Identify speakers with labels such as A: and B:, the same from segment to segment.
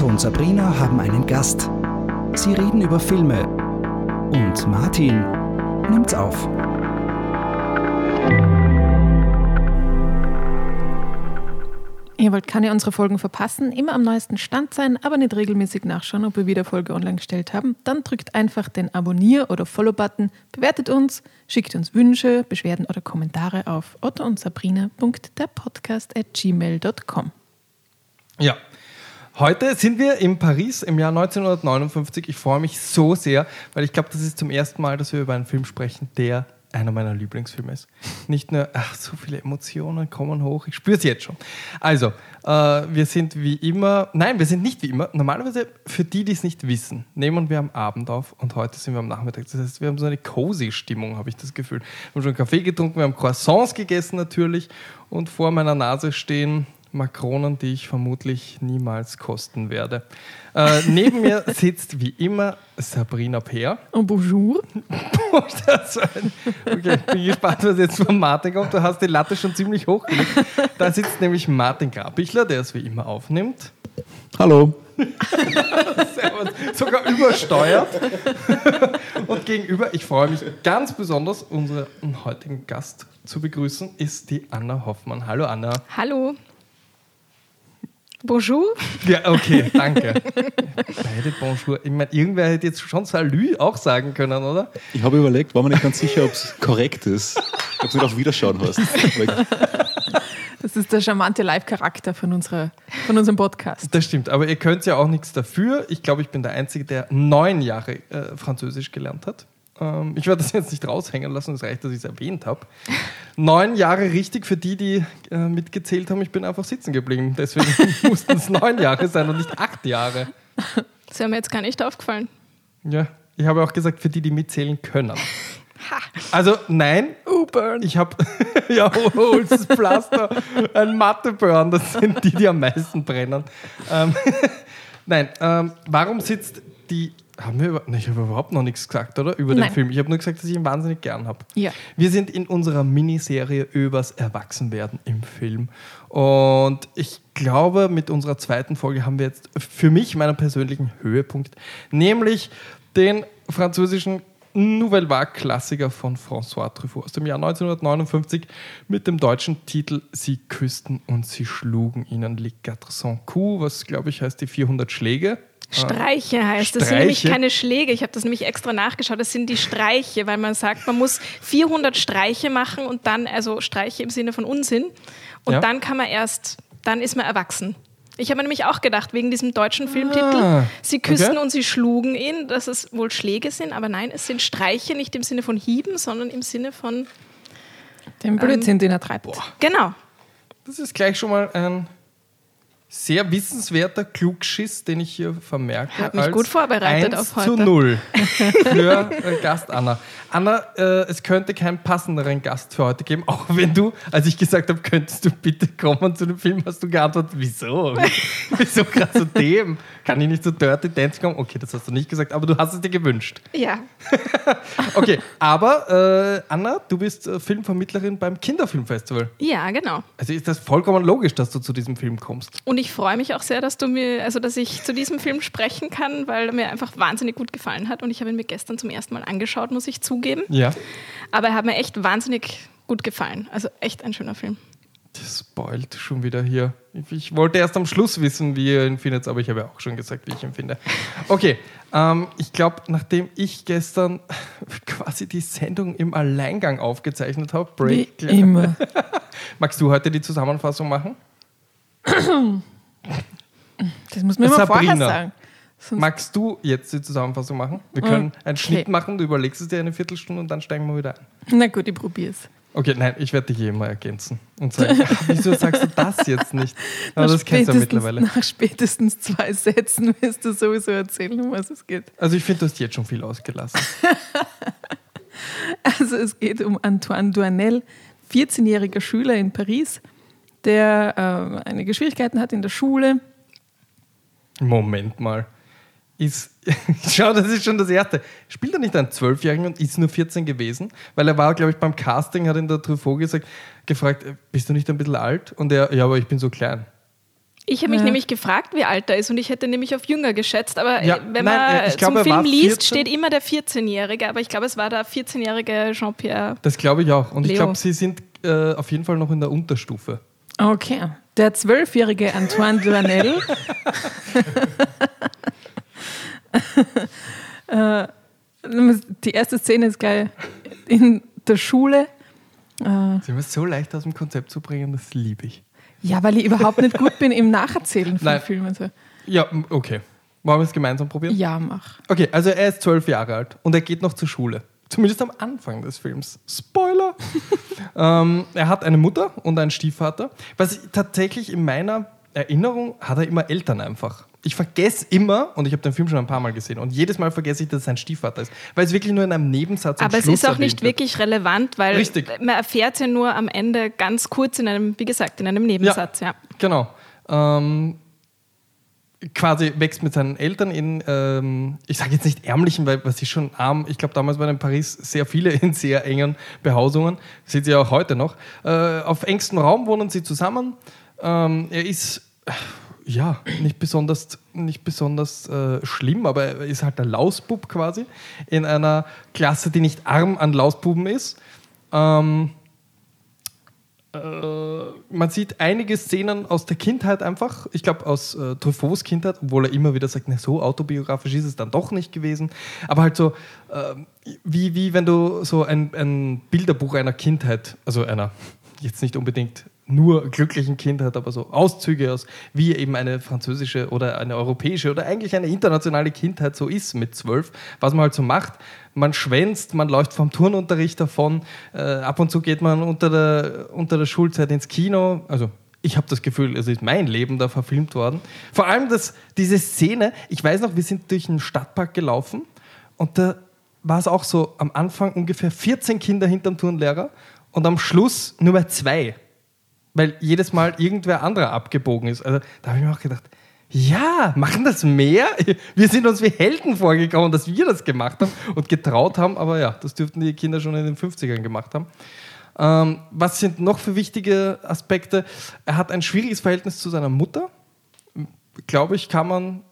A: Otto und Sabrina haben einen Gast. Sie reden über Filme. Und Martin nimmt's auf.
B: Ihr wollt keine unserer Folgen verpassen, immer am neuesten Stand sein, aber nicht regelmäßig nachschauen, ob wir wieder Folge online gestellt haben, dann drückt einfach den Abonnier- oder Follow-Button, bewertet uns, schickt uns Wünsche, Beschwerden oder Kommentare auf ottoundsabrina.derpodcast.gmail.com.
C: Ja. Heute sind wir in Paris im Jahr 1959. Ich freue mich so sehr, weil ich glaube, das ist zum ersten Mal, dass wir über einen Film sprechen, der einer meiner Lieblingsfilme ist. Nicht nur, ach, so viele Emotionen kommen hoch, ich spüre es jetzt schon. Also, äh, wir sind wie immer, nein, wir sind nicht wie immer. Normalerweise, für die, die es nicht wissen, nehmen wir am Abend auf und heute sind wir am Nachmittag. Das heißt, wir haben so eine cozy Stimmung, habe ich das Gefühl. Wir haben schon Kaffee getrunken, wir haben Croissants gegessen natürlich und vor meiner Nase stehen Makronen, die ich vermutlich niemals kosten werde. Äh, neben mir sitzt wie immer Sabrina Peer.
B: Und bonjour.
C: okay, ich bin gespannt, was jetzt von Martin kommt. Du hast die Latte schon ziemlich hochgelegt. Da sitzt nämlich Martin Grabichler, der es wie immer aufnimmt.
D: Hallo.
C: Sogar übersteuert. Und gegenüber, ich freue mich ganz besonders, unseren heutigen Gast zu begrüßen, ist die Anna Hoffmann. Hallo Anna.
E: Hallo. Bonjour.
C: Ja, okay, danke. Beide Bonjour. Ich meine, irgendwer hätte jetzt schon Salü auch sagen können, oder?
D: Ich habe überlegt, war mir nicht ganz sicher, ob es korrekt ist. Ob du nicht auf Wiederschauen hast.
B: Das ist der charmante Live-Charakter von, von unserem Podcast.
C: Das stimmt, aber ihr könnt ja auch nichts dafür. Ich glaube, ich bin der Einzige, der neun Jahre äh, Französisch gelernt hat. Ähm, ich werde das jetzt nicht raushängen lassen, es reicht, dass ich es erwähnt habe. Neun Jahre richtig für die, die äh, mitgezählt haben. Ich bin einfach sitzen geblieben. Deswegen mussten es neun Jahre sein und nicht acht Jahre.
E: Das wäre mir jetzt gar nicht aufgefallen.
C: Ja, ich habe auch gesagt, für die, die mitzählen können. Also nein,
B: U-Burn.
C: Ich habe ja Holz, Pflaster, ein Matteburn, das sind die, die am meisten brennen. Ähm, nein, ähm, warum sitzt die haben wir über, ich habe überhaupt noch nichts gesagt, oder? Über den
B: Nein.
C: Film. Ich habe nur gesagt, dass ich ihn wahnsinnig gern habe.
B: Ja.
C: Wir sind in unserer Miniserie übers Erwachsenwerden im Film. Und ich glaube, mit unserer zweiten Folge haben wir jetzt für mich meinen persönlichen Höhepunkt, nämlich den französischen Nouvelle Vague-Klassiker von François Truffaut aus dem Jahr 1959 mit dem deutschen Titel Sie küssten und sie schlugen ihnen Les 400 Coups, was glaube ich heißt die 400 Schläge.
E: Streiche heißt. Das sind nämlich keine Schläge. Ich habe das nämlich extra nachgeschaut. Das sind die Streiche, weil man sagt, man muss 400 Streiche machen und dann, also Streiche im Sinne von Unsinn. Und
C: Ja.
E: dann kann man erst, dann ist man erwachsen. Ich habe mir nämlich auch gedacht, wegen diesem deutschen Filmtitel,
C: Ah,
E: sie küssten
C: okay.
E: und sie schlugen ihn, dass es wohl Schläge sind, aber nein, es sind Streiche, nicht im Sinne von Hieben, sondern im Sinne von,
B: Den Blödsinn, den er treibt.
E: genau.
C: Das ist gleich schon mal ein sehr wissenswerter Klugschiss, den ich hier vermerke.
E: Hab mich
C: als
E: gut vorbereitet
C: 1
E: auf
C: zu
E: heute.
C: 0 für äh, Gast Anna. Anna, äh, es könnte keinen passenderen Gast für heute geben, auch wenn du, als ich gesagt habe, könntest du bitte kommen zu dem Film, hast du geantwortet, wieso? wieso gerade zu dem? Kann ich nicht zu Dirty Dance kommen? Okay, das hast du nicht gesagt, aber du hast es dir gewünscht.
E: Ja.
C: Okay, aber äh, Anna, du bist äh, Filmvermittlerin beim Kinderfilmfestival.
E: Ja, genau.
C: Also ist das vollkommen logisch, dass du zu diesem Film kommst.
E: Und ich freue mich auch sehr, dass du mir, also dass ich zu diesem Film sprechen kann, weil er mir einfach wahnsinnig gut gefallen hat. Und ich habe ihn mir gestern zum ersten Mal angeschaut, muss ich zugeben.
C: Ja.
E: Aber er hat mir echt wahnsinnig gut gefallen. Also echt ein schöner Film.
C: Das spoilt schon wieder hier. Ich, wollte erst am Schluss wissen, wie ihr ihn findet, aber ich habe ja auch schon gesagt, wie ich ihn finde. Okay, ähm, ich glaube, nachdem ich gestern quasi die Sendung im Alleingang aufgezeichnet habe,
B: Wie
C: Break,
B: immer.
C: magst du heute die Zusammenfassung machen?
B: Das muss man immer vorher sagen. Sonst
C: Magst du jetzt die Zusammenfassung machen? Wir
B: Mm,
C: können einen
B: okay.
C: Schnitt machen, du überlegst es dir eine Viertelstunde und dann steigen wir wieder ein.
B: Na gut, ich probiere es.
C: Okay, nein, ich werde dich eh immer ergänzen und sagen, "Ah, wieso sagst du das jetzt nicht? Aber das kennst du ja mittlerweile.
B: Nach spätestens zwei Sätzen wirst du sowieso erzählen, um was es geht.
C: Also ich finde, du hast jetzt schon viel ausgelassen.
B: Also es geht um Antoine Douanel, 14-jähriger Schüler in Paris, der äh, einige Schwierigkeiten hat in der Schule.
C: Moment mal. Ist, schau, das ist schon das Erste. Spielt er nicht einen Zwölfjährigen und ist nur 14 gewesen? Weil er war, glaube ich, beim Casting, hat ihn der Truffaut gesagt, gefragt, äh, bist du nicht ein bisschen alt? Und er, ja, aber ich bin so klein.
E: Ich habe mich ja. nämlich gefragt, wie alt er ist und ich hätte nämlich auf jünger geschätzt. Aber ja, wenn nein, man zum Film liest, steht immer der 14-Jährige. Aber ich glaube, es war der 14-jährige Jean-Pierre.
C: Das glaube ich auch. Und Leo. ich glaube, sie sind äh, auf jeden Fall noch in der Unterstufe.
B: Okay. Der zwölfjährige Antoine Duanel. Äh, die erste Szene ist geil. In der Schule.
C: Äh, Sie ist so leicht aus dem Konzept zu bringen, das liebe ich.
B: Ja, weil ich überhaupt nicht gut bin im Nacherzählen von Nein. Filmen. So.
C: Ja, okay. Wollen wir es gemeinsam probieren?
B: Ja, mach.
C: Okay, also er ist zwölf Jahre alt und er geht noch zur Schule. Zumindest am Anfang des Films. Spoiler! ähm, er hat eine Mutter und einen Stiefvater. Was tatsächlich in meiner Erinnerung hat er immer Eltern einfach. Ich vergesse immer, und ich habe den Film schon ein paar Mal gesehen, und jedes Mal vergesse ich, dass es sein Stiefvater ist. Weil es wirklich nur in einem Nebensatz
E: Aber
C: es
E: ist auch nicht wirklich relevant, weil
C: Richtig.
E: man erfährt ja nur am Ende ganz kurz in einem, wie gesagt, in einem Nebensatz. Ja, ja.
C: genau. Ähm, quasi wächst mit seinen Eltern in, ähm, ich sage jetzt nicht ärmlichen, weil was ist schon arm, ich glaube damals waren in Paris sehr viele in sehr engen Behausungen, sieht sie auch heute noch. Äh, auf engstem Raum wohnen sie zusammen. Ähm, er ist ja, nicht besonders, nicht besonders äh, schlimm, aber er ist halt der Lausbub quasi in einer Klasse, die nicht arm an Lausbuben ist. Ähm, äh, man sieht einige Szenen aus der Kindheit einfach. Ich glaube, aus äh, Truffauts Kindheit, obwohl er immer wieder sagt, ne, so autobiografisch ist es dann doch nicht gewesen. Aber halt so, äh, wie, wie wenn du so ein, ein Bilderbuch einer Kindheit, also einer jetzt nicht unbedingt nur glücklichen Kindheit, aber so Auszüge aus, wie eben eine französische oder eine europäische oder eigentlich eine internationale Kindheit so ist mit zwölf, was man halt so macht. Man schwänzt, man läuft vom Turnunterricht davon, äh, ab und zu geht man unter der, unter der Schulzeit ins Kino, also ich habe das Gefühl, es ist mein Leben da verfilmt worden. Vor allem das, diese Szene, ich weiß noch, wir sind durch einen Stadtpark gelaufen und da war es auch so, am Anfang ungefähr 14 Kinder hinterm Turnlehrer und am Schluss nur mehr zwei weil jedes Mal irgendwer anderer abgebogen ist. Also da habe ich mir auch gedacht, ja, machen das mehr? Wir sind uns wie Helden vorgekommen, dass wir das gemacht haben und getraut haben, aber ja, das dürften die Kinder schon in den 50ern gemacht haben. Ähm, was sind noch für wichtige Aspekte? Er hat ein schwieriges Verhältnis zu seiner Mutter. Glaube ich, kann man.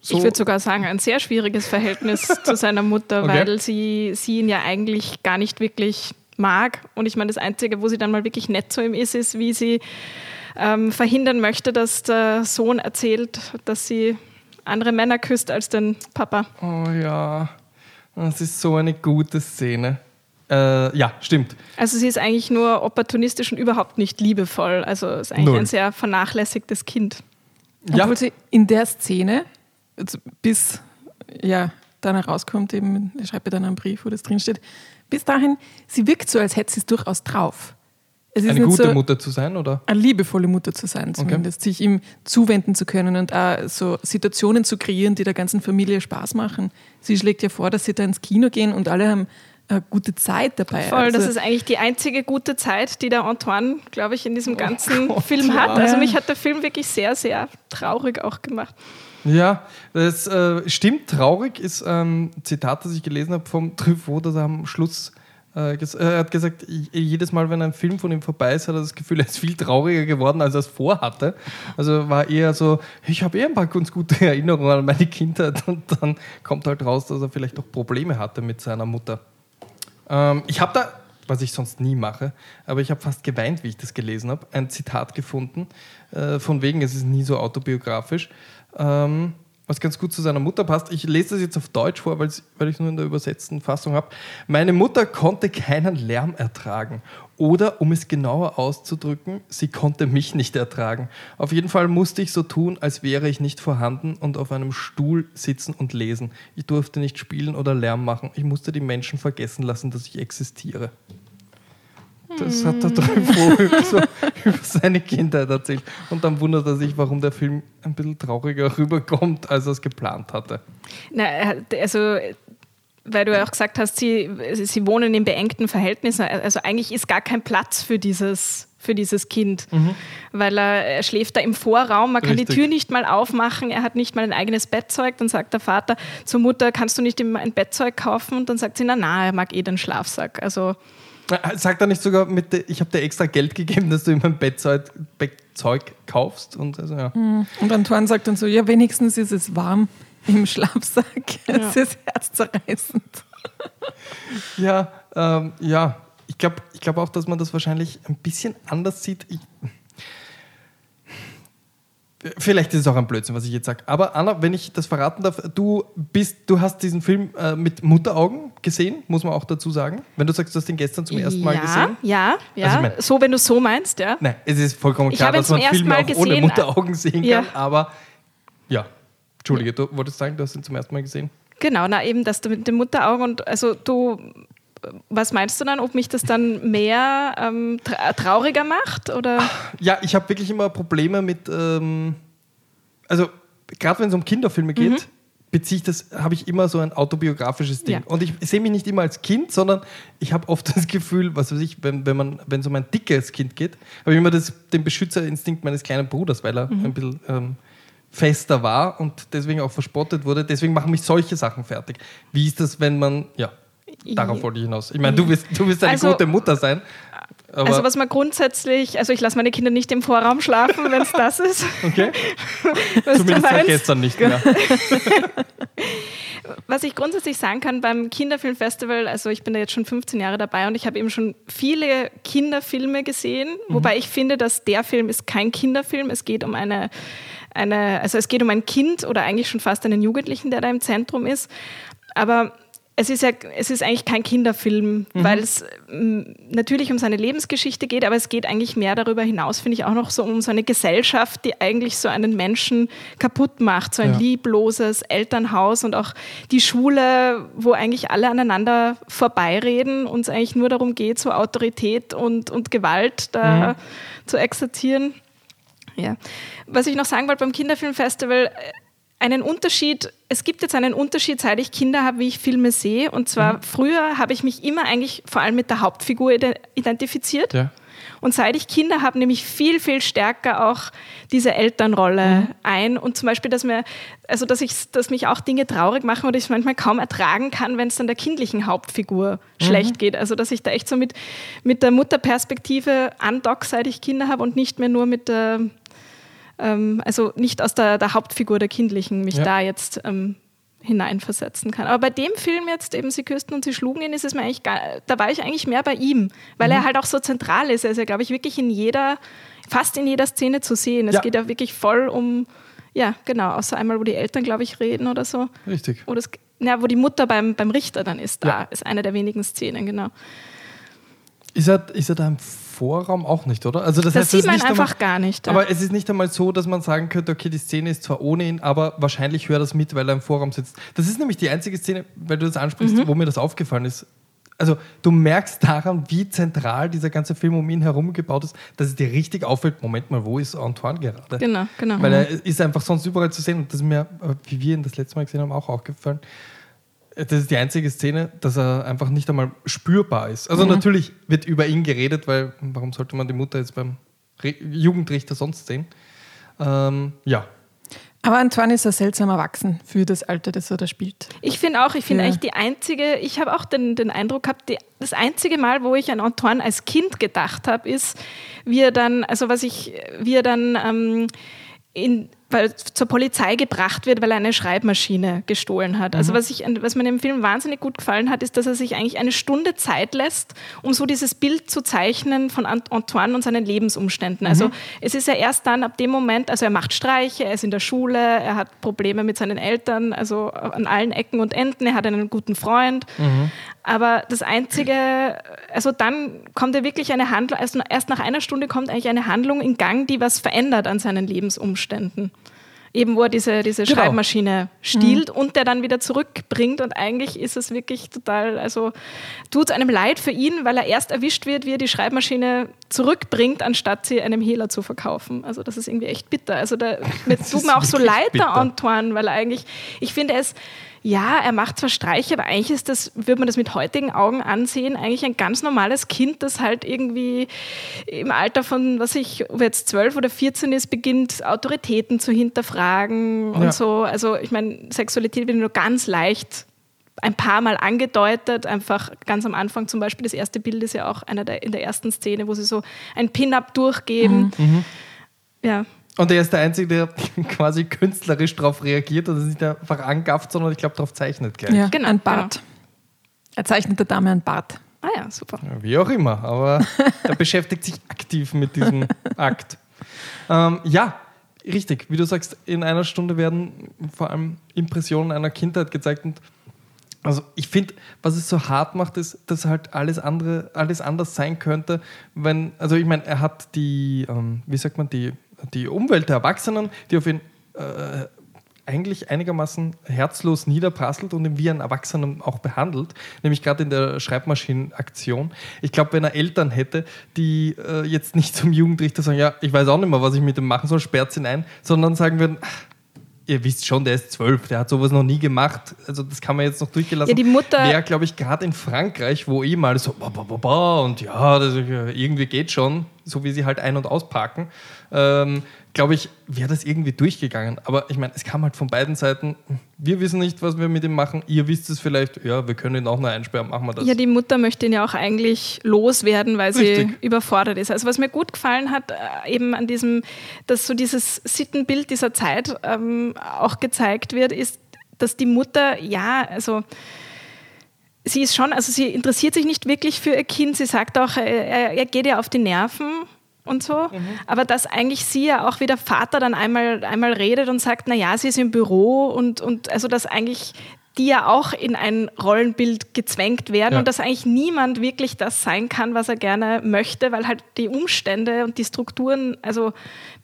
E: So ich würde sogar sagen, ein sehr schwieriges Verhältnis zu seiner Mutter, okay. weil sie, sie ihn ja eigentlich gar nicht wirklich mag. Und ich meine, das Einzige, wo sie dann mal wirklich nett zu ihm ist, ist, wie sie ähm, verhindern möchte, dass der Sohn erzählt, dass sie andere Männer küsst als den Papa.
C: Oh ja, das ist so eine gute Szene. Äh, ja, stimmt.
E: Also sie ist eigentlich nur opportunistisch und überhaupt nicht liebevoll. Also ist eigentlich Null. ein sehr vernachlässigtes Kind.
B: Ja. Obwohl sie in der Szene, bis ja, dann herauskommt, eben, ich schreibe dann einen Brief, wo das drinsteht, bis dahin, sie wirkt so, als hätte sie es durchaus drauf.
C: Es eine gute so, Mutter zu sein, oder?
B: Eine liebevolle Mutter zu sein, zumindest. Okay. Sich ihm zuwenden zu können und auch so Situationen zu kreieren, die der ganzen Familie Spaß machen. Sie schlägt ja vor, dass sie da ins Kino gehen und alle haben gute Zeit dabei.
E: Voll, also, das ist eigentlich die einzige gute Zeit, die der Antoine, glaube ich, in diesem oh ganzen oh Gott, Film hat. Also mich hat der Film wirklich sehr, sehr traurig auch gemacht.
C: Ja, das äh, stimmt. Traurig ist ein Zitat, das ich gelesen habe vom Truffaut, das er am Schluss äh, er hat gesagt, jedes Mal, wenn ein Film von ihm vorbei ist, hat er das Gefühl, er ist viel trauriger geworden, als er es vorhatte. Also war eher so, ich habe eher ein paar ganz gute Erinnerungen an meine Kindheit und dann kommt halt raus, dass er vielleicht auch Probleme hatte mit seiner Mutter. Ähm, ich habe da, was ich sonst nie mache, aber ich habe fast geweint, wie ich das gelesen habe, ein Zitat gefunden, äh, von wegen, es ist nie so autobiografisch ähm, was ganz gut zu seiner Mutter passt. Ich lese das jetzt auf Deutsch vor, weil ich es nur in der übersetzten Fassung habe. Meine Mutter konnte keinen Lärm ertragen. Oder, um es genauer auszudrücken, sie konnte mich nicht ertragen. Auf jeden Fall musste ich so tun, als wäre ich nicht vorhanden und auf einem Stuhl sitzen und lesen. Ich durfte nicht spielen oder Lärm machen. Ich musste die Menschen vergessen lassen, dass ich existiere. Das hat der Truffaut über, so, über seine Kindheit erzählt. Und dann wundert er sich, warum der Film ein bisschen trauriger rüberkommt, als er es geplant hatte.
E: Na, also weil du ja auch gesagt hast, sie, sie wohnen in beengten Verhältnissen. Also eigentlich ist gar kein Platz für dieses, für dieses Kind, mhm. weil er, er, schläft da im Vorraum, man kann Richtig. die Tür nicht mal aufmachen, er hat nicht mal ein eigenes Bettzeug. Dann sagt der Vater zur Mutter, kannst du nicht ihm ein Bettzeug kaufen? Und dann sagt sie, na na, er mag eh den Schlafsack. Also
C: Sagt er nicht sogar, mit der, ich habe dir extra Geld gegeben, dass du ihm ein Bettzeug, Bettzeug kaufst? Und also, ja.
B: Und Antoine sagt dann so, ja, wenigstens ist es warm im Schlafsack. Es ist herzzerreißend.
C: Ja, ähm, ja. Ich glaube ich glaub auch, dass man das wahrscheinlich ein bisschen anders sieht. Ich, vielleicht ist es auch ein Blödsinn, was ich jetzt sage. Aber Anna, wenn ich das verraten darf, du bist, du hast diesen Film äh, mit Mutteraugen gesehen, muss man auch dazu sagen. Wenn du sagst, du hast den gestern zum ersten Mal
E: ja,
C: gesehen.
E: Ja, ja.
C: Also ich mein-
E: so, wenn du so meinst, ja.
C: Nein, es ist vollkommen klar, dass man Filme
E: Mal
C: auch ohne
E: gesehen.
C: Mutteraugen sehen
E: Ja.
C: kann. Aber ja, Entschuldige, du wolltest sagen, du hast ihn zum ersten Mal gesehen.
E: Genau, na eben, dass du mit dem Mutterauge und also du, was meinst du dann, ob mich das dann mehr ähm, tra trauriger macht oder?
C: Ja, ich habe wirklich immer Probleme mit, ähm, also gerade wenn es um Kinderfilme geht, beziehe ich das, habe ich immer so ein autobiografisches Ding.
E: Mhm. Ja.
C: Und ich sehe mich nicht immer als Kind, sondern ich habe oft das Gefühl, was weiß ich, wenn, wenn man, wenn es um ein dickes Kind geht, habe ich immer das, den Beschützerinstinkt meines kleinen Bruders, weil er
E: Mhm.
C: ein bisschen ähm, fester war und deswegen auch verspottet wurde. Deswegen machen mich solche Sachen fertig. Wie ist das, wenn man, ja, darauf wollte ich hinaus. Ich meine, du wirst, du wirst eine
E: Also-
C: gute Mutter sein.
E: Also was man grundsätzlich, also ich lasse meine Kinder nicht im Vorraum schlafen, wenn es das ist.
C: okay, zumindest seit gestern nicht mehr.
E: Was ich grundsätzlich sagen kann beim Kinderfilmfestival, also ich bin da jetzt schon 15 Jahre dabei und ich habe eben schon viele Kinderfilme gesehen, wobei ich finde, dass der Film ist kein Kinderfilm. Es geht um eine, eine, also es geht um ein Kind oder eigentlich schon fast einen Jugendlichen, der da im Zentrum ist. Aber es ist ja, es ist eigentlich kein Kinderfilm, weil es ähm, natürlich um seine Lebensgeschichte geht, aber es geht eigentlich mehr darüber hinaus, finde ich, auch noch so um so eine Gesellschaft, die eigentlich so einen Menschen kaputt macht, so ein
C: Ja.
E: liebloses Elternhaus und auch die Schule, wo eigentlich alle aneinander vorbeireden und es eigentlich nur darum geht, so Autorität und, und Gewalt da zu exerzieren. Ja. Was ich noch sagen wollte beim Kinderfilmfestival, äh, einen Unterschied, es gibt jetzt einen Unterschied, seit ich Kinder habe, wie ich Filme sehe. Und zwar früher habe ich mich immer eigentlich vor allem mit der Hauptfigur ide- identifiziert.
C: Ja.
E: Und seit ich Kinder habe, nehme ich viel, viel stärker auch diese Elternrolle ein. Und zum Beispiel, dass mir, also dass ich, dass mich auch Dinge traurig machen oder ich es manchmal kaum ertragen kann, wenn es dann der kindlichen Hauptfigur schlecht geht. Also dass ich da echt so mit, mit der Mutterperspektive andock, seit ich Kinder habe und nicht mehr nur mit der, ähm, also nicht aus der, der Hauptfigur der kindlichen mich
C: Ja.
E: da jetzt ähm, hineinversetzen kann. Aber bei dem Film jetzt eben Sie küssten und Sie schlugen ihn, ist es mir eigentlich gar, da war ich eigentlich mehr bei ihm, weil
C: Mhm.
E: er halt auch so zentral ist. Er ist ja, glaube ich, wirklich in jeder, fast in jeder Szene zu sehen. Es
C: Ja.
E: geht ja wirklich voll um, ja, genau, außer einmal, wo die Eltern, glaube ich, reden oder so.
C: Richtig.
E: Wo, das, ja, wo die Mutter beim, beim Richter dann ist, da
C: Ja.
E: ist eine der wenigen Szenen, genau.
C: Ist er, ist er da im Vorraum auch nicht, oder? Also das,
E: Das
C: heißt,
E: sieht man
C: nicht
E: einfach
C: einmal,
E: gar nicht. ja.
C: Aber es ist nicht einmal so, dass man sagen könnte, okay, die Szene ist zwar ohne ihn, aber wahrscheinlich hört das mit, weil er im Vorraum sitzt. Das ist nämlich die einzige Szene, weil du das ansprichst,
E: Mhm.
C: wo mir das aufgefallen ist. Also du merkst daran, wie zentral dieser ganze Film um ihn herum gebaut ist, dass es dir richtig auffällt, Moment mal, wo ist Antoine gerade?
E: Genau, genau.
C: Weil er ist einfach sonst überall zu sehen und das ist mir, äh, wie wir ihn das letzte Mal gesehen haben, auch aufgefallen. Äh, Das ist die einzige Szene, dass er einfach nicht einmal spürbar ist. Also natürlich wird über ihn geredet, weil warum sollte man die Mutter jetzt beim Re Jugendrichter sonst sehen? Ähm, ja.
B: Aber Antoine ist ja seltsam erwachsen für das Alter, das er da spielt.
E: Ich finde auch, ich finde
B: Ja.
E: eigentlich die einzige, ich habe auch den, den Eindruck gehabt, die, das einzige Mal, wo ich an Antoine als Kind gedacht habe, ist, wie er dann, also was ich, wie er dann ähm, in, weil, zur Polizei gebracht wird, weil er eine Schreibmaschine gestohlen hat. Also was, ich, was mir im Film wahnsinnig gut gefallen hat, ist, dass er sich eigentlich eine Stunde Zeit lässt, um so dieses Bild zu zeichnen von Ant- Antoine und seinen Lebensumständen. Also es ist ja erst dann ab dem Moment, also er macht Streiche, er ist in der Schule, er hat Probleme mit seinen Eltern, also an allen Ecken und Enden, er hat einen guten Freund. Aber das Einzige, also dann kommt er wirklich eine Handlung, also erst nach einer Stunde kommt eigentlich eine Handlung in Gang, die was verändert an seinen Lebensumständen. Eben wo er diese, diese
C: Genau.
E: Schreibmaschine stiehlt und der dann wieder zurückbringt. Und eigentlich ist es wirklich total, also tut es einem leid für ihn, weil er erst erwischt wird, wie er die Schreibmaschine zurückbringt, anstatt sie einem Hehler zu verkaufen. Also das ist irgendwie echt bitter. Also da mir tut mir auch so leid, der. Antoine, weil er eigentlich, ich finde es, ja, er macht zwar Streiche, aber eigentlich ist das, würde man das mit heutigen Augen ansehen, eigentlich ein ganz normales Kind, das halt irgendwie im Alter von, was ich, ob jetzt 12 oder 14 ist, beginnt, Autoritäten zu hinterfragen und
C: Ja.
E: so. Also ich meine, Sexualität wird nur ganz leicht ein paar Mal angedeutet, einfach ganz am Anfang zum Beispiel. Das erste Bild ist ja auch einer der in der ersten Szene, wo sie so ein Pin-Up durchgeben.
C: Mhm.
E: Ja.
C: Und er ist der Einzige, der quasi künstlerisch darauf reagiert und nicht einfach angafft, sondern ich glaube, darauf zeichnet gleich.
B: Ja,
E: Genau,
B: ein Bart. Er zeichnet der Dame ein Bart.
E: Ah ja, super.
C: Ja, Wie auch immer, aber er beschäftigt sich aktiv mit diesem Akt. Ähm, ja, richtig. Wie du sagst, in einer Stunde werden vor allem Impressionen einer Kindheit gezeigt. Und also ich finde, was es so hart macht, ist, dass halt alles andere, alles anders sein könnte, wenn, also ich meine, er hat die, ähm, wie sagt man, die, die Umwelt der Erwachsenen, die auf ihn äh, eigentlich einigermaßen herzlos niederprasselt und ihn wie ein Erwachsener auch behandelt, nämlich gerade in der Schreibmaschinenaktion. Ich glaube, wenn er Eltern hätte, die äh, jetzt nicht zum Jugendrichter sagen, ja, ich weiß auch nicht mehr, was ich mit dem machen soll, sperrt ihn ein, sondern sagen würden, "Ach, ihr wisst schon, der ist zwölf, der hat sowas noch nie gemacht. Also das kann man jetzt noch durchgelassen.
E: Ja, die Mutter-
C: Wäre, glaube ich, gerade in Frankreich, wo eh mal so ba, ba, ba, ba, und ja, das, irgendwie geht schon, so wie sie halt ein- und ausparken, ähm, glaube ich, wäre das irgendwie durchgegangen. Aber ich meine, es kam halt von beiden Seiten, wir wissen nicht, was wir mit ihm machen, ihr wisst es vielleicht, ja, wir können ihn auch noch einsperren, machen wir das.
E: Ja, die Mutter möchte ihn ja auch eigentlich loswerden, weil sie
C: Richtig.
E: überfordert ist. Also was mir gut gefallen hat, äh, eben an diesem, dass so dieses Sittenbild dieser Zeit ähm, auch gezeigt wird, ist, dass die Mutter, ja, also sie ist schon, also sie interessiert sich nicht wirklich für ihr Kind. Sie sagt auch, er, er er geht ihr auf die Nerven und so. Aber dass eigentlich sie ja auch wie der Vater dann einmal, einmal redet und sagt, naja, sie ist im Büro und, und also dass eigentlich die ja auch in ein Rollenbild gezwängt werden
C: Ja.
E: und dass eigentlich niemand wirklich das sein kann, was er gerne möchte, weil halt die Umstände und die Strukturen also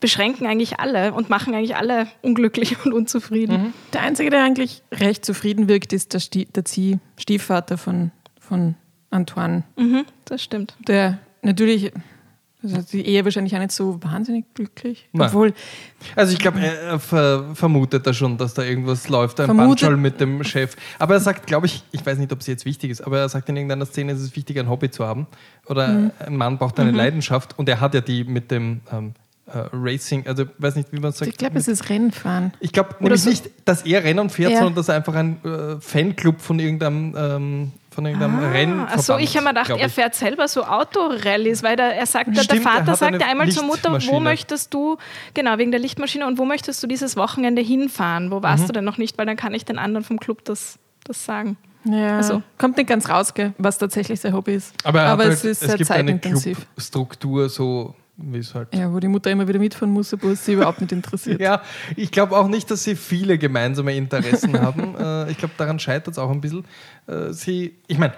E: beschränken eigentlich alle und machen eigentlich alle unglücklich und unzufrieden.
B: Der Einzige, der eigentlich recht zufrieden wirkt, ist der, Stie der Zie- Stiefvater von, von Antoine.
E: Mhm, das stimmt.
B: Der natürlich, also die Ehe wahrscheinlich auch nicht so wahnsinnig glücklich.
C: Nein.
B: Obwohl,
C: Also ich glaube, er er ver vermutet da schon, dass da irgendwas läuft, ein Bandschall mit dem Chef. Aber er sagt, glaube ich, ich weiß nicht, ob es jetzt wichtig ist, aber er sagt in irgendeiner Szene, es ist wichtig, ein Hobby zu haben. Oder
B: Mhm.
C: ein Mann braucht eine Leidenschaft und er hat ja die mit dem ähm, äh, Racing, also weiß nicht, wie man sagt.
B: ich glaube, es ist Rennfahren.
C: Ich glaube nämlich
E: so-
C: nicht, dass er Rennen fährt,
B: Ja.
C: sondern dass er einfach ein äh, Fanclub von irgendeinem, ähm, von irgendeinem Rennen
E: Achso, ich habe mir gedacht, er fährt selber so Autorallyes, weil der, er sagt, der, der
C: Stimmt, er
E: Vater sagt
C: eine
E: ja einmal zur Mutter, wo möchtest du, genau, wegen der Lichtmaschine, und wo möchtest du dieses Wochenende hinfahren? Wo
C: Mhm.
E: warst du denn noch nicht? Weil dann kann ich den anderen vom Club das, das sagen.
B: Ja,
E: Also-
B: kommt nicht ganz raus, was tatsächlich sein Hobby ist.
C: Aber, er hat halt,
B: es ist sehr
C: gibt eine
B: zeitintensiv.
C: Clubstruktur, so wie es halt
B: Ja, wo die Mutter immer wieder mitfahren muss, obwohl es sie überhaupt nicht interessiert.
C: Ja, ich glaube auch nicht, dass sie viele gemeinsame Interessen haben. Äh, ich glaube, daran scheitert es auch ein bisschen. Äh, sie, ich meine,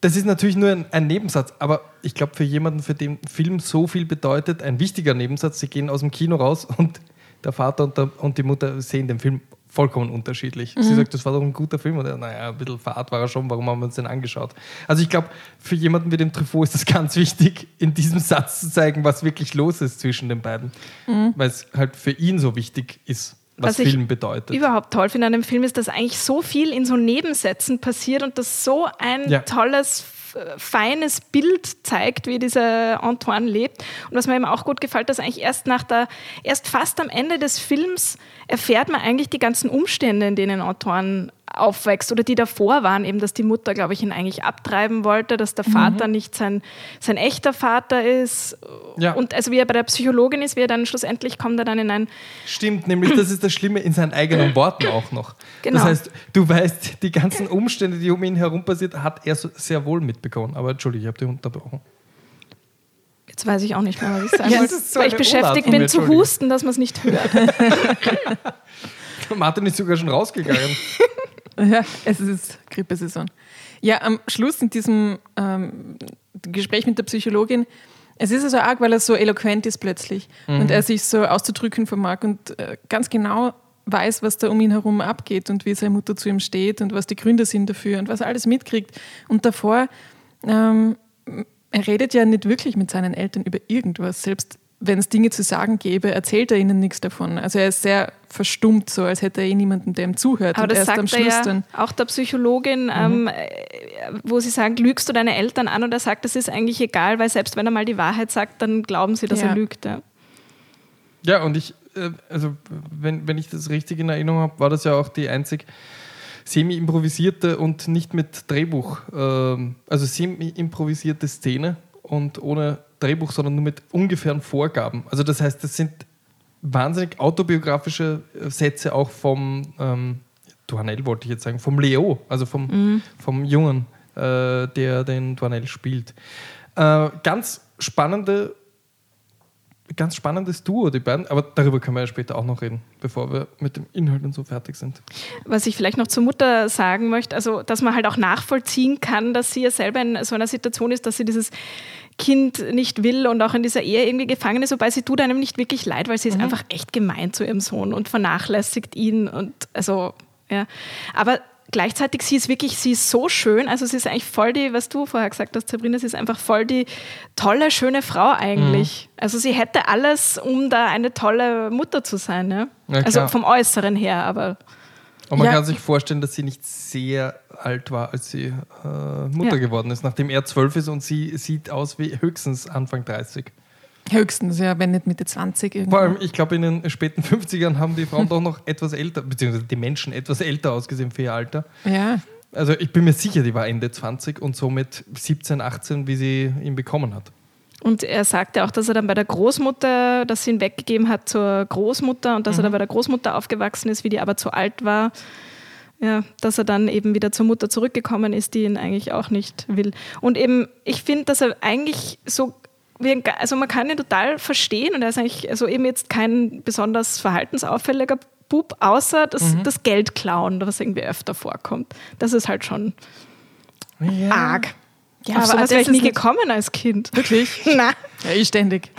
C: das ist natürlich nur ein, ein Nebensatz, aber ich glaube, für jemanden, für den Film so viel bedeutet, ein wichtiger Nebensatz, sie gehen aus dem Kino raus und der Vater und, der, und die Mutter sehen den Film vollkommen unterschiedlich. Sie sagt, das war doch ein guter Film. Oder, naja, ein bisschen Fahrt war er schon, warum haben wir uns den angeschaut? Also ich glaube, für jemanden wie den Truffaut ist es ganz wichtig, in diesem Satz zu zeigen, was wirklich los ist zwischen den beiden. Weil es halt für ihn so wichtig ist, was,
E: Was ich
C: Film bedeutet.
E: Überhaupt toll finde an dem Film ist, dass eigentlich so viel in so Nebensätzen passiert und das so ein
C: Ja.
E: tolles, feines Bild zeigt, wie dieser Antoine lebt. Und was mir eben auch gut gefällt, dass eigentlich erst nach der, erst fast am Ende des Films erfährt man eigentlich die ganzen Umstände, in denen Antoine aufwächst oder die davor waren, eben, dass die Mutter, glaube ich, ihn eigentlich abtreiben wollte, dass der Vater nicht sein, sein echter Vater ist.
C: Ja.
E: Und also wie er bei der Psychologin ist, wie er dann schlussendlich kommt er dann in ein
C: Stimmt, nämlich das ist das Schlimme in seinen eigenen Worten auch noch.
E: Genau.
C: Das heißt, du weißt, die ganzen Umstände, die um ihn herum passiert, hat er sehr wohl mitbekommen. Aber entschuldige, ich habe dich unterbrochen.
E: Jetzt weiß ich auch nicht mehr, was ich sagen wollte.
C: so
E: weil ich beschäftigt bin zu husten, dass man es nicht hört.
C: Martin ist sogar schon rausgegangen.
B: Ja, es ist Grippesaison. Ja, am Schluss in diesem ähm, Gespräch mit der Psychologin, es ist also arg, weil er so eloquent ist plötzlich und er sich so auszudrücken vermag und äh, ganz genau weiß, was da um ihn herum abgeht und wie seine Mutter zu ihm steht und was die Gründe sind dafür und was er alles mitkriegt. Und davor, ähm, er redet ja nicht wirklich mit seinen Eltern über irgendwas, selbst wenn es Dinge zu sagen gäbe, erzählt er ihnen nichts davon. Also er ist sehr verstummt, so als hätte er eh niemanden, der ihm zuhört.
E: Aber
B: und
E: das
B: erst
E: sagt
B: am
E: er
B: Schluss
E: ja
B: dann.
E: auch der Psychologin, ähm, äh, wo sie sagen, lügst du deine Eltern an? Und er sagt, das ist eigentlich egal, weil selbst wenn er mal die Wahrheit sagt, dann glauben sie, dass
B: Ja.
E: er lügt. Ja.
C: Ja, und ich, äh, also wenn, wenn ich das richtig in Erinnerung habe, war das ja auch die einzig semi-improvisierte und nicht mit Drehbuch, ähm, also semi-improvisierte Szene und ohne Drehbuch, sondern nur mit ungefähren Vorgaben. Also das heißt, das sind wahnsinnig autobiografische äh, Sätze auch vom ähm, Duanel, wollte ich jetzt sagen, vom Leo, also vom, mhm. vom Jungen, äh, der den Duanel spielt. Äh, ganz spannende ganz spannendes Duo, die beiden, aber darüber können wir ja später auch noch reden, bevor wir mit dem Inhalt und so fertig sind.
E: Was ich vielleicht noch zur Mutter sagen möchte, also dass man halt auch nachvollziehen kann, dass sie ja selber in so einer Situation ist, dass sie dieses Kind nicht will und auch in dieser Ehe irgendwie gefangen ist, wobei sie tut einem nicht wirklich leid, weil sie ist mhm. einfach echt gemein zu ihrem Sohn und vernachlässigt ihn und also, ja. Aber gleichzeitig, sie ist wirklich, sie ist so schön, also sie ist eigentlich voll die, was du vorher gesagt hast, Sabrina, sie ist einfach voll die tolle, schöne Frau eigentlich. Mhm. Also sie hätte alles, um da eine tolle Mutter zu sein, ja. ja also vom Äußeren her, aber...
C: Und man ja. kann sich vorstellen, dass sie nicht sehr alt war, als sie äh, Mutter ja. geworden ist, nachdem er zwölf ist und sie sieht aus wie höchstens Anfang 30.
B: Höchstens, ja, wenn nicht Mitte 20.
C: Irgendwo. Vor allem, ich glaube, in den späten 50ern haben die Frauen doch noch etwas älter, beziehungsweise die Menschen etwas älter ausgesehen für ihr Alter.
B: Ja.
C: Also ich bin mir sicher, die war Ende 20 und somit 17, 18, wie sie ihn bekommen hat.
E: Und er sagte auch, dass er dann bei der Großmutter, dass sie ihn weggegeben hat zur Großmutter und dass mhm. er dann bei der Großmutter aufgewachsen ist, wie die aber zu alt war. Ja, dass er dann eben wieder zur Mutter zurückgekommen ist, die ihn eigentlich auch nicht will. Und eben, ich finde, dass er eigentlich so, also man kann ihn total verstehen und er ist eigentlich also eben jetzt kein besonders verhaltensauffälliger Bub, außer das, mhm. das Geld klauen, was irgendwie öfter vorkommt. Das ist halt schon ja. arg. Ja, Auf aber sowas wäre ich nie gekommen als Kind.
B: Wirklich?
E: Na.
B: Ja, ich ständig.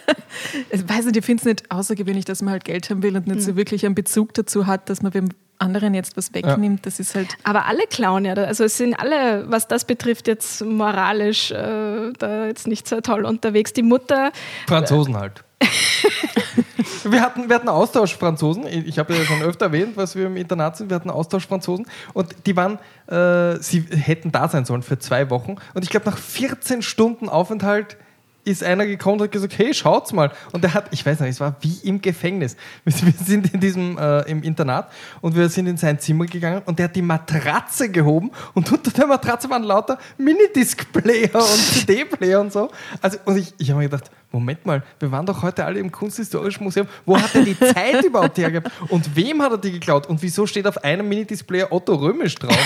B: ich weiß nicht, ich finde es nicht außergewöhnlich, dass man halt Geld haben will und nicht mhm. so wirklich einen Bezug dazu hat, dass man dem anderen jetzt was wegnimmt. Ja. Das ist halt.
E: Aber alle klauen ja. Also es sind alle, was das betrifft, jetzt moralisch äh, da jetzt nicht so toll unterwegs. Die Mutter.
C: Franzosen halt. wir, hatten, wir hatten Austausch Franzosen. Ich habe ja schon öfter erwähnt, was wir im Internat sind. Wir hatten Austausch Franzosen und die waren, äh, sie hätten da sein sollen für zwei Wochen. Und ich glaube, nach 14 Stunden Aufenthalt ist einer gekommen und hat gesagt, hey, schaut's mal. Und der hat, ich weiß nicht, es war wie im Gefängnis. Wir sind in diesem, äh, im Internat und wir sind in sein Zimmer gegangen und der hat die Matratze gehoben und unter der Matratze waren lauter Minidisc-Player und CD-Player und so. Also, und ich, ich habe mir gedacht, Moment mal, wir waren doch heute alle im Kunsthistorischen Museum. Wo hat er die Zeit überhaupt hergehabt? Und wem hat er die geklaut? Und wieso steht auf einem Minidisplay Otto Römisch drauf?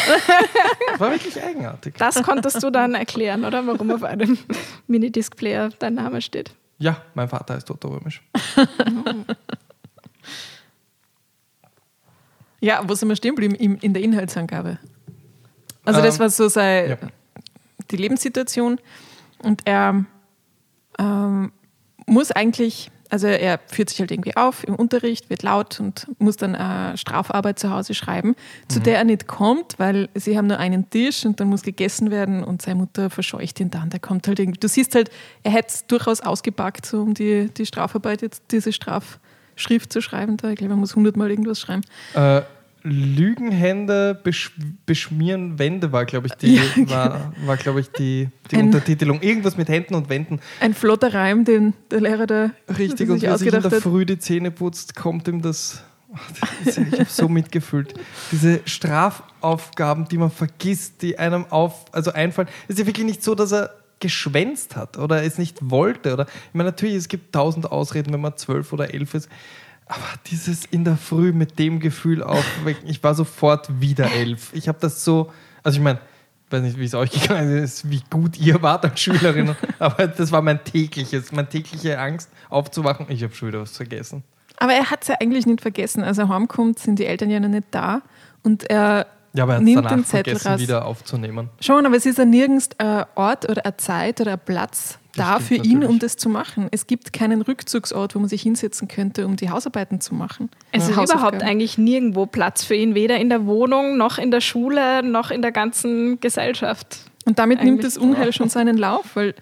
C: Das war wirklich eigenartig.
E: Das konntest du dann erklären, oder? Warum auf einem Minidisplayer dein Name steht.
C: Ja, mein Vater heißt Otto Römisch.
B: ja, wo sind wir stehen geblieben? In der Inhaltsangabe. Also, das ähm, war so seine, ja. die Lebenssituation. Und er ähm, muss eigentlich, also er führt sich halt irgendwie auf im Unterricht, wird laut und muss dann eine Strafarbeit zu Hause schreiben, zu mhm. der er nicht kommt, weil sie haben nur einen Tisch und dann muss gegessen werden und seine Mutter verscheucht ihn dann. Der kommt halt irgendwie, du siehst halt, er hätte es durchaus ausgepackt, so um die, die Strafarbeit, jetzt diese Strafschrift zu schreiben. Da. Ich glaube, er muss hundertmal irgendwas schreiben.
C: Äh, Lügenhände besch beschmieren Wände war, glaube ich, die, ja, genau. war, war, glaube ich, die, die ein, Untertitelung. Irgendwas mit Händen und Wänden.
B: Ein flotter Reim, den der Lehrer da
C: Richtig, und wer sich in der Früh die Zähne putzt, kommt ihm das. das ich habe so mitgefühlt. Diese Strafaufgaben, die man vergisst, die einem auf, also einfallen. Es ist ja wirklich nicht so, dass er geschwänzt hat oder es nicht wollte. Oder ich meine, natürlich, es gibt tausend Ausreden, wenn man zwölf oder elf ist. Aber dieses in der Früh mit dem Gefühl aufwecken, ich war sofort wieder elf. Ich habe das so, also ich meine, ich weiß nicht, wie es euch gegangen ist, wie gut ihr wart als Schülerin, aber das war mein tägliches, meine tägliche Angst aufzuwachen. Ich habe schon wieder was vergessen.
B: Aber er hat es ja eigentlich nicht vergessen. Als er heimkommt, sind die Eltern ja noch nicht da und er
C: ja, aber er nimmt den Zettel raus. wieder aufzunehmen.
B: Schon, aber es ist ja nirgends ein Ort oder eine Zeit oder ein Platz, da für ihn, um das zu machen. Es gibt keinen Rückzugsort, wo man sich hinsetzen könnte, um die Hausarbeiten zu machen.
E: Es ist überhaupt eigentlich nirgendwo Platz für ihn, weder in der Wohnung, noch in der Schule, noch in der ganzen Gesellschaft.
B: Und damit eigentlich nimmt das Unheil schon seinen Lauf, weil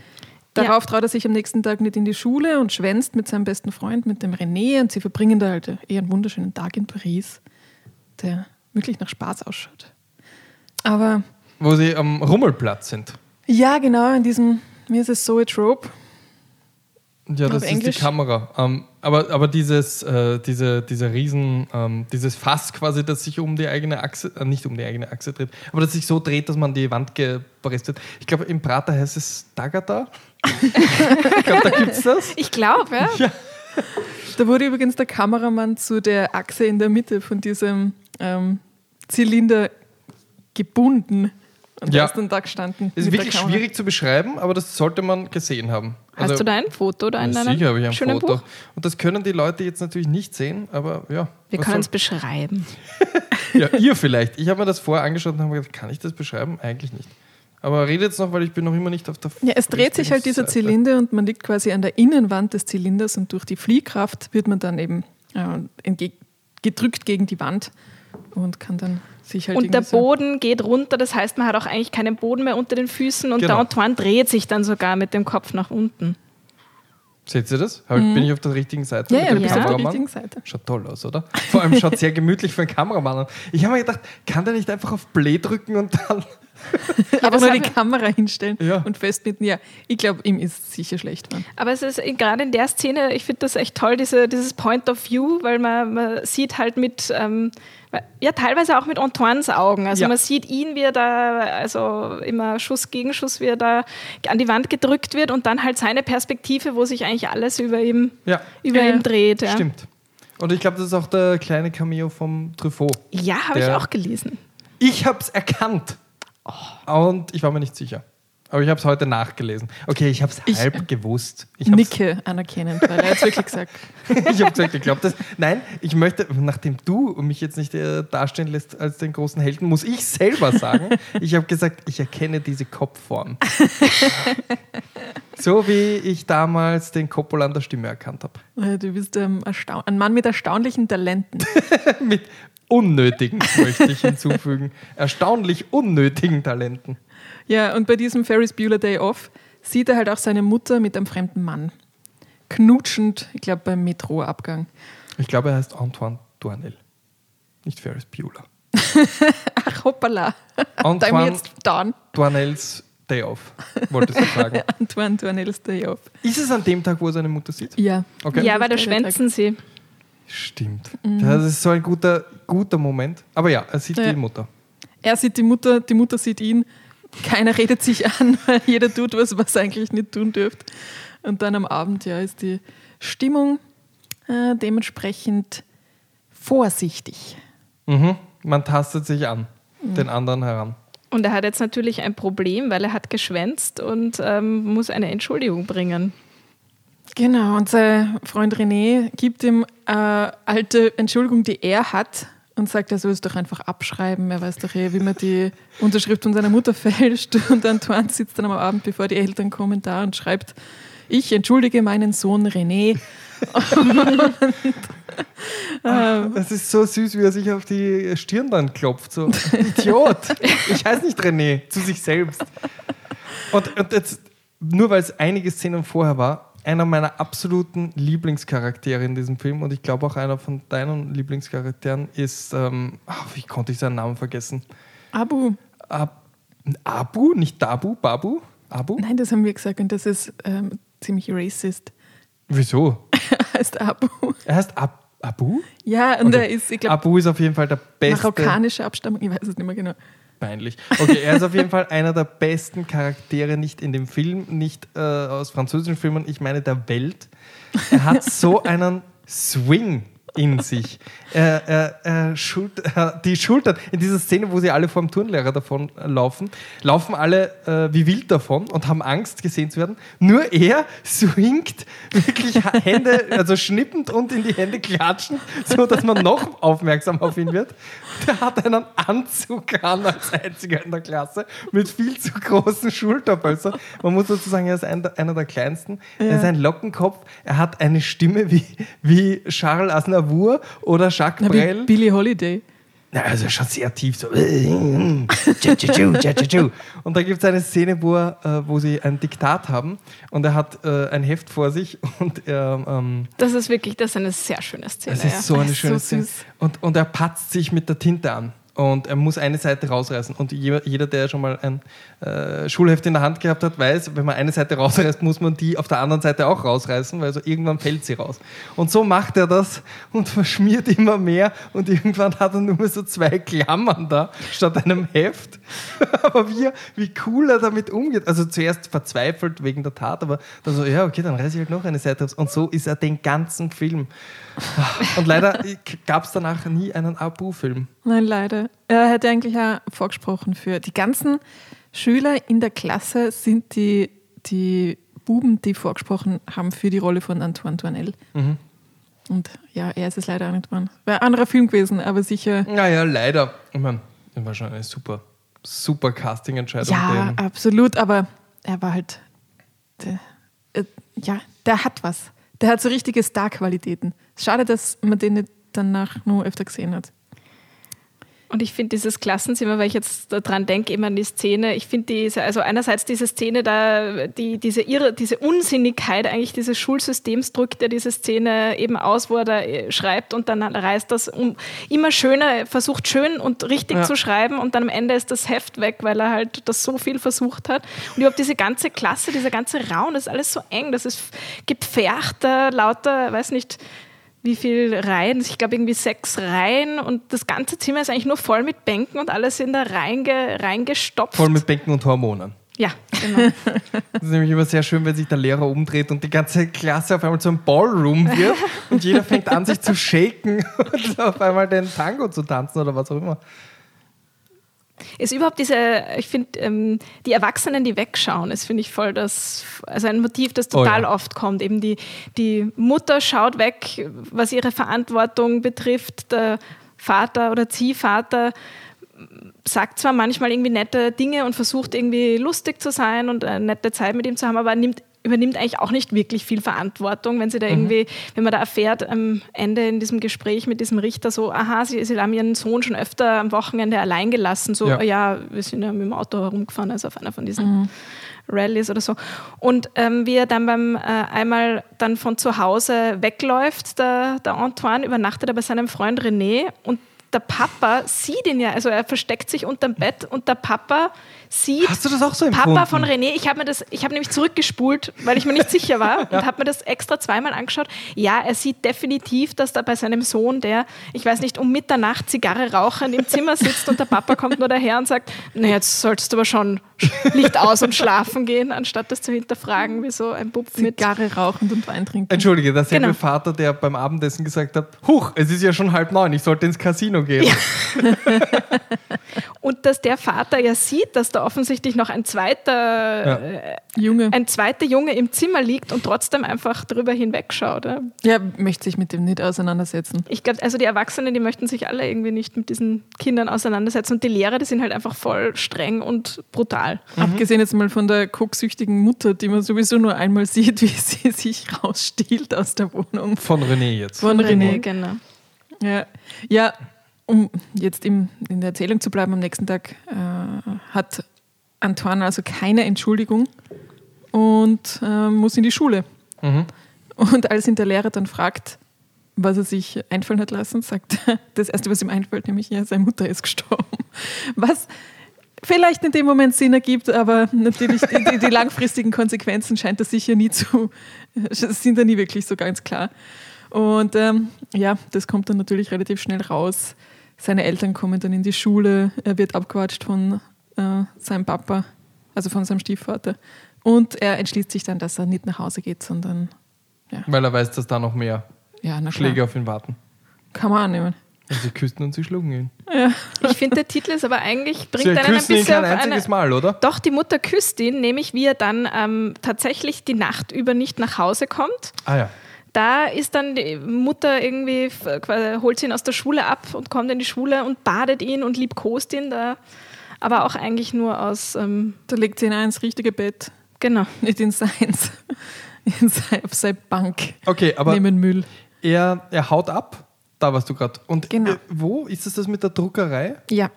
B: darauf ja. traut er sich am nächsten Tag nicht in die Schule und schwänzt mit seinem besten Freund, mit dem René, und sie verbringen da halt eher einen wunderschönen Tag in Paris, der wirklich nach Spaß ausschaut. Aber.
C: Wo sie am Rummelplatz sind.
B: Ja, genau, in diesem wie ist es, Zoetrope?
C: Ja, das
B: Auf
C: ist
B: Englisch?
C: die Kamera. Ähm, aber aber dieses, äh, diese, dieser Riesen, ähm, dieses Fass quasi, das sich um die eigene Achse, äh, nicht um die eigene Achse dreht, aber das sich so dreht, dass man die Wand gepresst wird. Ich glaube, im Prater heißt es Dagata. ich glaube, da gibt es das.
E: Ich glaube, ja.
B: Da wurde übrigens der Kameramann zu der Achse in der Mitte von diesem ähm, Zylinder gebunden. Und
C: Ja.
B: ist dann da gestanden.
C: Ist
B: mit der
C: wirklich schwierig zu beschreiben, aber das sollte man gesehen haben.
E: Hast
C: Also-
E: du da ein Foto oder deinem
C: Sicher habe ich ein
E: schönen
C: Foto.
E: Buch?
C: Und das können die Leute jetzt natürlich nicht sehen, aber ja.
E: Wir können es beschreiben.
C: Ja, ihr vielleicht. Ich habe mir das vorher angeschaut und habe gedacht, kann ich das beschreiben? Eigentlich nicht. Aber rede jetzt noch, weil ich bin noch immer nicht auf der
B: Ja, es dreht sich halt dieser. Zylinder und man liegt quasi an der Innenwand des Zylinders und durch die Fliehkraft wird man dann eben äh, gedrückt gegen die Wand und kann dann sich halt
E: Und der Boden geht runter, das heißt, man hat auch eigentlich keinen Boden mehr unter den Füßen und
C: Genau.
E: der Antoine dreht sich dann sogar mit dem Kopf nach unten.
C: Seht ihr das? Hab- Bin ich auf der richtigen Seite?
B: Ja,
C: mit
B: ja, bist auf der
C: Kameramann?
B: richtigen Seite.
C: Schaut toll aus, oder? Vor allem schaut sehr gemütlich für einen Kameramann an. Ich habe mir gedacht, kann der nicht einfach auf Play drücken und dann.
B: Aber nur die Kamera hinstellen
C: Ja.
B: und festbinden. Ja, ich glaube, ihm ist sicher schlecht. Mann.
E: Aber es ist gerade in der Szene, ich finde das echt toll, diese, dieses Point of View, weil man, man sieht halt mit, ähm, ja, teilweise auch mit Antoines Augen. Also
C: Ja.
E: man sieht ihn, wie er da, also immer Schuss gegen Schuss, wie er da an die Wand gedrückt wird und dann halt seine Perspektive, wo sich eigentlich alles über ihm,
C: Ja,
E: über
B: ja.
E: ihm dreht. Ja,
C: stimmt. Und ich glaube, das ist auch der kleine Cameo vom Truffaut.
E: ja habe ich auch gelesen.
C: Ich habe es erkannt. Und ich war mir nicht sicher. Aber ich habe es heute nachgelesen. Okay, ich habe es halb gewusst. Ich
B: Nicke anerkennend, weil er hat wirklich gesagt.
C: ich habe gesagt, ich glaube das. Nein, ich möchte, nachdem du mich jetzt nicht äh, dastehen lässt als den großen Helden, muss ich selber sagen, ich habe gesagt, ich erkenne diese Kopfform. so wie ich damals den Coppola an der Stimme erkannt habe.
B: Äh, Du bist ähm, ein Mann mit erstaunlichen Talenten.
C: Mit unnötigen, möchte ich hinzufügen. Erstaunlich unnötigen Talenten.
B: Ja, und bei diesem Ferris Bueller Day Off sieht er halt auch seine Mutter mit einem fremden Mann. Knutschend, ich glaube beim Metroabgang.
C: Ich glaube, er heißt Antoine Douanel. Nicht Ferris Bueller.
B: Ach, hoppala.
C: Antoine
B: jetzt down.
C: Douanels Day Off, wolltest du sagen.
B: Antoine Duanels Day Off.
C: Ist es an dem Tag, wo er seine Mutter sieht?
B: Ja.
C: Okay.
E: Ja, weil da schwänzen sie.
C: Stimmt. Das ist so ein guter, guter Moment. Aber ja, er sieht
B: Ja.
C: die Mutter.
B: Er sieht die Mutter, die Mutter sieht ihn. Keiner redet sich an, weil jeder tut was, was er eigentlich nicht tun dürfte. Und dann am Abend ja, ist die Stimmung äh, dementsprechend vorsichtig.
C: Mhm. Man tastet sich an, den anderen heran.
E: Und er hat jetzt natürlich ein Problem, weil er hat geschwänzt und ähm, muss eine Entschuldigung bringen.
B: Genau, und sein Freund René gibt ihm äh, alte Entschuldigung, die er hat, und sagt, er soll es doch einfach abschreiben. Er weiß doch eh, wie man die Unterschrift von seiner Mutter fälscht. Und Antoine sitzt dann am Abend, bevor die Eltern kommen, da und schreibt, ich entschuldige meinen Sohn René.
C: Es ist so süß, wie er sich auf die Stirn dann klopft. So, Idiot. Ich heiße nicht René, zu sich selbst. Und, und jetzt, nur weil es einige Szenen vorher war, einer meiner absoluten Lieblingscharaktere in diesem Film und ich glaube auch einer von deinen Lieblingscharakteren ist, ähm, ach, wie konnte ich seinen Namen vergessen?
B: Abu.
C: Ab, Abu, nicht Dabu, Babu? Abu?
B: Nein, das haben wir gesagt und das ist ähm, ziemlich racist.
C: Wieso?
B: Er heißt Abu.
C: Er heißt Ab, Abu?
B: Ja, und
C: Okay.
B: er ist, ich glaube,
C: Abu ist auf jeden Fall der beste.
B: marokkanische Abstammung, ich weiß es nicht mehr genau.
C: Peinlich. Okay, er ist auf jeden Fall einer der besten Charaktere, nicht in dem Film, nicht äh, aus französischen Filmen, ich meine der Welt. Er hat so einen Swing in sich. Er, er, er schult, die Schultern, in dieser Szene, wo sie alle vor dem Turnlehrer davon laufen, laufen alle äh, wie wild davon und haben Angst, gesehen zu werden. Nur er swingt wirklich Hände, also schnippend und in die Hände klatschend, so dass man noch aufmerksam auf ihn wird. Der hat einen Anzug an als einziger in der Klasse mit viel zu großen Schulterböllern. Man muss dazu sagen, er ist ein, einer der kleinsten. Er ist ein Lockenkopf. Er hat eine Stimme wie, wie Charles Aznavour oder Jacques
B: Na,
C: Brel.
B: Billie Holiday.
C: Ja, also schon sehr tief so. Und da gibt es eine Szene, wo, er, äh, wo sie ein Diktat haben und er hat äh, ein Heft vor sich und er, ähm,
E: Das ist wirklich, das ist eine sehr schöne Szene.
C: es ist so
B: Das
C: eine
B: ist
C: schöne
B: so
C: Szene. Und, und er patzt sich mit der Tinte an. Und er muss eine Seite rausreißen. Und jeder, der schon mal ein äh, Schulheft in der Hand gehabt hat, weiß, wenn man eine Seite rausreißt, muss man die auf der anderen Seite auch rausreißen, weil so irgendwann fällt sie raus. Und so macht er das und verschmiert immer mehr. Und irgendwann hat er nur mehr so zwei Klammern da statt einem Heft. aber wie, wie cool er damit umgeht. Also zuerst verzweifelt wegen der Tat, aber dann so, ja, okay, dann reiße ich halt noch eine Seite raus. Und so ist er den ganzen Film. Und leider gab es danach nie einen Abu-Film.
B: Nein, leider. Er hätte eigentlich auch vorgesprochen für die ganzen Schüler in der Klasse sind die, die Buben, die vorgesprochen haben für die Rolle von Antoine Toinel. Mhm. Und ja, er ist es leider auch nicht geworden. Wäre ein anderer Film gewesen, aber sicher.
C: Naja, leider. Ich meine, das war schon eine super, super Casting-Entscheidung.
B: Ja, absolut, aber er war halt. Der, äh, ja, der hat was. Der hat so richtige Star-Qualitäten. Schade, dass man den nicht danach nur öfter gesehen hat.
E: Und ich finde dieses Klassenzimmer, weil ich jetzt daran denke, immer an die Szene, ich finde diese, also einerseits diese Szene da, die, diese, Irre, diese Unsinnigkeit eigentlich dieses Schulsystems drückt ja diese Szene eben aus, wo er da äh, schreibt und dann reißt das um, immer schöner, versucht schön und richtig ja. zu schreiben und dann am Ende ist das Heft weg, weil er halt das so viel versucht hat. Und überhaupt diese ganze Klasse, dieser ganze Raum, das ist alles so eng, das ist gepferchter, lauter, weiß nicht, wie viel Reihen, ich glaube irgendwie sechs Reihen und das ganze Zimmer ist eigentlich nur voll mit Bänken und alles sind da reinge, reingestopft.
C: Voll mit Bänken und Hormonen.
E: Ja, genau.
C: das ist nämlich immer sehr schön, wenn sich der Lehrer umdreht und die ganze Klasse auf einmal zu einem Ballroom wird und jeder fängt an, sich zu shaken und auf einmal den Tango zu tanzen oder was auch immer
E: ist überhaupt diese, ich finde, ähm, die Erwachsenen, die wegschauen, ist, finde ich, voll das, also ein Motiv, das total oh ja. oft kommt. Eben die, die Mutter schaut weg, was ihre Verantwortung betrifft, der Vater oder Ziehvater sagt zwar manchmal irgendwie nette Dinge und versucht irgendwie lustig zu sein und eine nette Zeit mit ihm zu haben, aber nimmt übernimmt eigentlich auch nicht wirklich viel Verantwortung, wenn sie da mhm. irgendwie, wenn man da erfährt am Ende in diesem Gespräch mit diesem Richter so, aha, sie, sie haben ihren Sohn schon öfter am Wochenende allein gelassen, so, ja, ja wir sind ja mit dem Auto herumgefahren, also auf einer von diesen mhm. Rallyes oder so. Und ähm, wie er dann beim äh, einmal dann von zu Hause wegläuft, der, der Antoine übernachtet er bei seinem Freund René und der Papa sieht ihn ja, also er versteckt sich unterm Bett und der Papa sieht
C: Hast du das auch so
E: empfunden? Papa von René. Ich habe mir das, ich habe nämlich zurückgespult, weil ich mir nicht sicher war und ja. habe mir das extra zweimal angeschaut. Ja, er sieht definitiv, dass da bei seinem Sohn, der, ich weiß nicht, um Mitternacht Zigarre rauchend im Zimmer sitzt und der Papa kommt nur daher und sagt, na jetzt solltest du aber schon Licht aus und schlafen gehen, anstatt das zu hinterfragen, wieso ein Bub
B: mit Zigarre rauchend und Wein trinken.
C: Entschuldige, derselbe genau. Vater, der beim Abendessen gesagt hat, huch, es ist ja schon halb neun, ich sollte ins Casino gehen. Ja.
E: und dass der Vater ja sieht, dass da offensichtlich noch ein zweiter ja. äh, Junge. ein zweiter Junge im Zimmer liegt und trotzdem einfach drüber hinwegschaut. Ja,
B: ja möchte sich mit dem nicht auseinandersetzen.
E: Ich glaube, also die Erwachsenen, die möchten sich alle irgendwie nicht mit diesen Kindern auseinandersetzen und die Lehrer, die sind halt einfach voll streng und brutal.
B: Mhm. Abgesehen jetzt mal von der koksüchtigen Mutter, die man sowieso nur einmal sieht, wie sie sich rausstiehlt aus der Wohnung.
C: Von René jetzt.
B: Von René, genau. Ja, ja um jetzt im, in der Erzählung zu bleiben, am nächsten Tag äh, hat Antoine also keine Entschuldigung und äh, muss in die Schule. Mhm. Und als ihn der Lehrer dann fragt, was er sich einfallen hat lassen, sagt das Erste, was ihm einfällt, nämlich, ja, seine Mutter ist gestorben. Was vielleicht in dem Moment Sinn ergibt, aber natürlich die, die, die langfristigen Konsequenzen scheint er sicher nie zu, sind da nie wirklich so ganz klar. Und ähm, ja, das kommt dann natürlich relativ schnell raus. Seine Eltern kommen dann in die Schule, er wird abgewatscht von äh, seinem Papa, also von seinem Stiefvater. Und er entschließt sich dann, dass er nicht nach Hause geht, sondern.
C: Ja. Weil er weiß, dass da noch mehr ja, Schläge auf ihn warten.
B: Kann man annehmen.
C: Und sie küssten und sie schlugen ihn.
E: Ja. Ich finde, der Titel ist aber eigentlich, bringt
C: sie einen ein bisschen ihn kein einziges Mal, oder?
E: Doch, die Mutter küsst ihn, nämlich wie er dann ähm, tatsächlich die Nacht über nicht nach Hause kommt.
C: Ah ja.
E: Da ist dann die Mutter irgendwie, quasi, holt sie ihn aus der Schule ab und kommt in die Schule und badet ihn und liebkost ihn. Da aber auch eigentlich nur aus. Ähm,
B: da legt sie ihn ins richtige Bett.
E: Genau.
B: Nicht in seins. In sein, auf seine Bank.
C: Okay, aber.
B: Neben Müll.
C: Er, er haut ab. Da warst du gerade. Und
B: genau.
C: äh, wo? Ist das das mit der Druckerei?
B: Ja.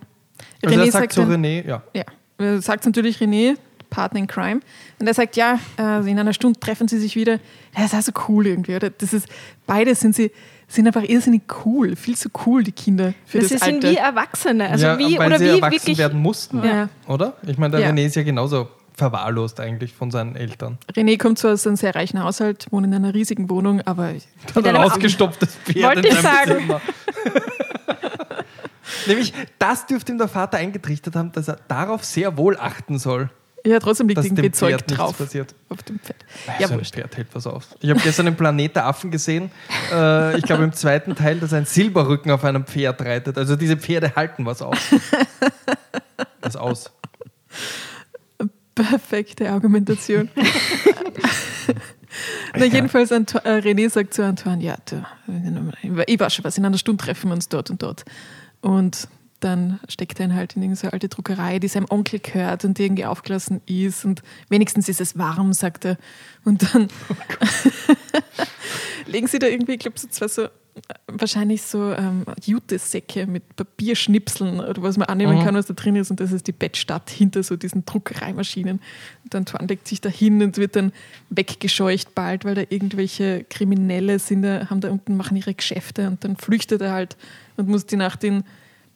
C: Also René er sagt, sagt zu René, ja.
B: Ja. Er sagt natürlich René, Partner in Crime. Und er sagt, ja, äh, in einer Stunde treffen sie sich wieder. Das ist also cool irgendwie, oder? Das ist, beide sind sie, sind einfach irrsinnig cool, viel zu cool, die Kinder für das,
E: sie
B: das
E: sind
B: Alter.
E: wie Erwachsene. Also
C: ja,
E: wie,
C: weil
E: oder
C: sie
E: wie
C: erwachsen
E: wirklich.
C: werden mussten,
B: Ja.
C: oder? Ich meine, der
B: Ja.
C: René ist ja genauso verwahrlost eigentlich von seinen Eltern.
B: René kommt zwar aus einem sehr reichen Haushalt, wohnt in einer riesigen Wohnung, aber
C: Hat ein ausgestopftes Pferd
E: Wollte ich sagen.
C: Nämlich, das dürfte ihm der Vater eingetrichtert haben, dass er darauf sehr wohl achten soll,
B: ja, trotzdem liegt irgendwie Zeug
C: Pferd
B: drauf
C: passiert.
B: auf dem Pferd.
C: Ja, so ein. Pferd hält was aus. Ich habe gestern den Planet der Affen gesehen. Äh, ich glaube im zweiten Teil, dass ein Silberrücken auf einem Pferd reitet. Also diese Pferde halten was aus. Was aus.
B: Perfekte Argumentation. Na, jedenfalls, Anto äh, René sagt zu Antoine, ja, du, ich weiß schon was, in einer Stunde treffen wir uns dort und dort. Und dann steckt er ihn halt in irgendeine alte Druckerei, die seinem Onkel gehört und die irgendwie aufgelassen ist und wenigstens ist es warm, sagt er. Und dann legen sie da irgendwie, ich glaube, so zwei so, wahrscheinlich so ähm, Jutesäcke mit Papierschnipseln oder was man annehmen
C: Mhm.
B: kann, was da drin ist und das ist die Bettstadt hinter so diesen Druckereimaschinen. Und Antoine legt sich da hin und wird dann weggescheucht bald, weil da irgendwelche Kriminelle sind, da, haben da unten, machen ihre Geschäfte und dann flüchtet er halt und muss die Nacht in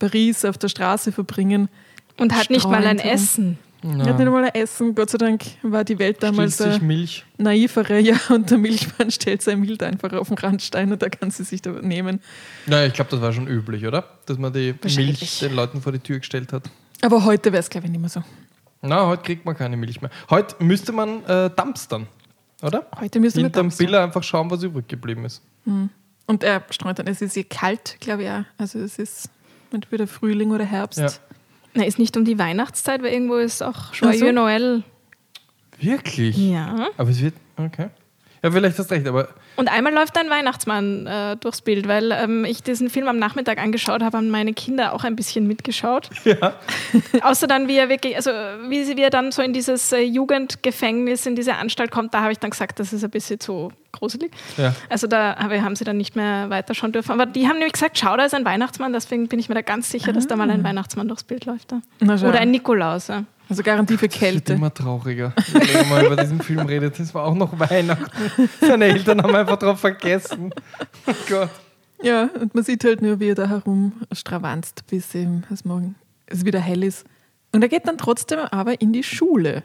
B: Paris auf der Straße verbringen.
E: Und hat nicht mal ein. Essen.
B: Er hat nicht einmal ein Essen. Gott sei Dank war die Welt damals
C: Schließt sich Milch.
B: naivere, ja, und der Milchmann stellt sein Mild einfach auf den Randstein und da kann sie sich da nehmen.
C: Naja, ich glaube, das war schon üblich, oder? Dass man die. Milch den Leuten vor die Tür gestellt hat.
B: Aber heute wäre es, glaube ich, nicht mehr so.
C: Na, heute kriegt man keine Milch mehr. Heute müsste man äh, dumpstern, oder?
B: Heute müssen wir
C: Hinterm. Biller einfach schauen, was übrig geblieben ist.
B: Und er streut dann, es ist sehr kalt, glaube ich auch. Also es ist entweder Frühling oder Herbst.
C: Ja.
E: Na, ist nicht um die Weihnachtszeit, weil irgendwo ist auch Joyeux
B: so.
E: Noël.
C: Wirklich?
E: Ja.
C: Aber es wird. Okay. Ja, vielleicht hast du recht, aber
E: Und einmal läuft ein Weihnachtsmann äh, durchs Bild, weil ähm, ich diesen Film am Nachmittag angeschaut habe, haben meine Kinder auch ein bisschen mitgeschaut.
C: ja.
E: Außer dann, wie er wirklich, also wie, sie, wie er dann so in dieses äh, Jugendgefängnis, in diese Anstalt kommt, da habe ich dann gesagt, das ist ein bisschen zu gruselig.
C: ja.
E: Also da habe- haben sie dann nicht mehr weiterschauen dürfen. Aber die haben nämlich gesagt, schau, da ist ein Weihnachtsmann, deswegen bin ich mir da ganz sicher, dass da mal ein Weihnachtsmann durchs Bild läuft. Da. Oder ein Nikolaus. Ja.
B: Also Garantie für
C: Es
B: Kälte.
C: immer trauriger. Wenn man über diesen Film redet. Das war auch noch Weihnachten. Seine Eltern haben einfach drauf vergessen. Oh Gott.
B: Ja, und man sieht halt nur, wie er da herum stravanzt, bis eben es morgen es wieder hell ist. Und er geht dann trotzdem aber in die Schule.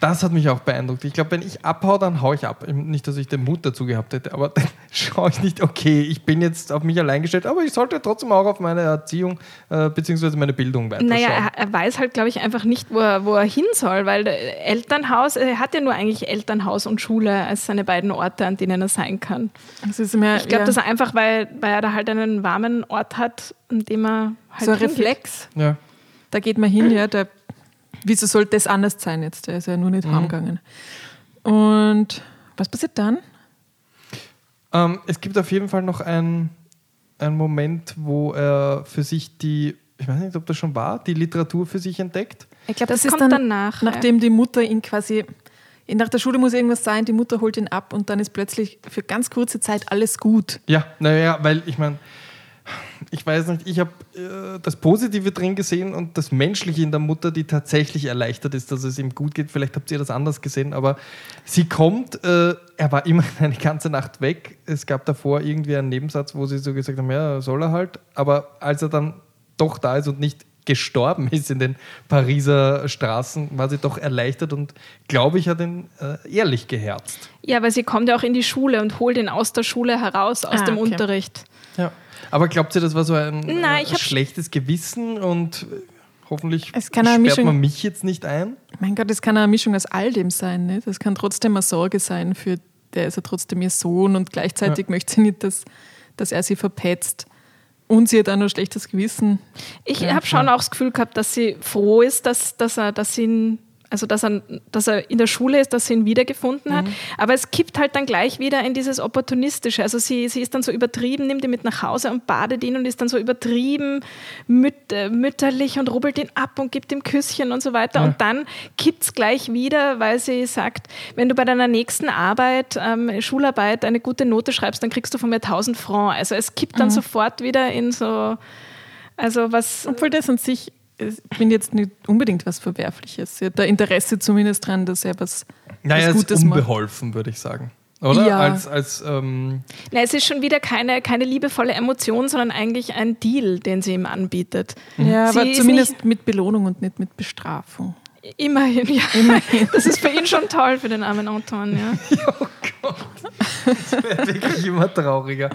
C: Das hat mich auch beeindruckt. Ich glaube, wenn ich abhau, dann hau ich ab. Nicht, dass ich den Mut dazu gehabt hätte, aber dann schaue ich nicht, okay, ich bin jetzt auf mich allein gestellt, aber ich sollte trotzdem auch auf meine Erziehung äh, bzw. meine Bildung weiterschauen.
E: Naja, er, er weiß halt, glaube ich, einfach nicht, wo er, wo er hin soll, weil Elternhaus, er hat ja nur eigentlich Elternhaus und Schule als seine beiden Orte, an denen er sein kann.
B: Das ist mehr,
E: Ich glaube,
B: ja,
E: dass er einfach, weil, weil er da halt einen warmen Ort hat, an dem er halt
B: so ein. Reflex.
C: ja.
B: Da geht man hin, ja. Der, wieso sollte das anders sein jetzt? Der ist ja nur nicht
C: Mhm.
B: heimgegangen. Und was passiert dann?
C: Ähm, es gibt auf jeden Fall noch einen, einen Moment, wo er für sich die, ich weiß nicht, ob das schon war, die Literatur für sich entdeckt.
B: Ich glaube,
E: Das kommt dann nach,
B: Nachdem die Mutter ihn quasi. Nach der Schule muss irgendwas sein, die Mutter holt ihn ab und dann ist plötzlich für ganz kurze Zeit alles gut.
C: Ja, naja, weil ich meine, ich weiß nicht, ich habe äh, das Positive drin gesehen und das Menschliche in der Mutter, die tatsächlich erleichtert ist, dass es ihm gut geht. Vielleicht habt ihr das anders gesehen, aber sie kommt, äh, er war immer eine ganze Nacht weg. Es gab davor irgendwie einen Nebensatz, wo sie so gesagt haben, ja, soll er halt. Aber als er dann doch da ist und nicht gestorben ist in den Pariser Straßen, war sie doch erleichtert und glaube ich, hat ihn äh, ehrlich geherzt.
E: Ja, weil sie kommt ja auch in die Schule und holt ihn aus der Schule heraus, aus
B: Ah,
E: dem
B: okay.
E: Unterricht.
C: Ja. Aber glaubt ihr, das war so ein
E: Nein,
C: äh, schlechtes Gewissen und äh, hoffentlich
B: Es kann eine
C: sperrt
B: Mischung-
C: man mich jetzt nicht ein?
B: Mein Gott, das kann eine Mischung aus all dem sein. Ne? Das kann trotzdem eine Sorge sein für, der ist ja trotzdem ihr Sohn und gleichzeitig möchte sie nicht, dass, dass er sie verpetzt. Und sie hat auch noch schlechtes Gewissen.
E: Ich
B: Ja,
E: habe schon auch das Gefühl gehabt, dass sie froh ist, dass, dass er, dass sie ihn, also dass er, dass er in der Schule ist, dass sie ihn wiedergefunden
B: Mhm.
E: hat. Aber es kippt halt dann gleich wieder in dieses Opportunistische. Also sie, sie ist dann so übertrieben, nimmt ihn mit nach Hause und badet ihn und ist dann so übertrieben müt, äh, mütterlich und rubbelt ihn ab und gibt ihm Küsschen und so weiter. Und dann kippt es gleich wieder, weil sie sagt, wenn du bei deiner nächsten Arbeit, ähm, Schularbeit, eine gute Note schreibst, dann kriegst du von mir 1000 Francs. Also es kippt dann
B: Mhm.
E: sofort wieder in so, also was
B: Obwohl das an sich ich finde jetzt nicht unbedingt was Verwerfliches. Sie hat da Interesse zumindest dran, dass er was,
C: Naja,
B: was
C: es ist
B: Gutes macht.
C: unbeholfen, würde ich sagen. Oder?
B: Ja.
C: Als, als ähm,
E: Na, es ist schon wieder keine, keine liebevolle Emotion, sondern eigentlich ein Deal, den sie ihm anbietet.
B: Ja,
E: Sie
B: aber zumindest mit Belohnung und nicht mit Bestrafung.
E: Immerhin, ja. Das ist für ihn schon toll, für den armen Anton, ja.
C: es wird wirklich immer trauriger.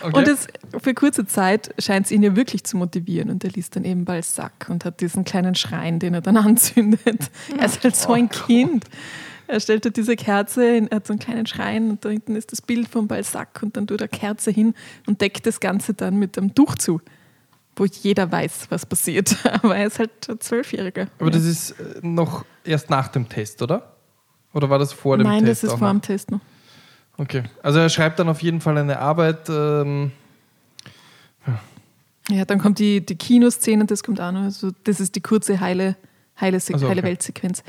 C: Okay.
B: Und es, für kurze Zeit scheint es ihn ja wirklich zu motivieren und er liest dann eben Balzac und hat diesen kleinen Schrein, den er dann anzündet. Er ist halt so ein Kind. Er stellt halt diese Kerze, in, er hat so einen kleinen Schrein und da hinten ist das Bild von Balzac und dann tut er Kerze hin und deckt das Ganze dann mit einem Tuch zu, wo jeder weiß, was passiert. Aber er ist halt Zwölfjähriger.
C: Aber das ist äh, noch erst nach dem Test, oder? Oder war das vor dem
B: Nein,
C: Test?
B: das ist vor
C: noch?
B: dem Test noch.
C: Okay. Also er schreibt dann auf jeden Fall eine Arbeit. Ähm,
B: Ja, dann kommt die, die Kinoszene, das kommt auch noch. Also das ist die kurze heile, heile, Se-
C: Also, okay.
B: heile Weltsequenz.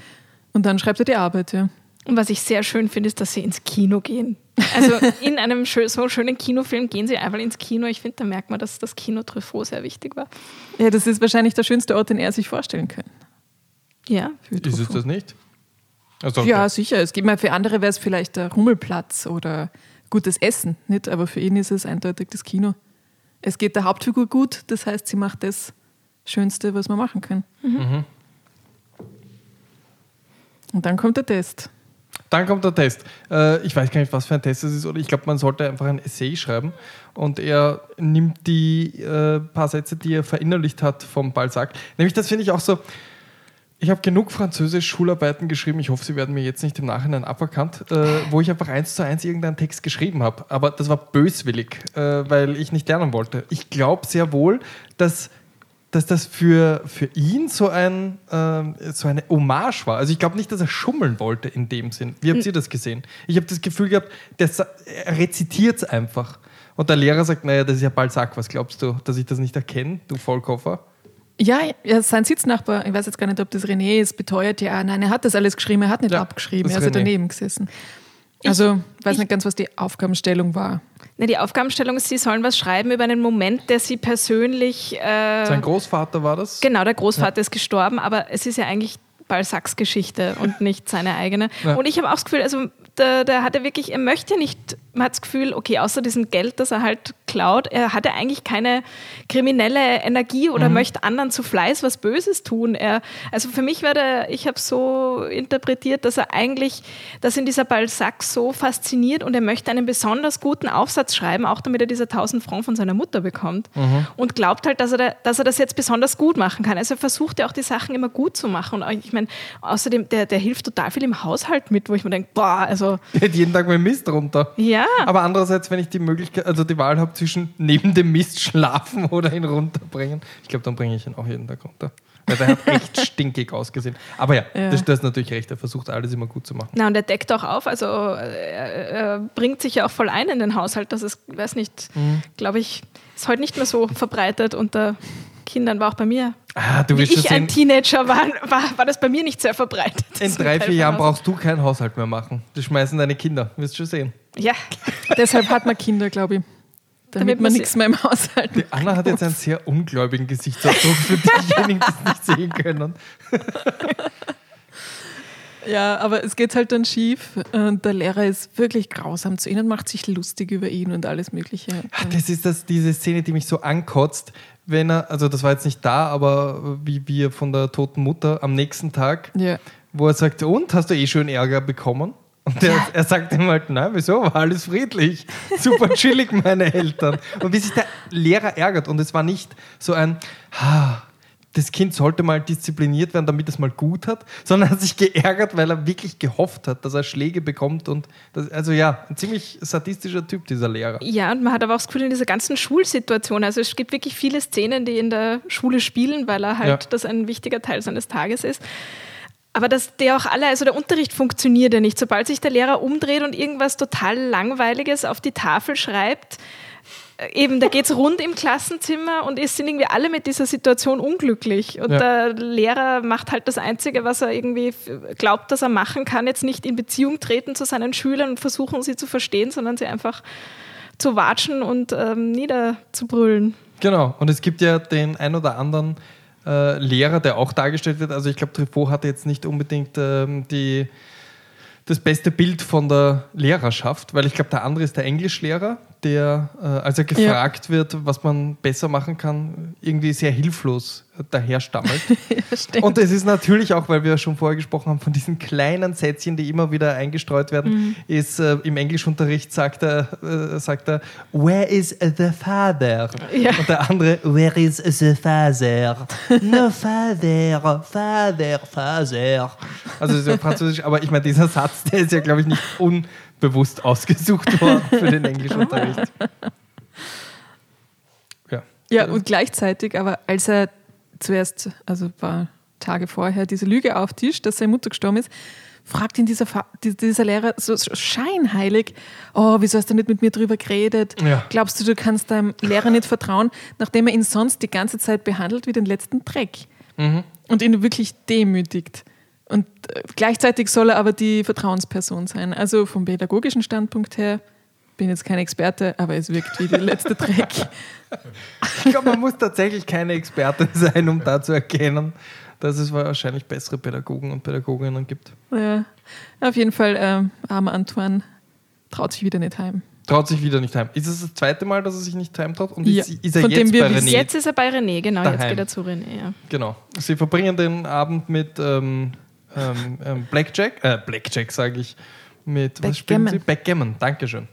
B: Und dann schreibt er die Arbeit, ja.
E: Und was ich sehr schön finde, ist, dass sie ins Kino gehen. Also in einem so schönen Kinofilm gehen sie einfach ins Kino. Ich finde, da merkt man, dass das Kino Truffaut sehr wichtig war.
B: Ja, das ist wahrscheinlich der schönste Ort, den er sich vorstellen kann.
E: Ja.
B: für
C: ist es das nicht? Also, okay.
B: Ja, sicher. Es gibt mal für andere wäre es vielleicht der Rummelplatz oder gutes Essen, nicht? Aber für ihn ist es eindeutig das Kino. Es geht der Hauptfigur gut, das heißt, sie macht das Schönste, was man machen kann. Und dann kommt der Test.
C: Dann kommt der Test. Äh, ich weiß gar nicht, was für ein Test es ist. Oder ich glaube, man sollte einfach ein Essay schreiben. Und er nimmt die äh, paar Sätze, die er verinnerlicht hat vom Balzac. Nämlich, das finde ich auch so. Ich habe genug Französisch-Schularbeiten geschrieben. Ich hoffe, sie werden mir jetzt nicht im Nachhinein aberkannt, äh, wo ich einfach eins zu eins irgendeinen Text geschrieben habe. Aber das war böswillig, äh, weil ich nicht lernen wollte. Ich glaube sehr wohl, dass dass das für, für ihn so, ein, ähm, so eine Hommage war. Also ich glaube nicht, dass er schummeln wollte in dem Sinn. Wie habt ihr das gesehen? Ich habe das Gefühl gehabt, der, er rezitiert es einfach. Und der Lehrer sagt, naja, das ist ja Balzac, was glaubst du, dass ich das nicht erkenne, du Vollkoffer?
B: Ja, ja, sein Sitznachbar, ich weiß jetzt gar nicht, ob das René ist, beteuert ja, nein, er hat das alles geschrieben, er hat nicht
C: Ja,
B: abgeschrieben, er ist ja daneben gesessen. Also, weiß
E: ich-
B: nicht ganz, was die Aufgabenstellung war.
E: Ne, die Aufgabenstellung ist, sie sollen was schreiben über einen Moment, der sie persönlich. Äh,
C: Sein Großvater war das?
E: Genau, der Großvater ist gestorben, aber es ist ja eigentlich Balzacs Geschichte und nicht seine eigene.
C: Ja.
E: Und ich habe auch das Gefühl, also der, der hat ja wirklich, er möchte nicht, man hat das Gefühl, okay, außer diesem Geld, das er halt klaut, er hat ja eigentlich keine kriminelle Energie oder möchte anderen zu Fleiß was Böses tun. Er, also für mich war der, ich habe so interpretiert, dass er eigentlich, dass ihn dieser Balzac so fasziniert und er möchte einen besonders guten Aufsatz schreiben, auch damit er diese 1000 Franc von seiner Mutter bekommt. Und glaubt halt, dass er, da, dass er das jetzt besonders gut machen kann. Also er versucht ja auch die Sachen immer gut zu machen. Und ich meine, außerdem, der, der hilft total viel im Haushalt mit, wo ich mir denke, boah, also
C: Der hat jeden Tag mein Mist runter.
E: ja.
C: Aber andererseits, wenn ich die Möglichkeit, also die Wahl habe zwischen neben dem Mist schlafen oder ihn runterbringen, ich glaube, dann bringe ich ihn auch jeden Tag runter. Weil der hat echt stinkig ausgesehen. Aber ja,
B: Ja.
C: Das, das ist natürlich recht. Er versucht alles immer gut zu machen.
E: Na, und er deckt auch auf, also er, er bringt sich ja auch voll ein in den Haushalt. Das ist, weiß nicht,
C: Mhm.
E: glaube ich, ist heute nicht mehr so verbreitet unter Kindern, war auch bei mir.
C: Ah, du
E: Wie ich ein Teenager war, war, war das bei mir nicht sehr verbreitet.
C: in drei, vier Jahren brauchst du keinen Haushalt mehr machen. Das schmeißen deine Kinder. Wirst schon sehen.
E: Ja,
B: Deshalb hat man Kinder, glaube ich. Damit,
E: Damit
B: man nichts mehr im Haushalt
C: Die Anna hat jetzt einen sehr ungläubigen Gesichtsausdruck für diejenigen, die es nicht sehen können.
B: Ja, aber es geht halt dann schief. Und der Lehrer ist wirklich grausam zu ihnen, macht sich lustig über ihn und alles Mögliche.
C: Ah, Das ist das, diese Szene, die mich so ankotzt, wenn er, also das war jetzt nicht da, aber wie wir von der toten Mutter am nächsten Tag,
B: Ja.
C: wo er sagt, und, hast du eh schön Ärger bekommen? Und er, er sagt ihm halt, nein, wieso, war alles friedlich, super chillig, meine Eltern. Und wie sich der Lehrer ärgert. Und es war nicht so ein, ha, das Kind sollte mal diszipliniert werden, damit es mal gut hat, sondern er hat sich geärgert, weil er wirklich gehofft hat, dass er Schläge bekommt. Und das, also ja, ein ziemlich sadistischer Typ, dieser Lehrer.
E: Ja, und man hat aber auch das Gefühl in dieser ganzen Schulsituation, also es gibt wirklich viele Szenen, die in der Schule spielen, weil er halt
C: Ja.
E: das ein wichtiger Teil seines Tages ist. Aber dass der auch alle, also der Unterricht funktioniert ja nicht. Sobald sich der Lehrer umdreht und irgendwas total Langweiliges auf die Tafel schreibt, eben, da geht es rund im Klassenzimmer und es sind irgendwie alle mit dieser Situation unglücklich. Und
C: Ja.
E: der Lehrer macht halt das Einzige, was er irgendwie glaubt, dass er machen kann, jetzt nicht in Beziehung treten zu seinen Schülern und versuchen, sie zu verstehen, sondern sie einfach zu watschen und ähm, niederzubrüllen.
C: Genau, und es gibt ja den ein oder anderen äh, Lehrer, der auch dargestellt wird. Also ich glaube, Truffaut hatte jetzt nicht unbedingt ähm, die, das beste Bild von der Lehrerschaft, weil ich glaube, der andere ist der Englischlehrer, der, äh, als er gefragt ja. wird, was man besser machen kann, irgendwie sehr hilflos daher stammelt. ja, und es ist natürlich auch, weil wir schon vorher gesprochen haben, von diesen kleinen Sätzchen, die immer wieder eingestreut werden, mhm. ist äh, im Englischunterricht sagt er, äh, sagt er, where is the father? Ja. Und der andere, where is the father? no father, father, father. Also ist ja französisch, aber ich meine, dieser Satz, der ist ja, glaube ich, nicht unbewusst ausgesucht worden für den Englischunterricht.
B: Ja. Ja, und gleichzeitig, aber als er zuerst, also ein paar Tage vorher, diese Lüge auftischt, dass seine Mutter gestorben ist, fragt ihn dieser, dieser Lehrer so scheinheilig, oh, wieso hast du nicht mit mir drüber geredet? Ja. Glaubst du, du kannst deinem Lehrer nicht vertrauen, nachdem er ihn sonst die ganze Zeit behandelt wie den letzten Dreck mhm. und ihn wirklich demütigt. Und äh, gleichzeitig soll er aber die Vertrauensperson sein. Also vom pädagogischen Standpunkt her bin jetzt kein Experte, aber es wirkt wie der letzte Dreck.
C: Ich glaube, man muss tatsächlich keine Experte sein, um da zu erkennen, dass es wahrscheinlich bessere Pädagogen und Pädagoginnen gibt.
B: Ja, auf jeden Fall, ähm, armer Antoine traut sich wieder nicht heim.
C: Traut sich wieder nicht heim. Ist es das zweite Mal, dass er sich nicht heimtraut?
E: Und ja. ist, ist er Von jetzt bei René? Jetzt ist er bei René, genau. Daheim. Jetzt geht er zu René, ja.
C: Genau. Sie verbringen den Abend mit ähm, ähm, ähm Blackjack, äh, Blackjack sage ich, mit,
B: Backgammon. was spielen Sie?
C: Backgammon, Dankeschön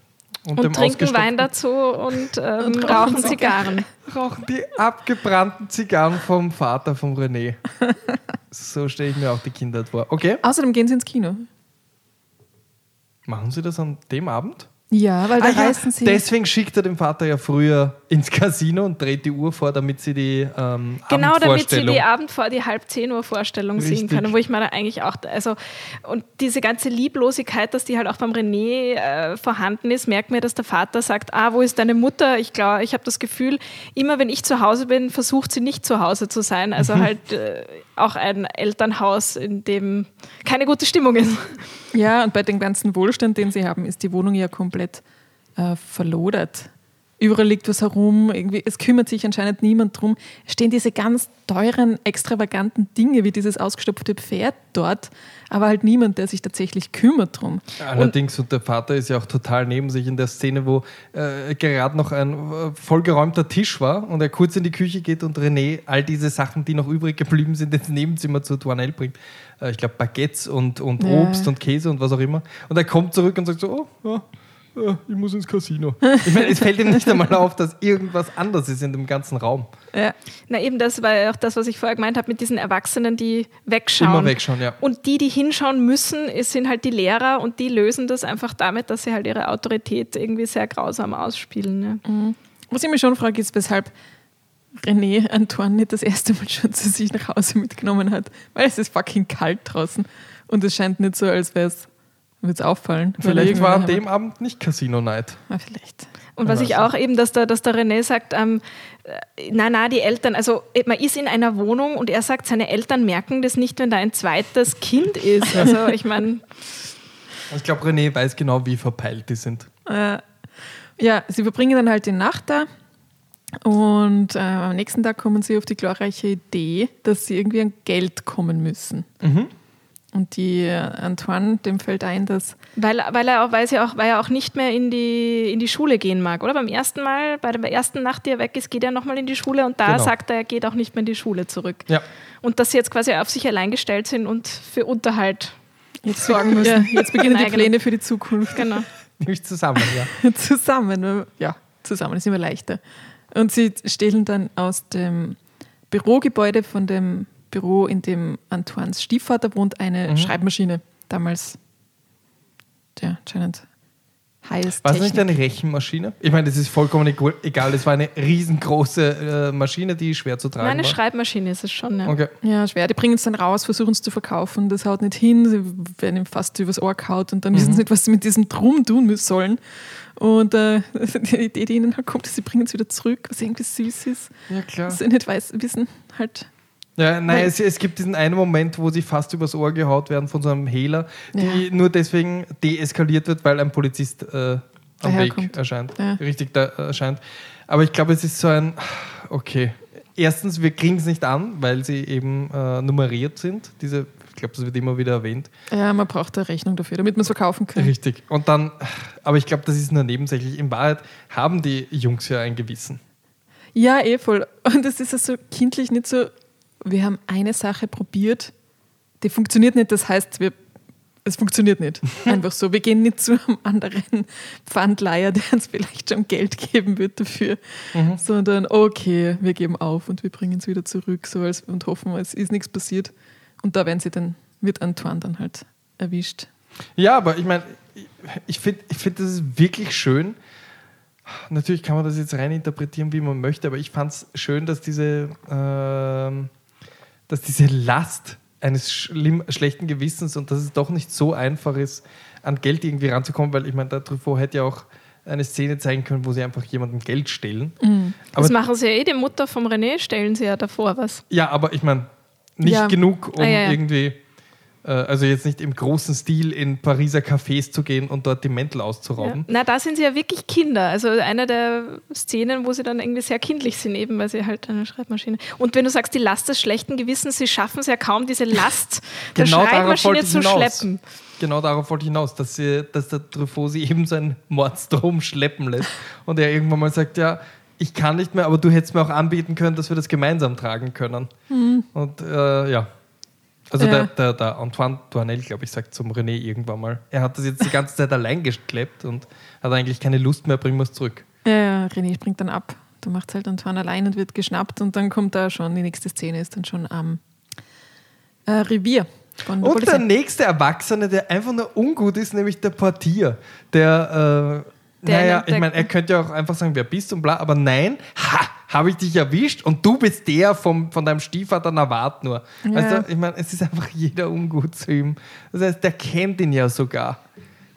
E: und, und trinken Wein dazu und, ähm, und rauchen Zigarren.
C: Rauchen die abgebrannten Zigarren vom Vater von René. so stelle ich mir auch die Kindheit vor. Okay.
B: Außerdem gehen sie ins Kino.
C: Machen sie das an dem Abend?
B: Ja, weil da ah, reisen ja, sie.
C: Deswegen schickt er den Vater ja früher ins Casino und dreht die Uhr vor, damit sie die ähm,
E: Genau, damit sie die Abend vor die halb zehn Uhr Vorstellung Richtig. sehen können, wo ich meine eigentlich auch, also und diese ganze Lieblosigkeit, dass die halt auch beim René äh, vorhanden ist, merkt mir, dass der Vater sagt, ah, wo ist deine Mutter? Ich glaube, ich habe das Gefühl, immer wenn ich zu Hause bin, versucht sie nicht zu Hause zu sein. Also mhm. halt äh, auch ein Elternhaus, in dem keine gute Stimmung ist.
B: Ja, und bei dem ganzen Wohlstand, den sie haben, ist die Wohnung ja komplett äh, verlodert. Überall liegt was herum, irgendwie, es kümmert sich anscheinend niemand drum. Es stehen diese ganz teuren, extravaganten Dinge wie dieses ausgestopfte Pferd dort, aber halt niemand, der sich tatsächlich kümmert drum.
C: Allerdings, und, und der Vater ist ja auch total neben sich in der Szene, wo äh, gerade noch ein äh, vollgeräumter Tisch war und er kurz in die Küche geht und René all diese Sachen, die noch übrig geblieben sind, ins Nebenzimmer zu Douanel bringt. Äh, ich glaube, Baguettes und, und ja. Obst und Käse und was auch immer. Und er kommt zurück und sagt so, oh, ja ich muss ins Casino. Ich meine, es fällt ihm nicht einmal auf, dass irgendwas anders ist in dem ganzen Raum.
E: Ja. Na eben, das war ja auch das, was ich vorher gemeint habe mit diesen Erwachsenen, die wegschauen.
C: Immer wegschauen, ja.
E: Und die, die hinschauen müssen, sind halt die Lehrer und die lösen das einfach damit, dass sie halt ihre Autorität irgendwie sehr grausam ausspielen. Ja.
B: Mhm. Was ich mich schon frage, ist, weshalb René Antoine nicht das erste Mal schon zu sich nach Hause mitgenommen hat. Weil es ist fucking kalt draußen. Und es scheint nicht so, als wäre es wird es auffallen.
C: Vielleicht war an dem Abend nicht Casino Night.
B: Ja, vielleicht.
E: Und was ich auch eben, dass der, dass der René sagt, ähm, na, na, die Eltern, also man ist in einer Wohnung und er sagt, seine Eltern merken das nicht, wenn da ein zweites Kind ist. Also ich meine.
C: Ich glaube, René weiß genau, wie verpeilt die sind.
B: Äh, ja, sie verbringen dann halt die Nacht da und äh, am nächsten Tag kommen sie auf die glorreiche Idee, dass sie irgendwie an Geld kommen müssen. Mhm. Und die äh, Antoine, dem fällt ein, dass.
E: Weil, weil, er auch, weil, sie auch, weil er auch nicht mehr in die, in die Schule gehen mag, oder? Beim ersten Mal, bei der ersten Nacht, die er weg ist, geht er nochmal in die Schule und da genau. sagt er, er geht auch nicht mehr in die Schule zurück.
C: Ja.
E: Und dass sie jetzt quasi auf sich allein gestellt sind und für Unterhalt jetzt sorgen müssen.
B: Ja, jetzt beginnen die Pläne für die Zukunft.
E: Genau.
C: Nämlich zusammen, ja.
B: zusammen, ja, zusammen ist immer leichter. Und sie stehlen dann aus dem Bürogebäude von dem Büro, in dem Antoines Stiefvater wohnt, eine mhm. Schreibmaschine. Damals, ja, anscheinend heißt.
C: War es nicht eine Rechenmaschine? Ich meine, das ist vollkommen egal. Es war eine riesengroße äh, Maschine, die schwer zu tragen Nein,
E: eine war. Schreibmaschine ist es schon. Ja.
B: Okay. ja, schwer. Die bringen es dann raus, versuchen es zu verkaufen. Das haut nicht hin. Sie werden ihm fast übers Ohr kaut und dann mhm. wissen sie nicht, was sie mit diesem Drum tun sollen. Und äh, die Idee, die ihnen halt kommt, ist, sie bringen es wieder zurück, was irgendwie süß ist.
C: Ja, klar.
B: Sie nicht weiß, wissen halt
C: ja, nein, es, es, gibt diesen einen Moment, wo sie fast übers Ohr gehaut werden von so einem Hehler, die ja. nur deswegen deeskaliert wird, weil ein Polizist äh, am Weg erscheint. Ja. Richtig da erscheint. Aber ich glaube, es ist so ein, okay, erstens, wir kriegen es nicht an, weil sie eben äh, nummeriert sind. Diese, ich glaube, das wird immer wieder erwähnt.
B: Ja, man braucht eine Rechnung dafür, damit man es verkaufen kann.
C: Richtig. Und dann, aber ich glaube, das ist nur nebensächlich. In Wahrheit haben die Jungs ja ein Gewissen.
B: Ja, eh voll. Und es ist ja so kindlich nicht so, wir haben eine Sache probiert, die funktioniert nicht, das heißt, wir, es funktioniert nicht. Einfach so. Wir gehen nicht zu einem anderen Pfandleiher, der uns vielleicht schon Geld geben wird dafür,
C: Mhm.
B: sondern okay, wir geben auf und wir bringen es wieder zurück so als, und hoffen, es ist nichts passiert. Und da werden sie dann, wird Antoine dann halt erwischt.
C: Ja, aber ich meine, ich- finde, ich find, das ist wirklich schön. Natürlich kann man das jetzt rein interpretieren, wie man möchte, aber ich fand es schön, dass diese, ähm, dass diese Last eines schlimm, schlechten Gewissens und dass es doch nicht so einfach ist, an Geld irgendwie ranzukommen, weil ich meine, der Truffaut hätte ja auch eine Szene zeigen können, wo sie einfach jemandem Geld stehlen. Aber
E: Das machen sie ja eh, die Mutter vom René stellen sie ja davor was.
C: Ja, aber ich meine, nicht
B: Ja.
C: genug, um
E: Ah, ja, ja.
C: irgendwie, also jetzt nicht im großen Stil in Pariser Cafés zu gehen und dort die Mäntel auszurauben.
E: Na, da sind sie ja wirklich Kinder. Also eine der Szenen, wo sie dann irgendwie sehr kindlich sind, eben weil sie halt eine Schreibmaschine. Und wenn du sagst, die Last des schlechten Gewissens, sie schaffen es ja kaum, diese Last der
C: Genau
E: Schreibmaschine zu
C: hinaus.
E: schleppen.
C: Genau darauf wollte ich hinaus, dass, sie, dass der Truffaut sie eben seinen Mordstrom schleppen lässt und er irgendwann mal sagt, ja, ich kann nicht mehr, aber du hättest mir auch anbieten können, dass wir das gemeinsam tragen können. Und äh, ja. Also
B: Ja.
C: Der, der, der Antoine Douanel, glaube ich, sagt zum René irgendwann mal, er hat das jetzt die ganze Zeit allein gekleppt und hat eigentlich keine Lust mehr, bringen wir es zurück.
B: Ja, ja, René springt dann ab. Da macht es halt Antoine allein und wird geschnappt und dann kommt da schon, die nächste Szene ist dann schon am äh, Revier.
C: Und
B: Polizei.
C: der nächste Erwachsene, der einfach nur ungut ist, nämlich der Portier. Der, äh,
E: Der
C: naja, ich meine, er könnte ja auch einfach sagen, wer bist du und bla, aber nein, ha, habe ich dich erwischt und du bist der vom, von deinem Stiefvater Navat nur.
B: Ja.
C: Du, ich meine, es ist einfach jeder ungut zu ihm. Das heißt, der kennt ihn ja sogar.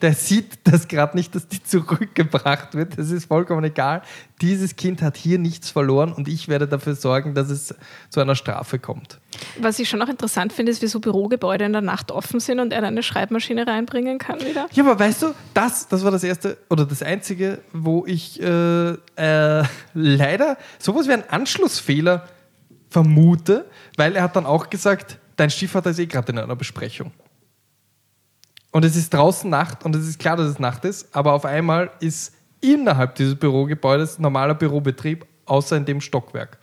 C: Der sieht das gerade nicht, dass die zurückgebracht wird. Das ist vollkommen egal. Dieses Kind hat hier nichts verloren und ich werde dafür sorgen, dass es zu einer Strafe kommt.
E: Was ich schon auch interessant finde, ist, wie so Bürogebäude in der Nacht offen sind und er dann eine Schreibmaschine reinbringen kann wieder.
C: Ja, aber weißt du, das, das war das erste oder das einzige, wo ich äh, äh, leider sowas wie einen Anschlussfehler vermute, weil er hat dann auch gesagt, dein Stiefvater ist eh gerade in einer Besprechung. Und es ist draußen Nacht und es ist klar, dass es Nacht ist, aber auf einmal ist innerhalb dieses Bürogebäudes normaler Bürobetrieb, außer in dem Stockwerk.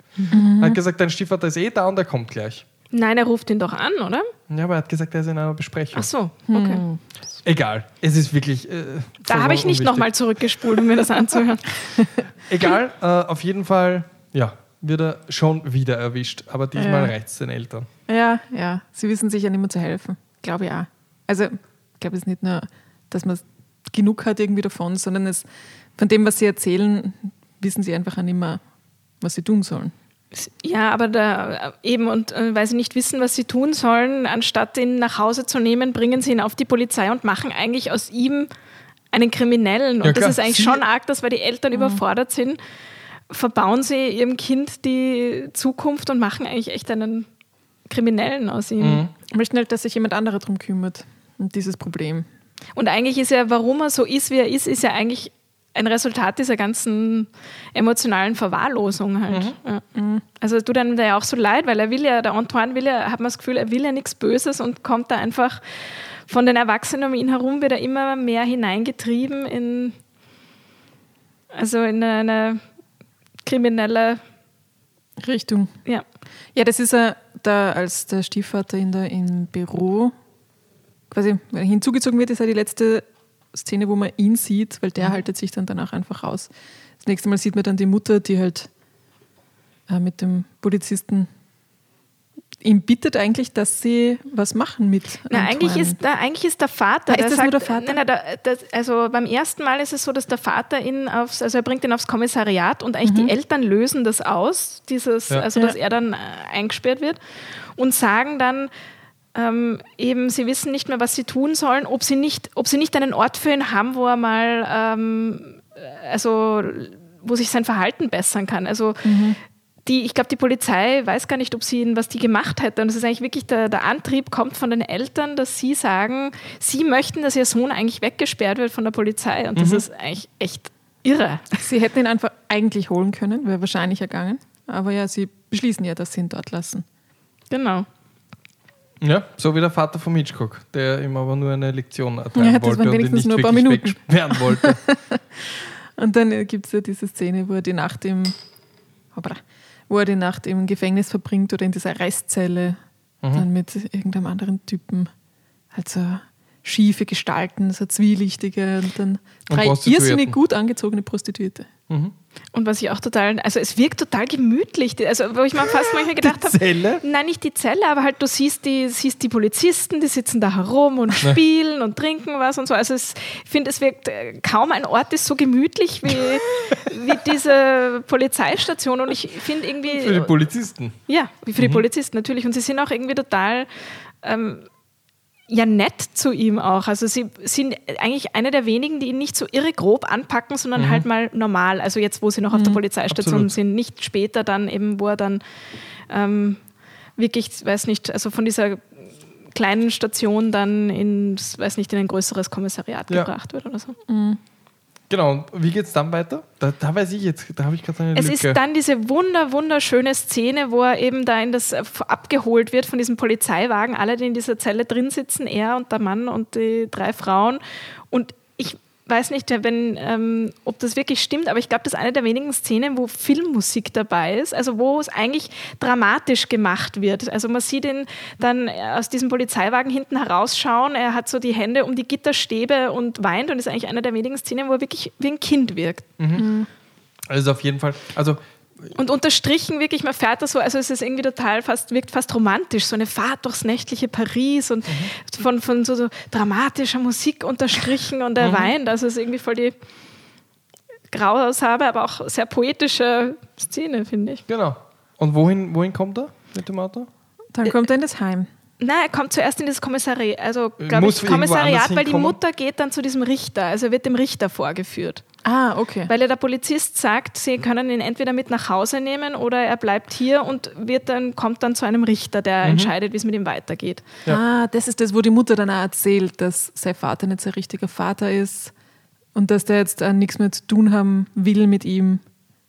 C: Er hat gesagt, dein Stiefvater ist eh da und er kommt gleich.
E: Nein, er ruft ihn doch an, oder?
C: Ja, aber er hat gesagt, er ist in einer Besprechung.
E: Ach so, okay.
C: Egal, es ist wirklich. Äh,
E: Da habe ich nicht nochmal zurückgespult, um mir das anzuhören.
C: Egal, äh, auf jeden Fall, ja, wird er schon wieder erwischt. Aber diesmal
B: Ja.
C: reicht es den Eltern.
B: Ja, ja. Sie wissen sich ja nicht mehr zu helfen. Glaube ich auch. Also, ich glaube, es ist nicht nur, dass man genug hat irgendwie davon, sondern es, von dem, was sie erzählen, wissen sie einfach auch nicht mehr, was sie tun sollen.
E: Ja, aber da eben, und äh, weil sie nicht wissen, was sie tun sollen, anstatt ihn nach Hause zu nehmen, bringen sie ihn auf die Polizei und machen eigentlich aus ihm einen Kriminellen. Und
C: Ja,
E: das ist eigentlich
C: Sie-
E: schon arg, dass weil die Eltern überfordert sind, verbauen sie ihrem Kind die Zukunft und machen eigentlich echt einen Kriminellen aus ihm.
B: Möchten halt, dass sich jemand anderer drum kümmert. Und dieses Problem.
E: Und eigentlich ist ja, warum er so ist, wie er ist, ist ja eigentlich ein Resultat dieser ganzen emotionalen Verwahrlosung halt. Ja. Also es tut einem da ja auch so leid, weil er will ja, der Antoine will ja, hat man das Gefühl, er will ja nichts Böses und kommt da einfach von den Erwachsenen um ihn herum, wird er immer mehr hineingetrieben in, also in eine kriminelle,
B: Richtung.
E: ja.
B: Ja, das ist er da, als der Stiefvater in der, im Büro quasi hinzugezogen wird, ist ja die letzte Szene, wo man ihn sieht, weil der haltet sich dann danach einfach raus. Das nächste Mal sieht man dann die Mutter, die halt äh, mit dem Polizisten ihm bittet eigentlich, dass sie was machen mit
E: Na,
B: Antoine.
E: eigentlich ist, na, eigentlich ist der Vater.
B: Ah, ist
E: der
B: das nur der Vater?
E: Nein, nein, das, also beim ersten Mal ist es so, dass der Vater ihn aufs, also er bringt ihn aufs Kommissariat und eigentlich die Eltern lösen das aus, dieses,
C: Ja.
E: also
B: Mhm. Ja.
E: dass er dann äh, eingesperrt wird und sagen dann, ähm, eben, sie wissen nicht mehr, was sie tun sollen, ob sie nicht, ob sie nicht einen Ort für ihn haben, wo er mal, ähm, also wo sich sein Verhalten bessern kann. Also die, ich glaube, die Polizei weiß gar nicht, ob sie ihn, was die gemacht hätte. Und das ist eigentlich wirklich der, der Antrieb kommt von den Eltern, dass sie sagen, sie möchten, dass ihr Sohn eigentlich weggesperrt wird von der Polizei. Und das ist eigentlich echt irre.
B: Sie hätten ihn einfach eigentlich holen können, wäre wahrscheinlich ergangen. Aber ja, sie beschließen ja, dass sie ihn dort lassen.
E: Genau.
C: Ja, so wie der Vater von Hitchcock, der ihm aber nur eine Lektion erteilen
B: Ja, das
C: wollte und ihn
B: wenigstens
C: nicht
B: nur ein paar
C: wirklich
B: Minuten.
C: wegsperren wollte.
B: Und dann gibt es ja diese Szene, wo er die Nacht im, wo er die Nacht im Gefängnis verbringt oder in dieser Restzelle,
C: Mhm.
B: dann mit irgendeinem anderen Typen. Also schiefe Gestalten, so zwielichtige und dann
C: Und
B: drei irrsinnig gut angezogene Prostituierte.
E: Und was ich auch total, also es wirkt total gemütlich. Also, wo ich mir fast manchmal gedacht habe,
C: Zelle?
E: nein, nicht die Zelle, aber halt du siehst die, siehst die Polizisten, die sitzen da herum und spielen und trinken was und so. Also es, ich finde, es wirkt äh, kaum ein Ort ist so gemütlich wie, wie diese Polizeistation. Und ich finde irgendwie.
C: Für die Polizisten.
E: Ja, wie für die Polizisten natürlich. Und sie sind auch irgendwie total ähm, ja nett zu ihm auch. Also sie sind eigentlich eine der wenigen, die ihn nicht so irre grob anpacken, sondern halt mal normal. Also jetzt, wo sie noch auf der Polizeistation
C: Absolut.
E: sind, nicht später dann eben, wo er dann ähm, wirklich, weiß nicht, also von dieser kleinen Station dann in, weiß nicht, in ein größeres Kommissariat
C: Ja.
E: gebracht wird oder so.
C: Genau, und wie geht es dann weiter? Da, da weiß ich jetzt, da habe ich gerade eine
E: Es
C: Lücke.
E: ist dann diese wunder, wunderschöne Szene, wo er eben da in das äh, abgeholt wird von diesem Polizeiwagen, alle, die in dieser Zelle drin sitzen, er und der Mann und die drei Frauen. Und weiß nicht, wenn, ähm, ob das wirklich stimmt, aber ich glaube, das ist eine der wenigen Szenen, wo Filmmusik dabei ist, also wo es eigentlich dramatisch gemacht wird. Also man sieht ihn dann aus diesem Polizeiwagen hinten herausschauen, er hat so die Hände um die Gitterstäbe und weint und ist eigentlich eine der wenigen Szenen, wo er wirklich wie ein Kind wirkt.
C: also auf jeden Fall, also
E: Und unterstrichen wirklich, man fährt da so, also es ist irgendwie total fast, wirkt fast romantisch, so eine Fahrt durchs nächtliche Paris und von, von so, so dramatischer Musik unterstrichen und er weint. Also es ist irgendwie voll die Grausabe, aber auch sehr poetische Szene, finde ich.
C: genau. Und wohin, wohin kommt er mit dem Auto?
B: Dann kommt er in das Heim.
E: Nein, er kommt zuerst in das Kommissariat, also glaube
C: Muss
E: ich, Kommissariat, weil die? Mutter geht dann zu diesem Richter, also er wird dem Richter vorgeführt.
B: Ah, okay.
E: Weil ja der Polizist sagt, sie können ihn entweder mit nach Hause nehmen oder er bleibt hier und wird dann, kommt dann zu einem Richter, der entscheidet, wie es mit ihm weitergeht.
B: Ah, das ist das, wo die Mutter dann auch erzählt, dass sein Vater nicht sein richtiger Vater ist und dass der jetzt auch nichts mehr zu tun haben will mit ihm.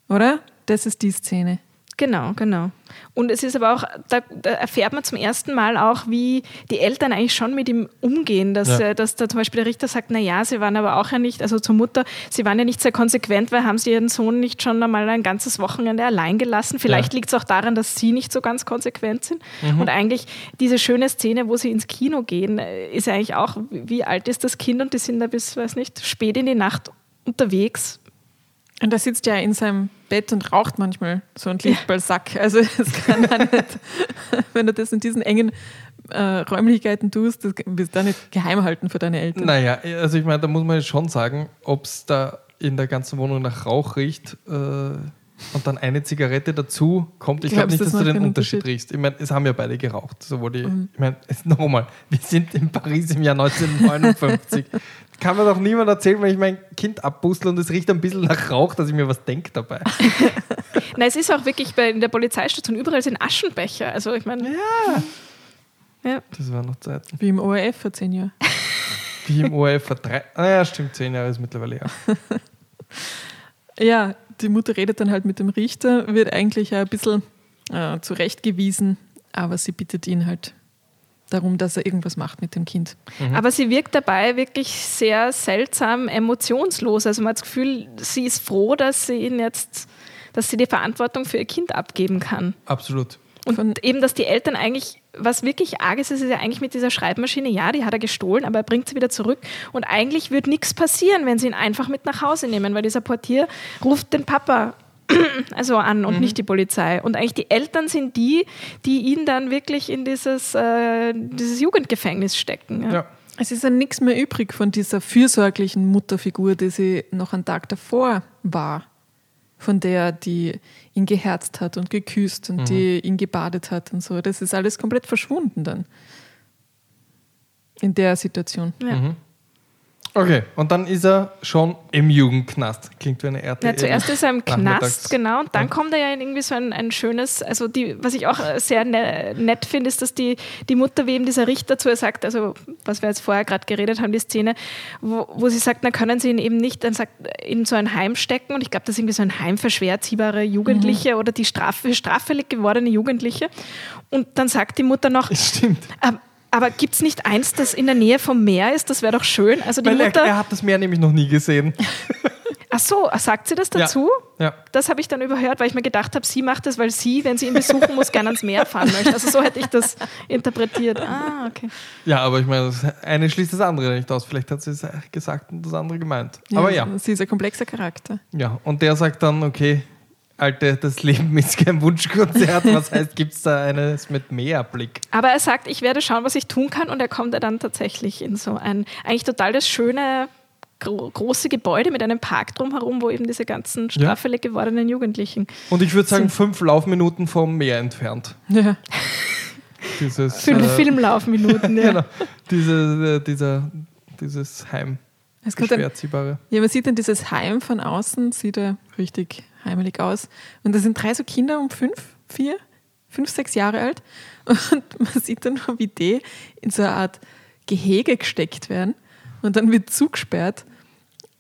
B: Oder? Das ist die Szene.
E: Genau, genau. Und es ist aber auch, da, da erfährt man zum ersten Mal auch, wie die Eltern eigentlich schon mit ihm umgehen, dass,
C: Ja.
E: äh, dass da zum Beispiel der Richter sagt, na ja, sie waren aber auch ja nicht, also zur Mutter, sie waren ja nicht sehr konsequent, weil haben sie ihren Sohn nicht schon einmal ein ganzes Wochenende allein gelassen. Vielleicht
C: Ja.
E: liegt es auch daran, dass sie nicht so ganz konsequent sind. Und eigentlich diese schöne Szene, wo sie ins Kino gehen, ist ja eigentlich auch, wie alt ist das Kind und die sind da bis, weiß nicht, spät in die Nacht unterwegs.
B: Und er sitzt ja in seinem Bett und raucht manchmal so ein Lichtballsack. Also es kann auch nicht, wenn du das in diesen engen äh, Räumlichkeiten tust, das wirst du auch nicht geheim halten für deine Eltern.
C: Naja, also ich meine, da muss man jetzt schon sagen, ob es da in der ganzen Wohnung nach Rauch riecht äh, und dann eine Zigarette dazu kommt. Ich glaube nicht,
B: du,
C: dass
B: das
C: du den Unterschied
B: Unterschied?
C: riechst. Ich meine, es haben ja beide geraucht. Sowohl die,
B: Mhm.
C: Ich meine, nochmal, wir sind in Paris im Jahr 1959. Kann mir doch niemand erzählen, wenn ich mein Kind abbustle und es riecht ein bisschen nach Rauch, dass ich mir was denke dabei.
E: Na, es ist auch wirklich bei in der Polizeistation überall sind Aschenbecher. Also ich meine,
C: Ja.
E: ja.
C: Das waren noch Zeiten.
B: Wie im ORF vor zehn Jahren.
C: Wie im ORF vor drei. Ah ja, stimmt, zehn Jahre ist mittlerweile her.
B: Ja, die Mutter redet dann halt mit dem Richter, wird eigentlich ein bisschen äh, zurechtgewiesen, aber sie bittet ihn halt darum, dass er irgendwas macht mit dem Kind.
E: Aber sie wirkt dabei wirklich sehr seltsam emotionslos. Also man hat das Gefühl, sie ist froh, dass sie ihn jetzt, dass sie die Verantwortung für ihr Kind abgeben kann.
C: Absolut.
E: Und
B: Von-
E: eben, dass die Eltern eigentlich, was wirklich arg ist, ist ja eigentlich mit dieser Schreibmaschine, ja, die hat er gestohlen, aber er bringt sie wieder zurück. Und eigentlich wird nichts passieren, wenn sie ihn einfach mit nach Hause nehmen, weil dieser Portier ruft den Papa also an und nicht die Polizei. Und eigentlich die Eltern sind die, die ihn dann wirklich in dieses, äh, dieses Jugendgefängnis stecken. Ja.
C: Ja.
B: Es ist ja nichts mehr übrig von dieser fürsorglichen Mutterfigur, die sie noch einen Tag davor war. Von der, die ihn geherzt hat und geküsst und die ihn gebadet hat und so. Das ist alles komplett verschwunden dann. In der Situation.
E: Ja.
C: Okay, und dann ist er schon im Jugendknast. Klingt wie eine RTL.
E: Ja, zuerst ist er im Knast, genau, und dann kommt er ja in irgendwie so ein, ein schönes, also die, was ich auch äh, sehr ne, nett finde, ist, dass die, die Mutter, wie eben dieser Richter zu ihr sagt, also was wir jetzt vorher gerade geredet haben, die Szene, wo, wo sie sagt, na können sie ihn eben nicht dann sagt, in so ein Heim stecken und ich glaube, das ist irgendwie so ein Heim für schwer erziehbare Jugendliche oder die Strafe, straffällig gewordene Jugendliche und dann sagt die Mutter noch,
C: Stimmt.
E: ähm, aber gibt es nicht eins, das in der Nähe vom Meer ist? Das wäre doch schön. Also die
C: Weil er,
E: Mutter.
C: er hat das Meer nämlich noch nie gesehen.
E: Ach so, sagt sie das dazu?
C: Ja.
E: Das habe ich dann überhört, weil ich mir gedacht habe, sie macht das, weil sie, wenn sie ihn besuchen muss, gerne ans Meer fahren möchte. Also so hätte ich das interpretiert. Ah, okay.
C: Ja, aber ich meine, das eine schließt das andere nicht aus. Vielleicht hat sie es gesagt und das andere gemeint. aber ja.
B: Sie ist ein komplexer Charakter.
C: Ja, und der sagt dann, okay, Alte, das Leben ist kein Wunschkonzert. Was heißt, gibt es da eines mit Meerblick?
E: Aber er sagt, ich werde schauen, was ich tun kann und er kommt dann tatsächlich in so ein, eigentlich total das schöne, gro große Gebäude mit einem Park drumherum, wo eben diese ganzen straffällig gewordenen Jugendlichen.
C: Und ich würde sagen, fünf Laufminuten vom Meer entfernt.
B: Ja.
C: Dieses,
E: Fünf
C: äh,
E: Filmlaufminuten, ja.
C: Genau, diese, äh, dieser, dieses Heim.
B: Es kommt
C: erziehbare.
B: ja, man sieht dann dieses Heim von außen, sieht er richtig heimelig aus. Und da sind drei so Kinder um fünf, vier, fünf, sechs Jahre alt. Und man sieht dann nur, wie die in so eine Art Gehege gesteckt werden. Und dann wird zugesperrt.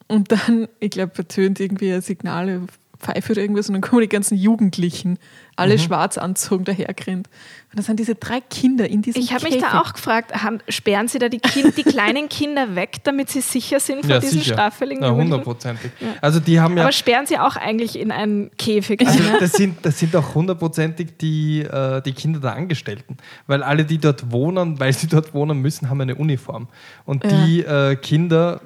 B: Und dann, ich glaube, vertönt irgendwie ein Signal, Pfeife oder irgendwas. Und dann kommen die ganzen Jugendlichen, alle schwarz anzogen, dahergrennt. Und da sind diese drei Kinder in diesem
E: Ich habe mich da auch gefragt, haben, sperren Sie da die, kind, die kleinen Kinder weg, damit sie sicher sind vor
C: Ja,
E: diesen
C: sicher.
E: straffälligen
C: Ja, hundertprozentig. Also die haben ja...
E: Aber sperren Sie auch eigentlich in einen Käfig?
C: Also
E: ne?
C: das sind, das sind auch hundertprozentig die, äh, die Kinder der Angestellten. Weil alle, die dort wohnen, weil sie dort wohnen müssen, haben eine Uniform. Und die äh, Kinder,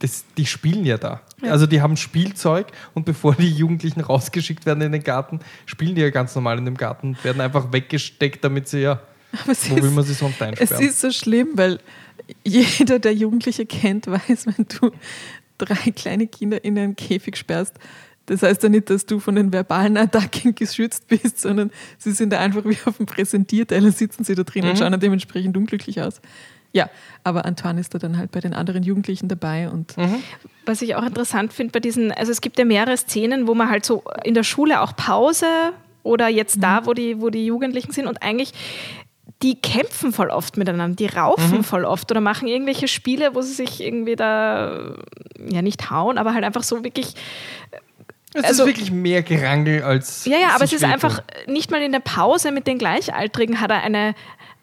C: das, die spielen ja da. Also die haben Spielzeug und bevor die Jugendlichen rausgeschickt werden in den Garten, spielen die ja ganz normal in dem Garten und werden einfach weggesteckt, damit sie ja,
B: Aber es
C: wo will
B: ist-
C: man sie sonst
B: Es
C: einsperren?
B: ist so schlimm, weil jeder, der Jugendliche kennt, weiß, wenn du drei kleine Kinder in einen Käfig sperrst, das heißt ja nicht, dass du von den verbalen Attacken geschützt bist, sondern sie sind da einfach wie auf dem Präsentierteller, sitzen sie da drin und schauen dann dementsprechend unglücklich aus. Ja, aber Antoine ist da dann halt bei den anderen Jugendlichen dabei und
E: Was ich auch interessant finde bei diesen, also es gibt ja mehrere Szenen, wo man halt so in der Schule auch Pause oder jetzt da, wo die, wo die Jugendlichen sind und eigentlich die kämpfen voll oft miteinander, die raufen voll oft oder machen irgendwelche Spiele, wo sie sich irgendwie da ja nicht hauen, aber halt einfach so wirklich
C: es
E: also-
C: ist wirklich mehr Gerangel als.
E: Ja, ja, aber es ist einfach nicht mal in der Pause mit den Gleichaltrigen hat er eine,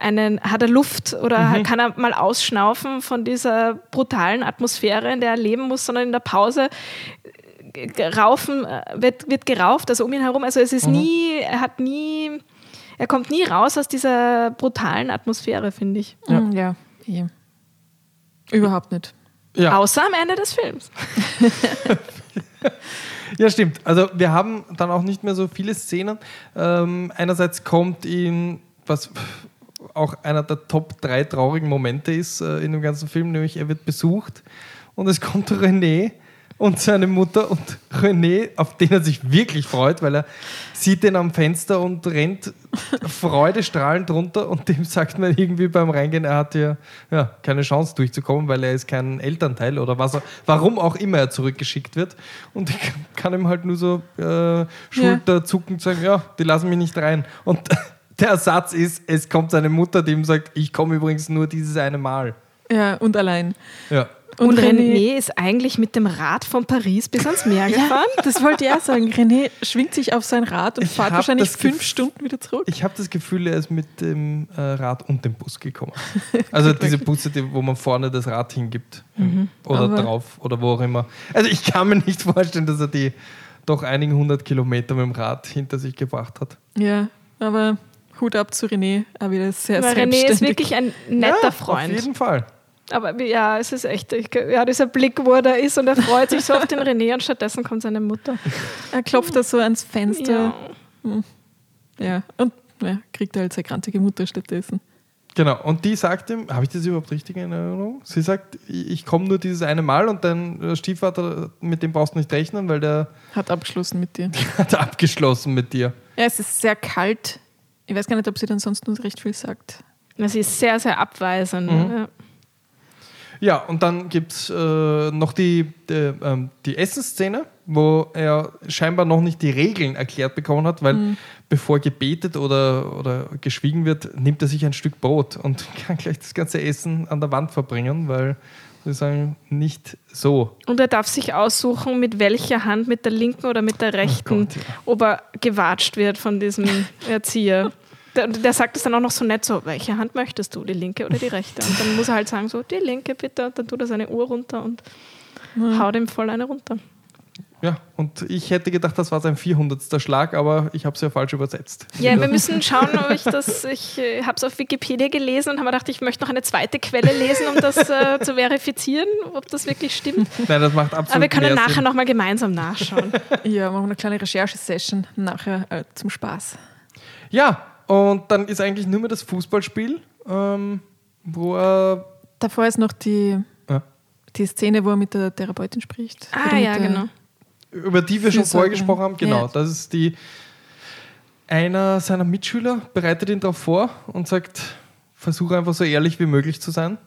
E: einen, hat er Luft oder kann er mal ausschnaufen von dieser brutalen Atmosphäre, in der er leben muss, sondern in der Pause äh, raufen, äh, wird, wird gerauft, also um ihn herum. Also es ist nie, er hat nie, er kommt nie raus aus dieser brutalen Atmosphäre, finde ich.
B: ja, ja eh. überhaupt nicht.
C: Ja.
E: Außer am Ende des Films.
C: Ja, stimmt. Also wir haben dann auch nicht mehr so viele Szenen. Ähm, einerseits kommt in, was auch einer der Top 3 traurigen Momente ist äh, in dem ganzen Film, nämlich er wird besucht und es kommt René und seine Mutter und René, auf den er sich wirklich freut, weil er sieht den am Fenster und rennt freudestrahlend runter und dem sagt man irgendwie beim Reingehen, er hat ja, ja keine Chance durchzukommen, weil er ist kein Elternteil oder was er, warum auch immer er zurückgeschickt wird. Und ich kann ihm halt nur so äh, schulterzuckend sagen, ja, die lassen mich nicht rein. Und der Satz ist, es kommt seine Mutter, die ihm sagt, ich komme übrigens nur dieses eine Mal.
B: Ja, und allein.
C: Ja.
E: Und, René ist eigentlich mit dem Rad von Paris bis ans Meer gefahren.
B: Ja, das wollte ich auch sagen. René schwingt sich auf sein Rad und
C: Ich
B: fährt wahrscheinlich fünf
C: Gef-
B: Stunden wieder zurück.
C: Ich habe das Gefühl, er ist mit dem äh, Rad und dem Bus gekommen. Also diese Busse, die, wo man vorne das Rad hingibt. Oder
B: Aber-
C: drauf oder wo auch immer. Also ich kann mir nicht vorstellen, dass er die doch einigen hundert Kilometer mit dem Rad hinter sich gebracht hat.
B: Ja, aber Hut ab zu René, er wieder sehr
E: Weil René ist wirklich ein netter
C: ja,
E: Freund.
C: Auf jeden Fall.
E: Aber ja, es ist echt, ich, ja, dieser Blick, wo er da ist und er freut sich so auf den René und stattdessen kommt seine Mutter.
B: er klopft da so ans Fenster.
E: Ja.
B: Ja, und ja, kriegt halt seine krantige Mutter stattdessen.
C: Genau. Und die sagt ihm, habe ich das überhaupt richtig in Erinnerung? Sie sagt, ich ich komme nur dieses eine Mal und dein äh, Stiefvater, mit dem brauchst du nicht rechnen, weil der
B: Hat abgeschlossen mit dir.
C: hat abgeschlossen mit dir.
B: Ja, es ist sehr kalt. Ich weiß gar nicht, ob sie dann sonst nur recht viel sagt.
E: Sie ist sehr, sehr abweisend.
C: Mhm.
E: Ja.
C: Ja, und dann gibt es äh, noch die, die, ähm, die Essensszene, wo er scheinbar noch nicht die Regeln erklärt bekommen hat, weil
B: Mhm.
C: bevor gebetet oder, oder geschwiegen wird, nimmt er sich ein Stück Brot und kann gleich das ganze Essen an der Wand verbringen, weil wir sagen, nicht so.
E: Und er darf sich aussuchen, mit welcher Hand, mit der linken oder mit der rechten,
C: Gott, ja.
E: ob er gewatscht wird von diesem Erzieher. Der, der sagt es dann auch noch so nett so, welche Hand möchtest du, die linke oder die rechte? Und dann muss er halt sagen so, die linke bitte, und dann tut er seine Uhr runter und haut ihm voll eine runter.
C: Ja, und ich hätte gedacht, das war sein 400. Schlag, aber ich habe es ja falsch übersetzt.
E: Ja, wir müssen schauen, ob ich das, ich äh, habe es auf Wikipedia gelesen und habe mir gedacht, ich möchte noch eine zweite Quelle lesen, um das äh, zu verifizieren, ob das wirklich stimmt.
C: Nein, das macht absolut
E: Aber wir können nachher nochmal gemeinsam nachschauen.
B: Ja, machen wir eine kleine Recherchesession nachher äh, zum Spaß.
C: Ja, und dann ist eigentlich nur mehr das Fußballspiel, ähm, wo er.
B: Davor ist noch die,
C: Ja.
B: die Szene, wo er mit der Therapeutin spricht.
E: Ah ja, genau.
C: über die wir schon vorher gesprochen haben, genau.
B: Ja.
C: Das ist die. Einer seiner Mitschüler bereitet ihn darauf vor und sagt, versuche einfach so ehrlich wie möglich zu sein.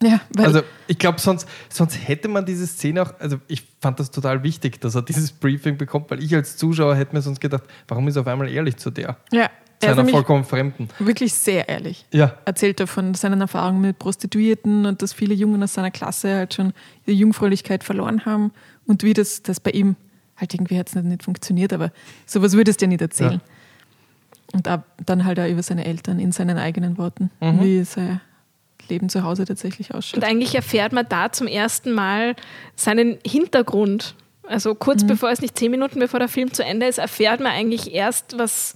B: Ja, weil
C: Also ich glaube, sonst, sonst hätte man diese Szene auch, also ich fand das total wichtig, dass er dieses Briefing bekommt, weil ich als Zuschauer hätte mir sonst gedacht, warum ist er auf einmal ehrlich zu der?
B: ja, er ist
C: Seiner vollkommen Fremden.
B: wirklich sehr ehrlich.
C: Ja,
B: Erzählt er von seinen Erfahrungen mit Prostituierten und dass viele Jungen aus seiner Klasse halt schon ihre Jungfräulichkeit verloren haben und wie das, das bei ihm halt irgendwie hat es nicht, nicht funktioniert, aber sowas würdest du ja nicht erzählen. Und ab, dann halt auch über seine Eltern in seinen eigenen Worten,
C: Mhm.
B: wie sein Leben zu Hause tatsächlich ausschaut.
E: Und eigentlich erfährt man da zum ersten Mal seinen Hintergrund. Also kurz
B: Mhm.
E: bevor es nicht zehn Minuten bevor der Film zu Ende ist, erfährt man eigentlich erst, was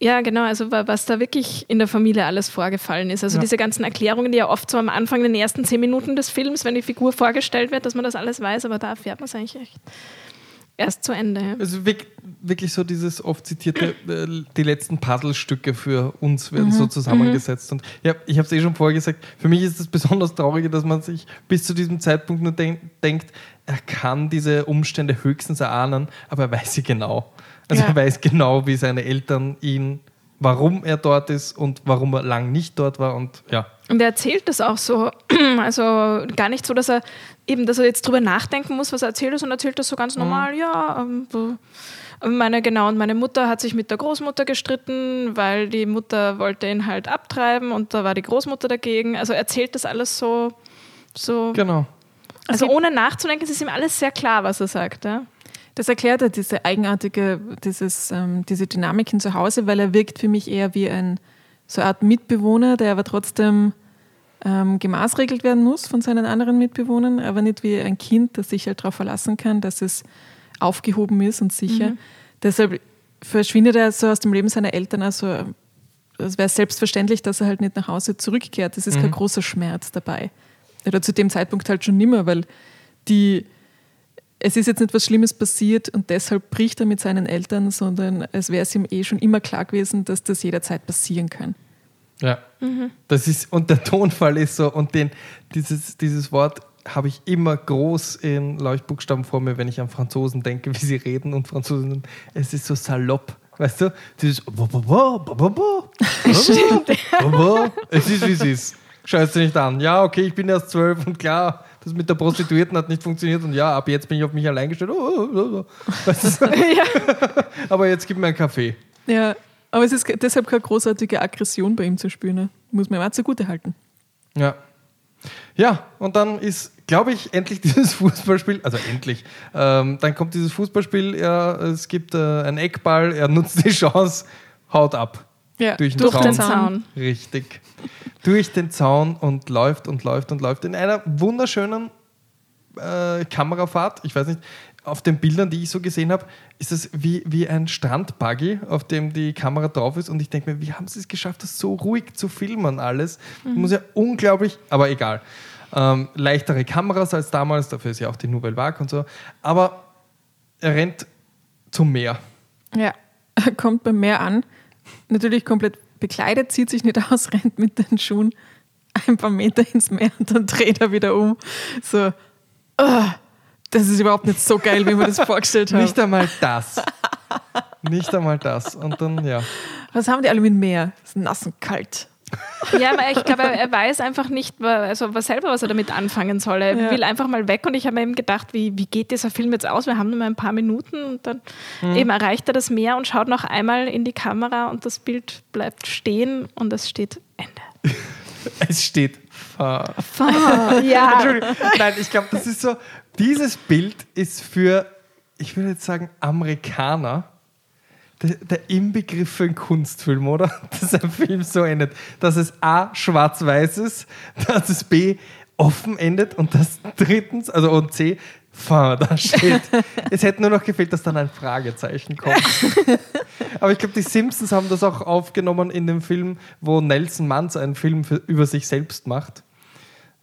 E: ja genau, also wa- was da wirklich in der Familie alles vorgefallen ist. Also
C: Ja.
E: diese ganzen Erklärungen, die ja oft so am Anfang in den ersten zehn Minuten des Films, wenn die Figur vorgestellt wird, dass man das alles weiß, aber da erfährt man es eigentlich echt erst zu Ende. ja.
C: also wirk- wirklich so dieses oft zitierte, äh, die letzten Puzzlestücke für uns werden so zusammengesetzt. Und ja, ich habe es eh schon vorher gesagt, für mich ist das besonders Traurige, dass man sich bis zu diesem Zeitpunkt nur denk denkt, er kann diese Umstände höchstens erahnen, aber er weiß sie genau. Also
B: Ja.
C: er weiß genau, wie seine Eltern ihn, warum er dort ist und warum er lang nicht dort war und ja.
E: Und er erzählt das auch so, also gar nicht so, dass er eben, dass er jetzt drüber nachdenken muss, was er erzählt, sondern erzählt das so ganz normal, ja, ähm, so. meine, genau, und meine Mutter hat sich mit der Großmutter gestritten, weil die Mutter wollte ihn halt abtreiben und da war die Großmutter dagegen. Also er erzählt das alles so, so
C: Genau.
E: also ohne nachzudenken, es ist ihm alles sehr klar, was er sagt. Ja?
B: Das erklärt er, diese eigenartige, dieses, ähm, diese Dynamiken zu Hause, weil er wirkt für mich eher wie ein, so eine Art Mitbewohner, der aber trotzdem ähm, gemaßregelt werden muss von seinen anderen Mitbewohnern, aber nicht wie ein Kind, das sich halt darauf verlassen kann, dass es aufgehoben ist und sicher. Deshalb verschwindet er so aus dem Leben seiner Eltern, also es wäre selbstverständlich, dass er halt nicht nach Hause zurückkehrt. Das ist kein großer Schmerz dabei. Oder zu dem Zeitpunkt halt schon nimmer, weil die, es ist jetzt nicht was Schlimmes passiert und deshalb bricht er mit seinen Eltern, sondern es wäre es ihm eh schon immer klar gewesen, dass das jederzeit passieren kann.
C: Ja. Das ist, und der Tonfall ist so, und den, dieses, dieses Wort habe ich immer groß in Leuchtbuchstaben vor mir, wenn ich an Franzosen denke, wie sie reden und Franzosen, es ist so salopp. Weißt du? Dieses bo. Es ist, wie es ist. Scheiß dich nicht an. Ja, okay, ich bin erst zwölf und klar, das mit der Prostituierten hat nicht funktioniert und ja, ab jetzt bin ich auf mich allein gestellt. Oh, oh, oh, oh. Du? Aber jetzt gib mir einen Kaffee.
B: Ja, aber es ist deshalb keine großartige Aggression bei ihm zu spüren. Ne? Muss man ihm auch zugute halten.
C: Ja. Ja, und dann ist, glaube ich, endlich dieses Fußballspiel, also endlich, ähm, dann kommt dieses Fußballspiel, er, es gibt äh, einen Eckball, er nutzt die Chance, haut ab.
B: Ja,
C: Durch den
E: Durch
C: Zaun.
E: den Zaun.
C: Richtig. Durch den Zaun und läuft und läuft und läuft in einer wunderschönen äh, Kamerafahrt. Ich weiß nicht, auf den Bildern, die ich so gesehen habe, ist es wie, wie ein Strandbuggy, auf dem die Kamera drauf ist. Und ich denke mir, wie haben sie es geschafft, das so ruhig zu filmen alles? Muss ja unglaublich, aber egal. Ähm, leichtere Kameras als damals, dafür ist ja auch die Nouvelle Vague und so. Aber er rennt zum Meer.
B: Ja, er kommt beim Meer an, natürlich komplett bekleidet, zieht sich nicht aus, rennt mit den Schuhen ein paar Meter ins Meer und dann dreht er wieder um. So, ah, das ist überhaupt nicht so geil, wie wir das vorgestellt haben.
C: Nicht einmal das. Nicht einmal das. Und dann, ja.
B: Was haben die alle mit Meer? Es ist nass und kalt.
E: Ja, aber ich glaube, er weiß einfach nicht, also was selber, was er damit anfangen soll. Er ja. will einfach mal weg und ich habe mir eben gedacht, wie, wie geht dieser Film jetzt aus? Wir haben nur mal ein paar Minuten und dann mhm. eben erreicht er das Meer und schaut noch einmal in die Kamera und das Bild bleibt stehen und es steht Ende.
C: es steht Fahr.
E: Fahr, ja.
C: Entschuldigung, nein, ich glaube, das ist so, dieses Bild ist für, ich würde jetzt sagen, Amerikaner der, der Inbegriff für einen Kunstfilm, oder? Dass ein Film so endet. Dass es A, schwarz-weiß ist, dass es B, offen endet und dass drittens, also und C, fin, da steht. es hätte nur noch gefehlt, dass dann ein Fragezeichen kommt. Aber ich glaube, die Simpsons haben das auch aufgenommen in dem Film, wo Nelson Manz einen Film für, über sich selbst macht.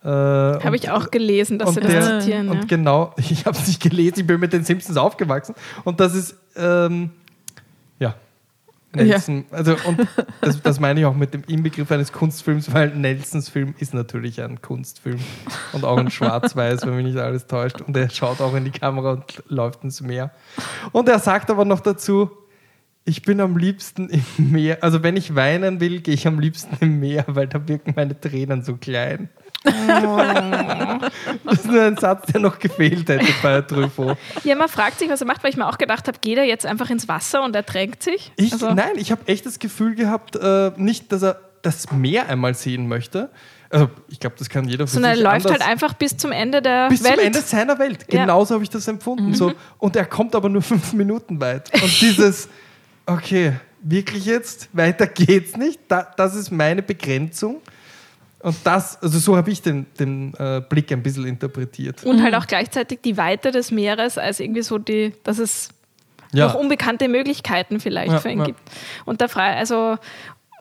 E: Äh, habe ich auch gelesen, dass sie das der, zitieren.
C: Und ja. genau, ich habe es nicht gelesen, ich bin mit den Simpsons aufgewachsen. Und das ist ähm, Nelson, ja. also und das, das, meine ich auch mit dem Inbegriff eines Kunstfilms, weil Nelsons Film ist natürlich ein Kunstfilm und auch in Schwarz-Weiß, wenn mich nicht alles täuscht. Und er schaut auch in die Kamera und läuft ins Meer. Und er sagt aber noch dazu, ich bin am liebsten im Meer, also wenn ich weinen will, gehe ich am liebsten im Meer, weil da wirken meine Tränen so klein. Das ist nur ein Satz, der noch gefehlt hätte bei Truffaut.
E: Ja, man fragt sich, was er macht, weil ich mir auch gedacht habe, geht er jetzt einfach ins Wasser und ertränkt sich?
C: Ich, also nein, ich habe echt das Gefühl gehabt, äh, nicht, dass er das Meer einmal sehen möchte. Also ich glaube, das kann jeder für
E: Sondern er läuft halt einfach bis zum Ende der
C: bis
E: Welt.
C: Bis zum Ende seiner Welt. Genauso ja. habe ich das empfunden. Mhm. So. Und er kommt aber nur fünf Minuten weit. Und dieses, okay, wirklich jetzt, weiter geht's nicht. Da, das ist meine Begrenzung. Und das, also so habe ich den, den äh, Blick ein bisschen interpretiert.
E: Und halt auch gleichzeitig die Weite des Meeres als irgendwie so die, dass es ja. noch unbekannte Möglichkeiten vielleicht ja, für ihn ja. gibt. Und der Frei, also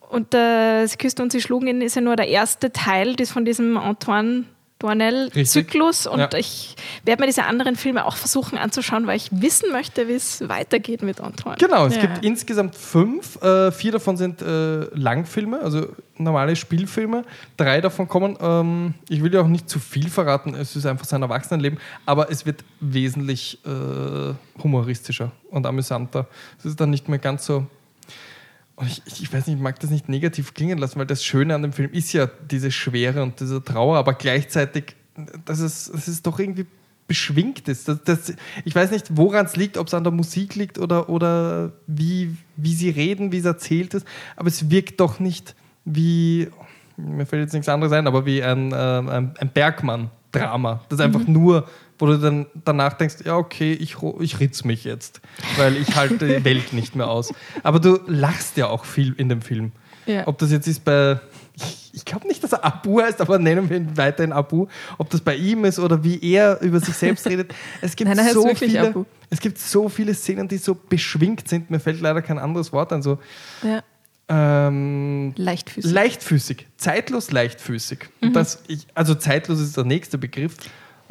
E: und äh, Sie küssten und Sie schlugen ihn ist ja nur der erste Teil des von diesem Antoine Dornell-Zyklus und ja. ich werde mir diese anderen Filme auch versuchen anzuschauen, weil ich wissen möchte, wie es weitergeht mit Antoine.
C: Genau, es ja. gibt insgesamt fünf. Äh, vier davon sind äh, Langfilme, also normale Spielfilme. Drei davon kommen, ähm, ich will ja auch nicht zu viel verraten, es ist einfach sein Erwachsenenleben, aber es wird wesentlich äh, humoristischer und amüsanter. Es ist dann nicht mehr ganz so ich, ich, weiß nicht, ich mag das nicht negativ klingen lassen, weil das Schöne an dem Film ist ja diese Schwere und diese Trauer, aber gleichzeitig, dass es, dass es doch irgendwie beschwingt ist. Das, das, ich weiß nicht, woran es liegt, ob es an der Musik liegt oder, oder wie, wie sie reden, wie es erzählt ist, aber es wirkt doch nicht wie, mir fällt jetzt nichts anderes ein, aber wie ein, äh, ein, ein Bergmann-Drama, das einfach mhm. nur wo du dann danach denkst, ja, okay, ich, ich ritz mich jetzt, weil ich halte die Welt nicht mehr aus. Aber du lachst ja auch viel in dem Film. Ja. Ob das jetzt ist bei, ich, ich glaube nicht, dass er Abu heißt, aber nennen wir ihn weiterhin Abu. Ob das bei ihm ist oder wie er über sich selbst redet. Es gibt, Nein, so viele, Abu. es gibt so viele Szenen, die so beschwingt sind. Mir fällt leider kein anderes Wort ein. So, ja.
E: Ähm, leichtfüßig.
C: Leichtfüßig. Zeitlos leichtfüßig. Mhm. Das, ich, also zeitlos ist der nächste Begriff.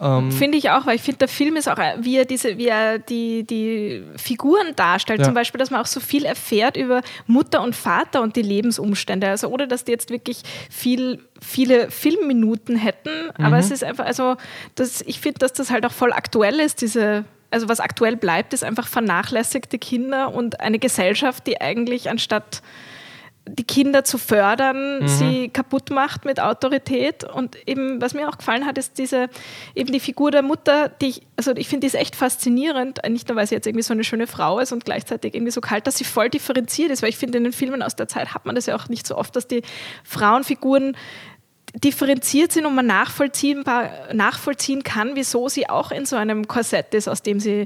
E: Ähm finde ich auch, weil ich finde, der Film ist auch, wie er, diese, wie er die, die Figuren darstellt. Ja. Zum Beispiel, dass man auch so viel erfährt über Mutter und Vater und die Lebensumstände. Also ohne, dass die jetzt wirklich viel, viele Filmminuten hätten. Mhm. Aber es ist einfach, also das, ich finde, dass das halt auch voll aktuell ist, diese also was aktuell bleibt, ist einfach vernachlässigte Kinder und eine Gesellschaft, die eigentlich anstatt die Kinder zu fördern, mhm. sie kaputt macht mit Autorität. Und eben, was mir auch gefallen hat, ist diese, eben die Figur der Mutter, die ich, also ich finde, die ist echt faszinierend. Nicht nur, weil sie jetzt irgendwie so eine schöne Frau ist und gleichzeitig irgendwie so kalt, dass sie voll differenziert ist, weil ich finde, in den Filmen aus der Zeit hat man das ja auch nicht so oft, dass die Frauenfiguren differenziert sind und man nachvollziehen kann, wieso sie auch in so einem Korsett ist, aus dem sie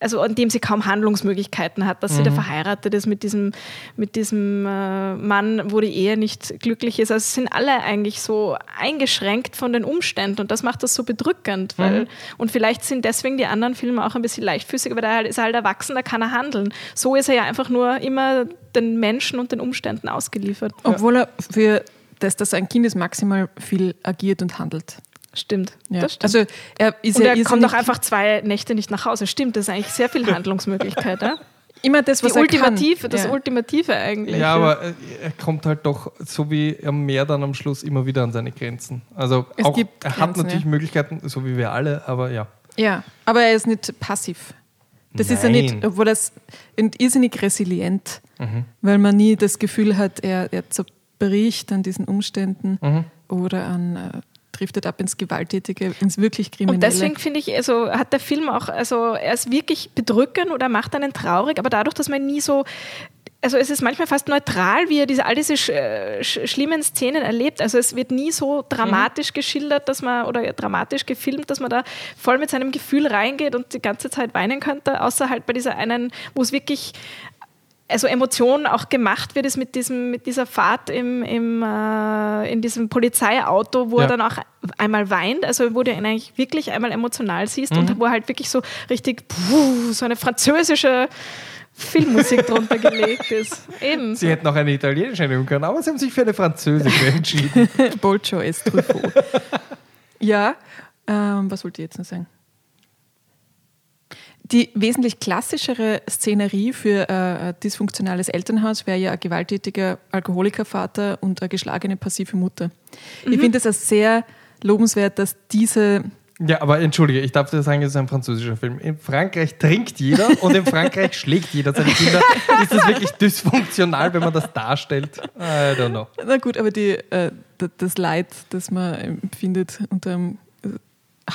E: also an dem sie kaum Handlungsmöglichkeiten hat, dass mhm. sie da mhm. verheiratet ist mit diesem, mit diesem äh, Mann, wo die Ehe nicht glücklich ist. Also sind alle eigentlich so eingeschränkt von den Umständen und das macht das so bedrückend. Weil, mhm. Und vielleicht sind deswegen die anderen Filme auch ein bisschen leichtfüßig, aber da ist er halt erwachsen, da kann er handeln. So ist er ja einfach nur immer den Menschen und den Umständen ausgeliefert.
B: Obwohl er für das, dass er ein Kind ist, maximal viel agiert und handelt.
E: Stimmt,
B: ja.
E: das stimmt.
B: Also er, ist
E: und er ja kommt auch einfach zwei Nächte nicht nach Hause. Stimmt, das ist eigentlich sehr viel Handlungsmöglichkeit. ja?
B: Immer das, was
E: Die Ultimative, das ja. Ultimative eigentlich.
C: Ja, aber äh, er kommt halt doch, so wie er mehr dann am Schluss immer wieder an seine Grenzen. Also
B: es auch, gibt
C: er hat natürlich ja. Möglichkeiten, so wie wir alle, aber ja.
B: Ja, aber er ist nicht passiv. Das Nein. ist er nicht, obwohl er ist irrsinnig resilient, mhm. weil man nie das Gefühl hat, er, er bricht an diesen Umständen
C: Mhm.
B: oder an äh, driftet ab ins Gewalttätige, ins wirklich Kriminelle.
E: Und deswegen finde ich, also hat der Film auch, also er ist wirklich bedrückend oder macht einen traurig, aber dadurch, dass man nie so, also es ist manchmal fast neutral, wie er diese, all diese sch, äh, sch, schlimmen Szenen erlebt. Also es wird nie so dramatisch geschildert, dass man, oder dramatisch gefilmt, dass man da voll mit seinem Gefühl reingeht und die ganze Zeit weinen könnte, außer halt bei dieser einen, wo es wirklich also Emotion auch gemacht wird, ist mit, diesem, mit dieser Fahrt im, im, äh, in diesem Polizeiauto, wo
C: Ja.
E: er dann auch einmal weint, also wo du ihn eigentlich wirklich einmal emotional siehst
C: Mhm.
E: und wo er halt wirklich so richtig puh, so eine französische Filmmusik drunter gelegt ist. Eben.
C: Sie hätten auch eine italienische nehmen können, aber sie haben sich für eine französische entschieden.
B: Bolcho es Truffaut. ja, ähm, was wollte ich jetzt noch sagen? Die wesentlich klassischere Szenerie für äh, ein dysfunktionales Elternhaus wäre ja ein gewalttätiger Alkoholikervater und eine geschlagene passive Mutter. Ich finde es sehr lobenswert, dass diese
C: Ja, aber entschuldige, ich darf dir sagen, es ist ein französischer Film. In Frankreich trinkt jeder und in Frankreich schlägt jeder seine Kinder. Ist das wirklich dysfunktional, wenn man das darstellt? I don't know.
B: Na gut, aber die, äh, das Leid, das man empfindet unter einem äh,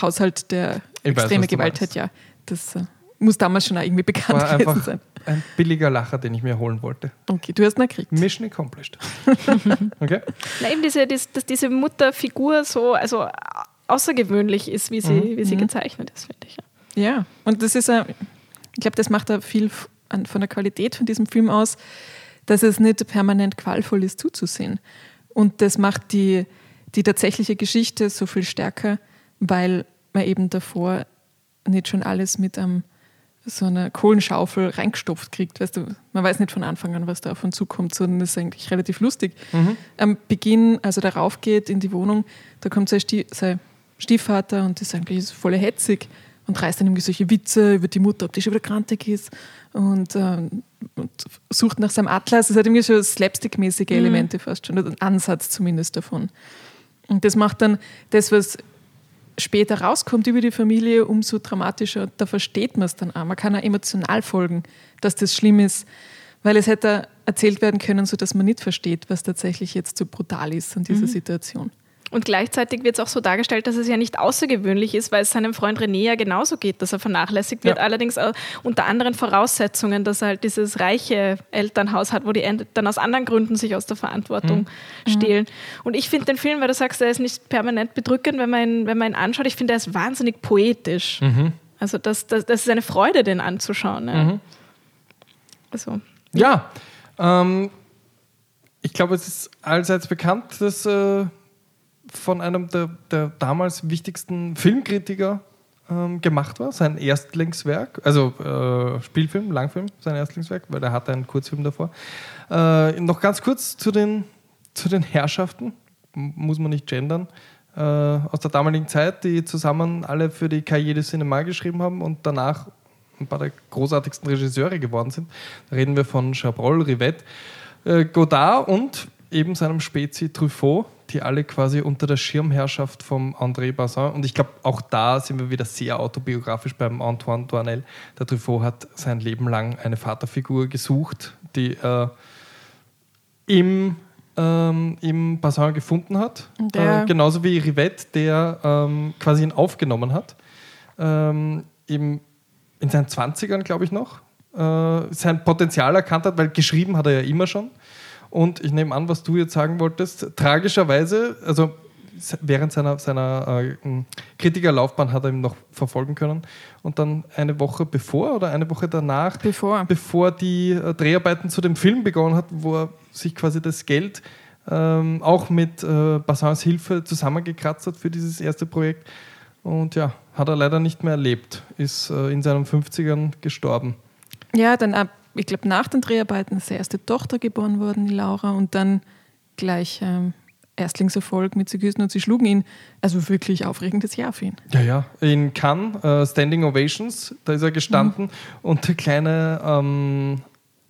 B: Haushalt, der
C: Ich weiß,
B: extreme
C: du
B: Gewalt hat, ja, das äh, muss damals schon auch irgendwie bekannt
C: War
B: gewesen sein.
C: ein billiger Lacher, den ich mir holen wollte.
B: Okay, du hast ihn gekriegt.
C: Mission accomplished. Okay?
E: Na, eben diese, dies- dass diese Mutterfigur so also außergewöhnlich ist, wie sie,
C: Mhm.
E: wie sie gezeichnet ist, finde ich. Ja.
B: Ja, und das ist, ich glaube, das macht da viel von der Qualität von diesem Film aus, dass es nicht permanent qualvoll ist zuzusehen. Und das macht die, die tatsächliche Geschichte so viel stärker, weil man eben davor nicht schon alles mit einem, so einer Kohlenschaufel reingestopft kriegt. Weißt du, man weiß nicht von Anfang an, was da auf uns zukommt, sondern es ist eigentlich relativ lustig. Am Beginn, als er darauf geht in die Wohnung, da kommt sein, Stie sein Stiefvater und ist eigentlich voll hetzig und reißt dann irgendwie solche Witze über die Mutter, ob die schon wieder krantig ist und, ähm, und sucht nach seinem Atlas. Es hat irgendwie so slapstick-mäßige Elemente fast schon, oder einen Ansatz zumindest davon. Und das macht dann das, was später rauskommt über die Familie, umso dramatischer. Da versteht man es dann auch. Man kann auch emotional folgen, dass das schlimm ist, weil es hätte erzählt werden können, sodass man nicht versteht, was tatsächlich jetzt so brutal ist an dieser Situation.
E: Und gleichzeitig wird es auch so dargestellt, dass es ja nicht außergewöhnlich ist, weil es seinem Freund René ja genauso geht, dass er vernachlässigt wird.
C: Ja.
E: Allerdings auch unter anderen Voraussetzungen, dass er halt dieses reiche Elternhaus hat, wo die dann aus anderen Gründen sich aus der Verantwortung stehlen. Und ich finde den Film, weil du sagst, er ist nicht permanent bedrückend, wenn man ihn, wenn man ihn anschaut. Ich finde, er ist wahnsinnig poetisch. Also das, das, das ist eine Freude, den anzuschauen. Ja. Also,
C: Ja, ähm, ich glaube, es ist allseits bekannt, dass äh, von einem der, der damals wichtigsten Filmkritiker ähm, gemacht war, sein Erstlingswerk, also äh, Spielfilm, Langfilm, sein Erstlingswerk, weil er hatte einen Kurzfilm davor. Äh, noch ganz kurz zu den, zu den Herrschaften, muss man nicht gendern, äh, aus der damaligen Zeit, die zusammen alle für die de Cinema geschrieben haben und danach ein paar der großartigsten Regisseure geworden sind. Da reden wir von Chabrol, Rivette, äh, Godard und eben seinem Spezi Truffaut, die alle quasi unter der Schirmherrschaft vom André Bazin und ich glaube, auch da sind wir wieder sehr autobiografisch beim Antoine Douanel. Der Truffaut hat sein Leben lang eine Vaterfigur gesucht, die er im, ähm, im Bazin gefunden hat. Äh, genauso wie Rivette, der ähm, quasi ihn aufgenommen hat. Ähm, im, in seinen 20ern, glaube ich noch, äh, sein Potenzial erkannt hat, weil geschrieben hat er ja immer schon. Und ich nehme an, was du jetzt sagen wolltest, tragischerweise, also während seiner, seiner äh, Kritikerlaufbahn hat er ihn noch verfolgen können. Und dann eine Woche bevor oder eine Woche danach,
B: Bevor.
C: bevor die äh, Dreharbeiten zu dem Film begonnen hat, wo er sich quasi das Geld ähm, auch mit äh, Bassins Hilfe zusammengekratzt hat für dieses erste Projekt. Und ja, hat er leider nicht mehr erlebt, ist äh, in seinen 50ern gestorben.
B: Ja, dann ab, ich glaube, nach den Dreharbeiten ist die erste Tochter geboren worden, die Laura, und dann gleich ähm, Erstlingserfolg mit Sie küssen und Sie schlugen ihn. Also wirklich aufregendes Jahr für ihn.
C: Ja, ja. In Cannes, äh, Standing Ovations, da ist er gestanden und der kleine ähm,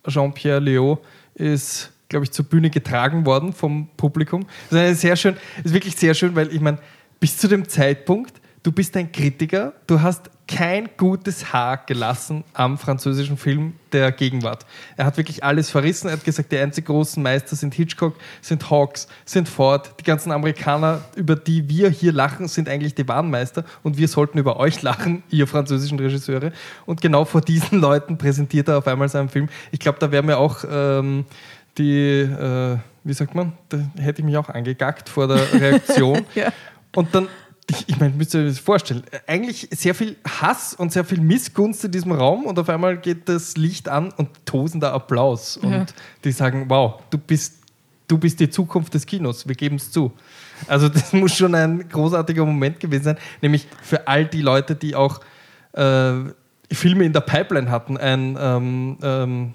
C: Jean-Pierre Léo ist, glaube ich, zur Bühne getragen worden vom Publikum. Das ist, sehr schön, ist wirklich sehr schön, weil ich meine, bis zu dem Zeitpunkt, du bist ein Kritiker, du hast kein gutes Haar gelassen am französischen Film der Gegenwart. Er hat wirklich alles verrissen. Er hat gesagt, die einzig großen Meister sind Hitchcock, sind Hawks, sind Ford. Die ganzen Amerikaner, über die wir hier lachen, sind eigentlich die wahren Meister. Und wir sollten über euch lachen, ihr französischen Regisseure. Und genau vor diesen Leuten präsentiert er auf einmal seinen Film. Ich glaube, da wäre mir auch ähm, die, äh, wie sagt man, da hätte ich mich auch angegackt vor der Reaktion.
B: Ja.
C: Und dann ich meine, müsst ihr euch das vorstellen, eigentlich sehr viel Hass und sehr viel Missgunst in diesem Raum und auf einmal geht das Licht an und tosender Applaus. Und
B: Ja.
C: die sagen, wow, du bist, du bist die Zukunft des Kinos, wir geben es zu. Also das muss schon ein großartiger Moment gewesen sein, nämlich für all die Leute, die auch äh, Filme in der Pipeline hatten. Ein, ähm, ähm,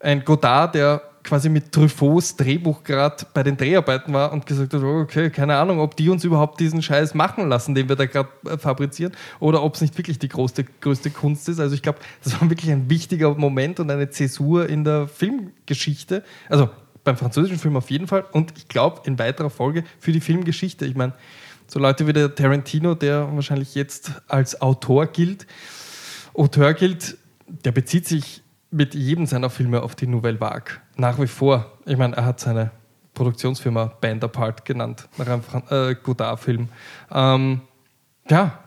C: ein Godard, der quasi mit Truffauts Drehbuch gerade bei den Dreharbeiten war und gesagt hat, oh, okay, keine Ahnung, ob die uns überhaupt diesen Scheiß machen lassen, den wir da gerade äh, fabrizieren, oder ob es nicht wirklich die größte, größte Kunst ist. Also ich glaube, das war wirklich ein wichtiger Moment und eine Zäsur in der Filmgeschichte. Also beim französischen Film auf jeden Fall und ich glaube in weiterer Folge für die Filmgeschichte. Ich meine, so Leute wie der Tarantino, der wahrscheinlich jetzt als Autor gilt, Auteur gilt, der bezieht sich mit jedem seiner Filme auf die Nouvelle Vague. Nach wie vor. Ich meine, er hat seine Produktionsfirma Band Apart genannt, nach einem äh, Godard-Film. Ähm, ja,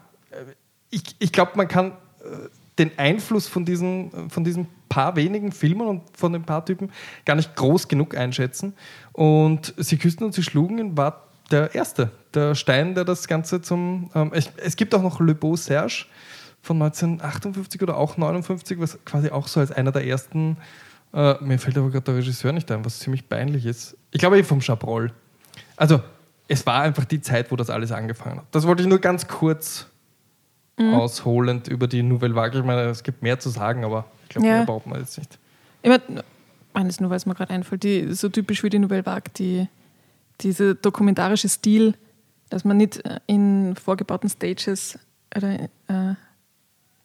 C: ich, ich glaube, man kann äh, den Einfluss von diesen, von diesen paar wenigen Filmen und von den paar Typen gar nicht groß genug einschätzen. Und Sie küssten und Sie schlugen war der erste, der Stein, der das Ganze zum. Ähm, es, es gibt auch noch Le Beau Serge von 1958 oder auch 59, was quasi auch so als einer der ersten. Äh, mir fällt aber gerade der Regisseur nicht ein, was ziemlich peinlich ist. Ich glaube, eh vom Chabrol. Also, es war einfach die Zeit, wo das alles angefangen hat. Das wollte ich nur ganz kurz ausholend über die Nouvelle Vague. Ich meine, es gibt mehr zu sagen, aber ich glaube,
B: Ja.
C: mehr braucht man jetzt nicht.
B: Ich meine, eines nur, weil es mir gerade einfällt, die, so typisch wie die Nouvelle Vague, die, dieser dokumentarische Stil, dass man nicht äh, in vorgebauten Stages oder äh,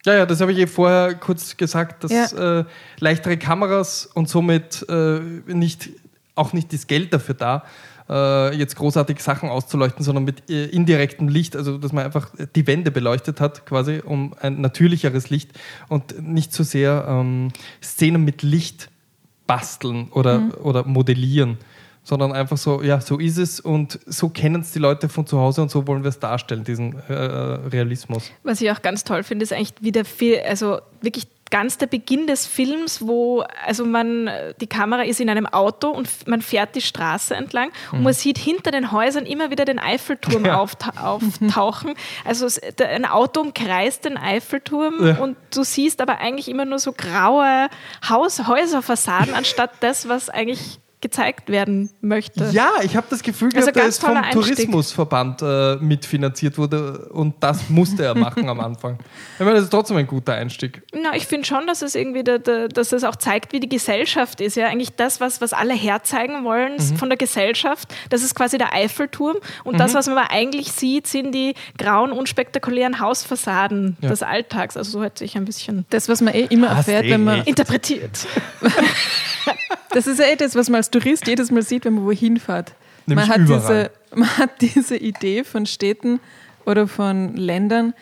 C: Ja, ja, das habe ich eh vorher kurz gesagt, dass
B: Ja.
C: äh, leichtere Kameras und somit äh, nicht, auch nicht das Geld dafür da, äh, jetzt großartig Sachen auszuleuchten, sondern mit äh, indirektem Licht, also dass man einfach die Wände beleuchtet hat, quasi um ein natürlicheres Licht und nicht so sehr ähm, Szenen mit Licht basteln oder, oder modellieren, sondern einfach so, ja, so ist es und so kennen es die Leute von zu Hause und so wollen wir es darstellen, diesen äh, Realismus.
E: Was ich auch ganz toll finde, ist eigentlich wieder viel, also wirklich ganz der Beginn des Films, wo also man die Kamera ist in einem Auto und man fährt die Straße entlang und man sieht hinter den Häusern immer wieder den Eiffelturm
C: Mhm. Ja.
E: aufta auftauchen. Also ein Auto umkreist den Eiffelturm
C: Ja.
E: und du siehst aber eigentlich immer nur so graue Haus Häuserfassaden anstatt das, was eigentlich gezeigt werden möchte.
C: Ja, ich habe das Gefühl
E: Also
C: dass es vom
E: Einstieg.
C: Tourismusverband äh, mitfinanziert wurde und das musste er machen am Anfang. Ich meine, das ist trotzdem ein guter Einstieg.
E: Na, ich finde schon, dass es irgendwie, der, der, dass es auch zeigt, wie die Gesellschaft ist. Ja, eigentlich das, was, was alle herzeigen wollen
C: Mhm.
E: von der Gesellschaft, das ist quasi der Eiffelturm. Und das,
C: Mhm.
E: was man aber eigentlich sieht, sind die grauen, unspektakulären Hausfassaden
C: Ja.
E: des Alltags. Also so hat sich ein bisschen
B: das, was man eh immer
C: Hast
B: erfährt, wenn man.
C: recht.
E: interpretiert.
B: Das ist ja eh das, was man als Tourist jedes Mal sieht, wenn man wohin fährt.
C: Nämlich
B: man, hat
C: überall.
B: diese, man hat diese Idee von Städten oder von Ländern,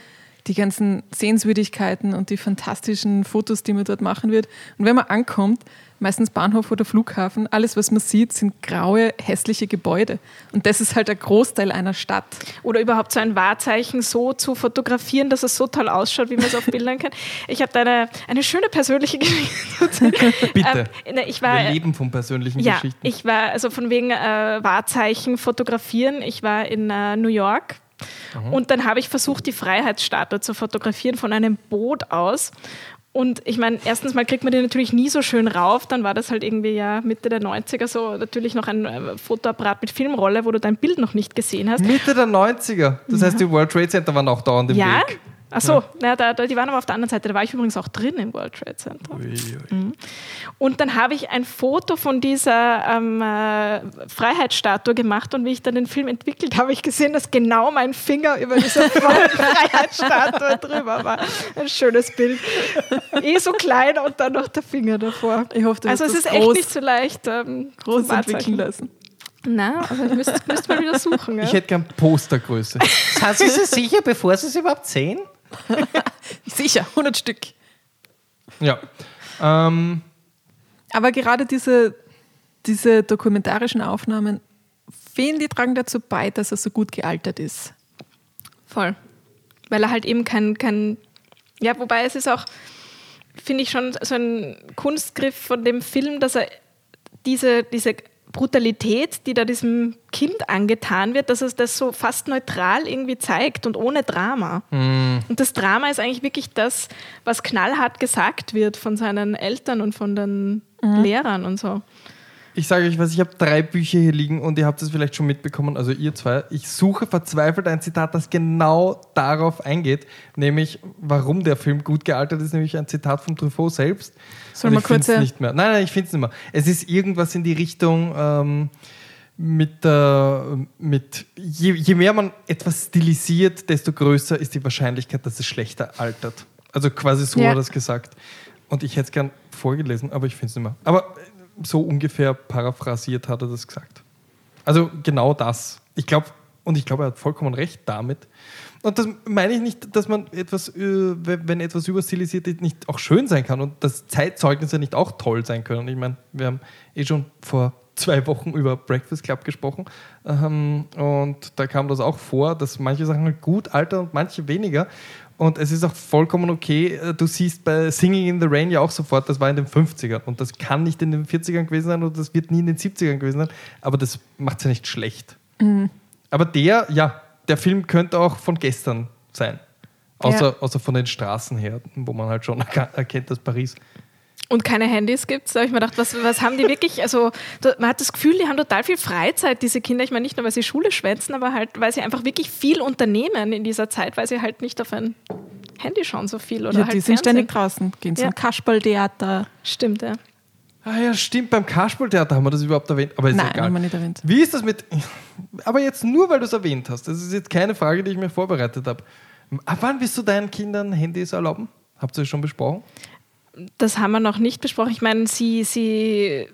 B: die ganzen Sehenswürdigkeiten und die fantastischen Fotos, die man dort machen wird. Und wenn man ankommt, meistens Bahnhof oder Flughafen, alles, was man sieht, sind graue, hässliche Gebäude. Und das ist halt der Großteil einer Stadt.
E: Oder überhaupt so ein Wahrzeichen so zu fotografieren, dass es so toll ausschaut, wie man es auf Bildern kennt. Ich habe da eine, eine schöne persönliche Geschichte.
C: Bitte.
E: Ähm, ne, ich war,
C: Wir leben von persönlichen
E: Ja,
C: Geschichten.
E: ich war also von wegen äh, Wahrzeichen fotografieren. Ich war in äh, New York und dann habe ich versucht, die Freiheitsstatue zu fotografieren von einem Boot aus. Und ich meine, erstens mal kriegt man die natürlich nie so schön rauf. Dann war das halt irgendwie ja Mitte der 90er so natürlich noch ein äh, Fotoapparat mit Filmrolle, wo du dein Bild noch nicht gesehen hast.
C: Mitte der 90er. Das heißt, die World Trade Center waren auch dauernd im
E: Ja?
C: Weg.
E: Ach so, na, da, da, die waren aber auf der anderen Seite. Da war ich übrigens auch drin im World Trade Center. Und dann habe ich ein Foto von dieser ähm, äh, Freiheitsstatue gemacht und wie ich dann den Film entwickelt habe, habe ich gesehen, dass genau mein Finger über dieser Freiheitsstatue drüber war. Ein schönes Bild. Eh so klein und dann noch der Finger davor.
B: Ich hoffe, du
E: Also
B: hast
E: es ist echt
B: groß,
E: nicht so leicht ähm,
B: groß entwickeln lassen.
E: Na, also ich müsste müsst mal wieder suchen. Ja?
C: Ich hätte gern Postergröße.
F: Sind Sie sich sicher, bevor Sie es überhaupt sehen?
B: Sicher, 100 Stück.
C: Ja. Ähm,
B: Aber gerade diese, diese dokumentarischen Aufnahmen, finde ich, tragen dazu bei, dass er so gut gealtert ist.
E: Voll. Weil er halt eben kein, kein ja, wobei es ist auch, finde ich schon so ein Kunstgriff von dem Film, dass er diese, diese Brutalität, die da diesem Kind angetan wird, dass es das so fast neutral irgendwie zeigt und ohne Drama.
C: Mhm.
E: Und das Drama ist eigentlich wirklich das, was knallhart gesagt wird von seinen Eltern und von den Lehrern und so.
C: Ich sage euch was, ich habe drei Bücher hier liegen und ihr habt es vielleicht schon mitbekommen, also ihr zwei. Ich suche verzweifelt ein Zitat, das genau darauf eingeht, nämlich warum der Film gut gealtert ist, nämlich ein Zitat von Truffaut selbst. Ich find's
B: kurz,
C: nicht mehr. Nein, nein, ich finde es nicht mehr. Es ist irgendwas in die Richtung ähm, mit, äh, mit je, je mehr man etwas stilisiert, desto größer ist die Wahrscheinlichkeit, dass es schlechter altert. Also quasi so
E: Ja.
C: hat er es gesagt. Und ich hätte es gern vorgelesen, aber ich finde es nicht mehr. Aber so ungefähr paraphrasiert hat er das gesagt. Also genau das. Ich glaube, und ich glaube, er hat vollkommen recht damit. Und das meine ich nicht, dass man etwas, äh, wenn etwas überstilisiert ist, nicht auch schön sein kann und dass Zeitzeugnisse nicht auch toll sein können. Ich meine, wir haben eh schon vor zwei Wochen über Breakfast Club gesprochen ähm, und da kam das auch vor, dass manche Sachen halt gut altern und manche weniger. Und es ist auch vollkommen okay. Du siehst bei Singing in the Rain ja auch sofort, das war in den 50ern und das kann nicht in den 40ern gewesen sein und das wird nie in den 70ern gewesen sein, aber das macht es ja nicht schlecht. Aber der, ja, der Film könnte auch von gestern sein. Außer,
B: Ja.
C: außer von den Straßen her, wo man halt schon erkennt, dass Paris.
E: Und keine Handys gibt es. Da habe ich mir gedacht, was, was haben die wirklich? Also, man hat das Gefühl, die haben total viel Freizeit, diese Kinder. Ich meine, nicht nur, weil sie Schule schwänzen, aber halt, weil sie einfach wirklich viel unternehmen in dieser Zeit, weil sie halt nicht auf ein Handy schauen so viel oder
B: Ja,
E: halt
B: die sind ständig draußen, gehen zum
E: Ja.
B: Kasperltheater.
E: Stimmt, ja.
C: Ah ja, stimmt, beim Kasperltheater haben wir das überhaupt erwähnt, aber ist
B: Nein,
C: egal.
B: haben wir nicht erwähnt.
C: Wie ist das mit. Aber jetzt nur, weil du es erwähnt hast. Das ist jetzt keine Frage, die ich mir vorbereitet habe. Ab wann wirst du deinen Kindern Handys erlauben? Habt ihr das schon besprochen?
E: Das haben wir noch nicht besprochen. Ich meine, sie, sie,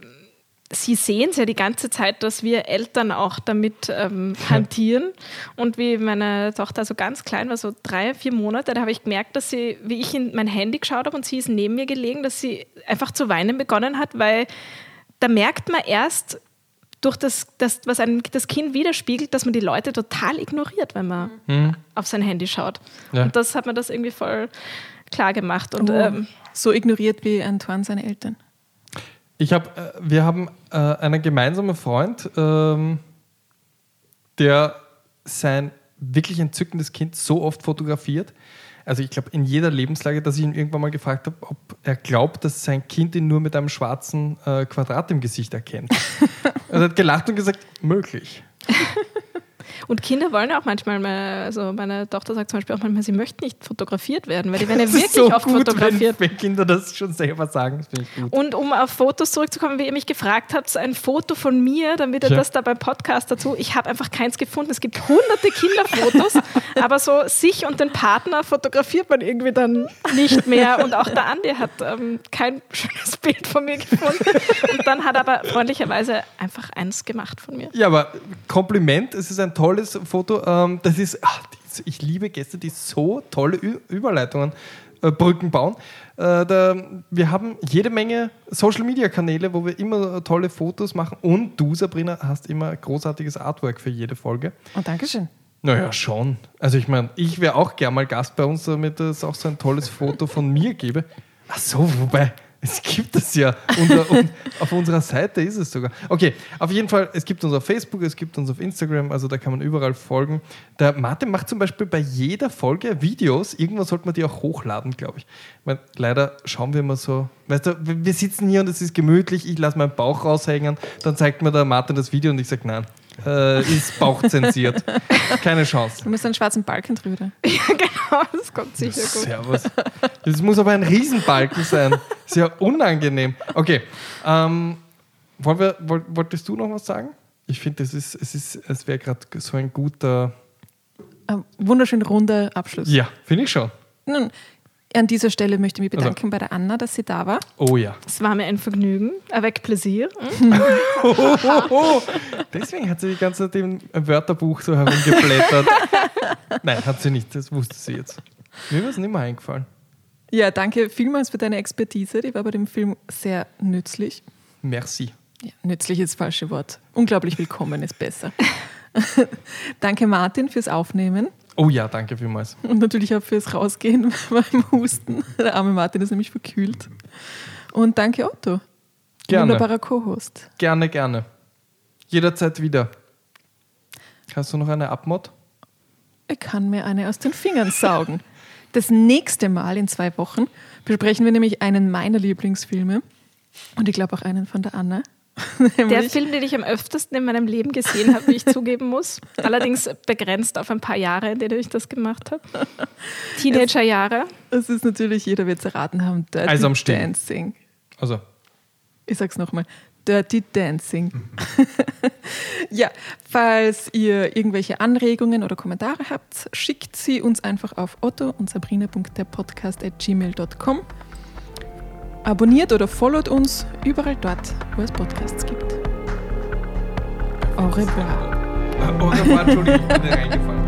E: sie sehen es ja die ganze Zeit, dass wir Eltern auch damit ähm, hantieren. Und wie meine Tochter so ganz klein war, so drei, vier Monate, da habe ich gemerkt, dass sie, wie ich in mein Handy geschaut habe und sie ist neben mir gelegen, dass sie einfach zu weinen begonnen hat, weil da merkt man erst, durch das, das was einem das Kind widerspiegelt, dass man die Leute total ignoriert, wenn man auf sein Handy schaut.
C: Ja.
E: Und das hat mir das irgendwie voll klar gemacht. Und
B: Oh,
E: ähm,
B: so ignoriert wie Antoine seine Eltern.
C: Ich hab, äh, wir haben äh, einen gemeinsamen Freund, ähm, der sein wirklich entzückendes Kind so oft fotografiert. Also ich glaube in jeder Lebenslage, dass ich ihn irgendwann mal gefragt habe, ob er glaubt, dass sein Kind ihn nur mit einem schwarzen äh, Quadrat im Gesicht erkennt. er hat gelacht und gesagt, möglich.
E: Und Kinder wollen ja auch manchmal, mal, also meine Tochter sagt zum Beispiel auch manchmal, sie möchte nicht fotografiert werden, weil die werden ja wirklich
C: ist so
E: oft
C: gut,
E: fotografiert.
C: Wenn, wenn Kinder das schon selber sagen, das finde ich gut.
E: Und um auf Fotos zurückzukommen, wie ihr mich gefragt habt, ein Foto von mir, damit ihr
C: Ja.
E: das da beim Podcast dazu, ich habe einfach keins gefunden. Es gibt hunderte Kinderfotos, aber so sich und den Partner fotografiert man irgendwie dann nicht mehr. Und auch der Andi hat ähm, kein schönes Bild von mir gefunden. Und dann hat er aber freundlicherweise einfach eins gemacht von mir.
C: Ja, aber Kompliment, es ist ein tolles Foto. Ähm, das ist, ach, ich liebe Gäste, die so tolle Ü Überleitungen, äh, Brücken bauen. Äh, da, wir haben jede Menge Social Media Kanäle, wo wir immer tolle Fotos machen. Und du, Sabrina, hast immer großartiges Artwork für jede Folge.
B: Oh, Dankeschön.
C: Naja, schon. Also ich meine, ich wäre auch gern mal Gast bei uns, damit es auch so ein tolles Foto von mir gäbe. Ach so, wobei, es gibt es ja. Unter, und auf unserer Seite ist es sogar. Okay, auf jeden Fall, es gibt uns auf Facebook, es gibt uns auf Instagram, also da kann man überall folgen. Der Martin macht zum Beispiel bei jeder Folge Videos. Irgendwann sollte man die auch hochladen, glaube ich. meine, leider schauen wir immer so, weißt du, wir sitzen hier und es ist gemütlich, ich lasse meinen Bauch raushängen, dann zeigt mir der Martin das Video und ich sage, nein, äh, ist bauchzensiert. Keine Chance.
B: Du musst einen schwarzen Balken drüber.
E: genau, das kommt sicher gut.
C: Servus. Das muss aber ein Riesenbalken sein. Sehr unangenehm. Okay. Ähm, wollen wir, woll, wolltest du noch was sagen? Ich finde, es ist, es ist, es wäre gerade so ein guter.
B: Ein wunderschön runder Abschluss.
C: Ja, finde ich schon.
B: Nun, an dieser Stelle möchte ich mich
C: Also-
B: bedanken bei der Anna, dass sie da war.
C: Oh ja.
E: Es war mir ein Vergnügen, avec plaisir.
C: Oh, oh, oh. Deswegen hat sie die ganze Zeit im Wörterbuch so herumgeblättert. Nein, hat sie nicht. Das wusste sie jetzt. Mir wäre es nicht mehr eingefallen.
B: Ja, danke vielmals für deine Expertise. Die war bei dem Film sehr nützlich.
C: Merci.
B: Ja, nützlich ist das falsche Wort. Unglaublich willkommen ist besser. danke Martin fürs Aufnehmen.
C: Oh ja, danke vielmals.
B: Und natürlich auch fürs Rausgehen beim Husten. Der arme Martin ist nämlich verkühlt. Und danke Otto.
C: Gerne.
B: Wunderbarer Co-Host.
C: Gerne, gerne. Jederzeit wieder. Hast du noch eine Abmod?
B: Ich kann mir eine aus den Fingern saugen. Das nächste Mal in zwei Wochen besprechen wir nämlich einen meiner Lieblingsfilme und ich glaube auch einen von der Anna.
E: Der Film, den ich am öftesten in meinem Leben gesehen habe, wie ich zugeben muss. Allerdings begrenzt auf ein paar Jahre, in denen ich das gemacht habe. Teenagerjahre.
B: Es ist natürlich, jeder wird es erraten haben, Dirty
C: Eis am.
B: Dancing.
C: Also,
B: Ich sag's nochmal. Dirty Dancing. ja, falls ihr irgendwelche Anregungen oder Kommentare habt, schickt sie uns einfach auf otto und sabrina.derpodcast.gmail.com. Abonniert oder followt uns überall dort, wo es Podcasts gibt. Au revoir.
C: Au revoir, Entschuldigung, ich bin reingefallen.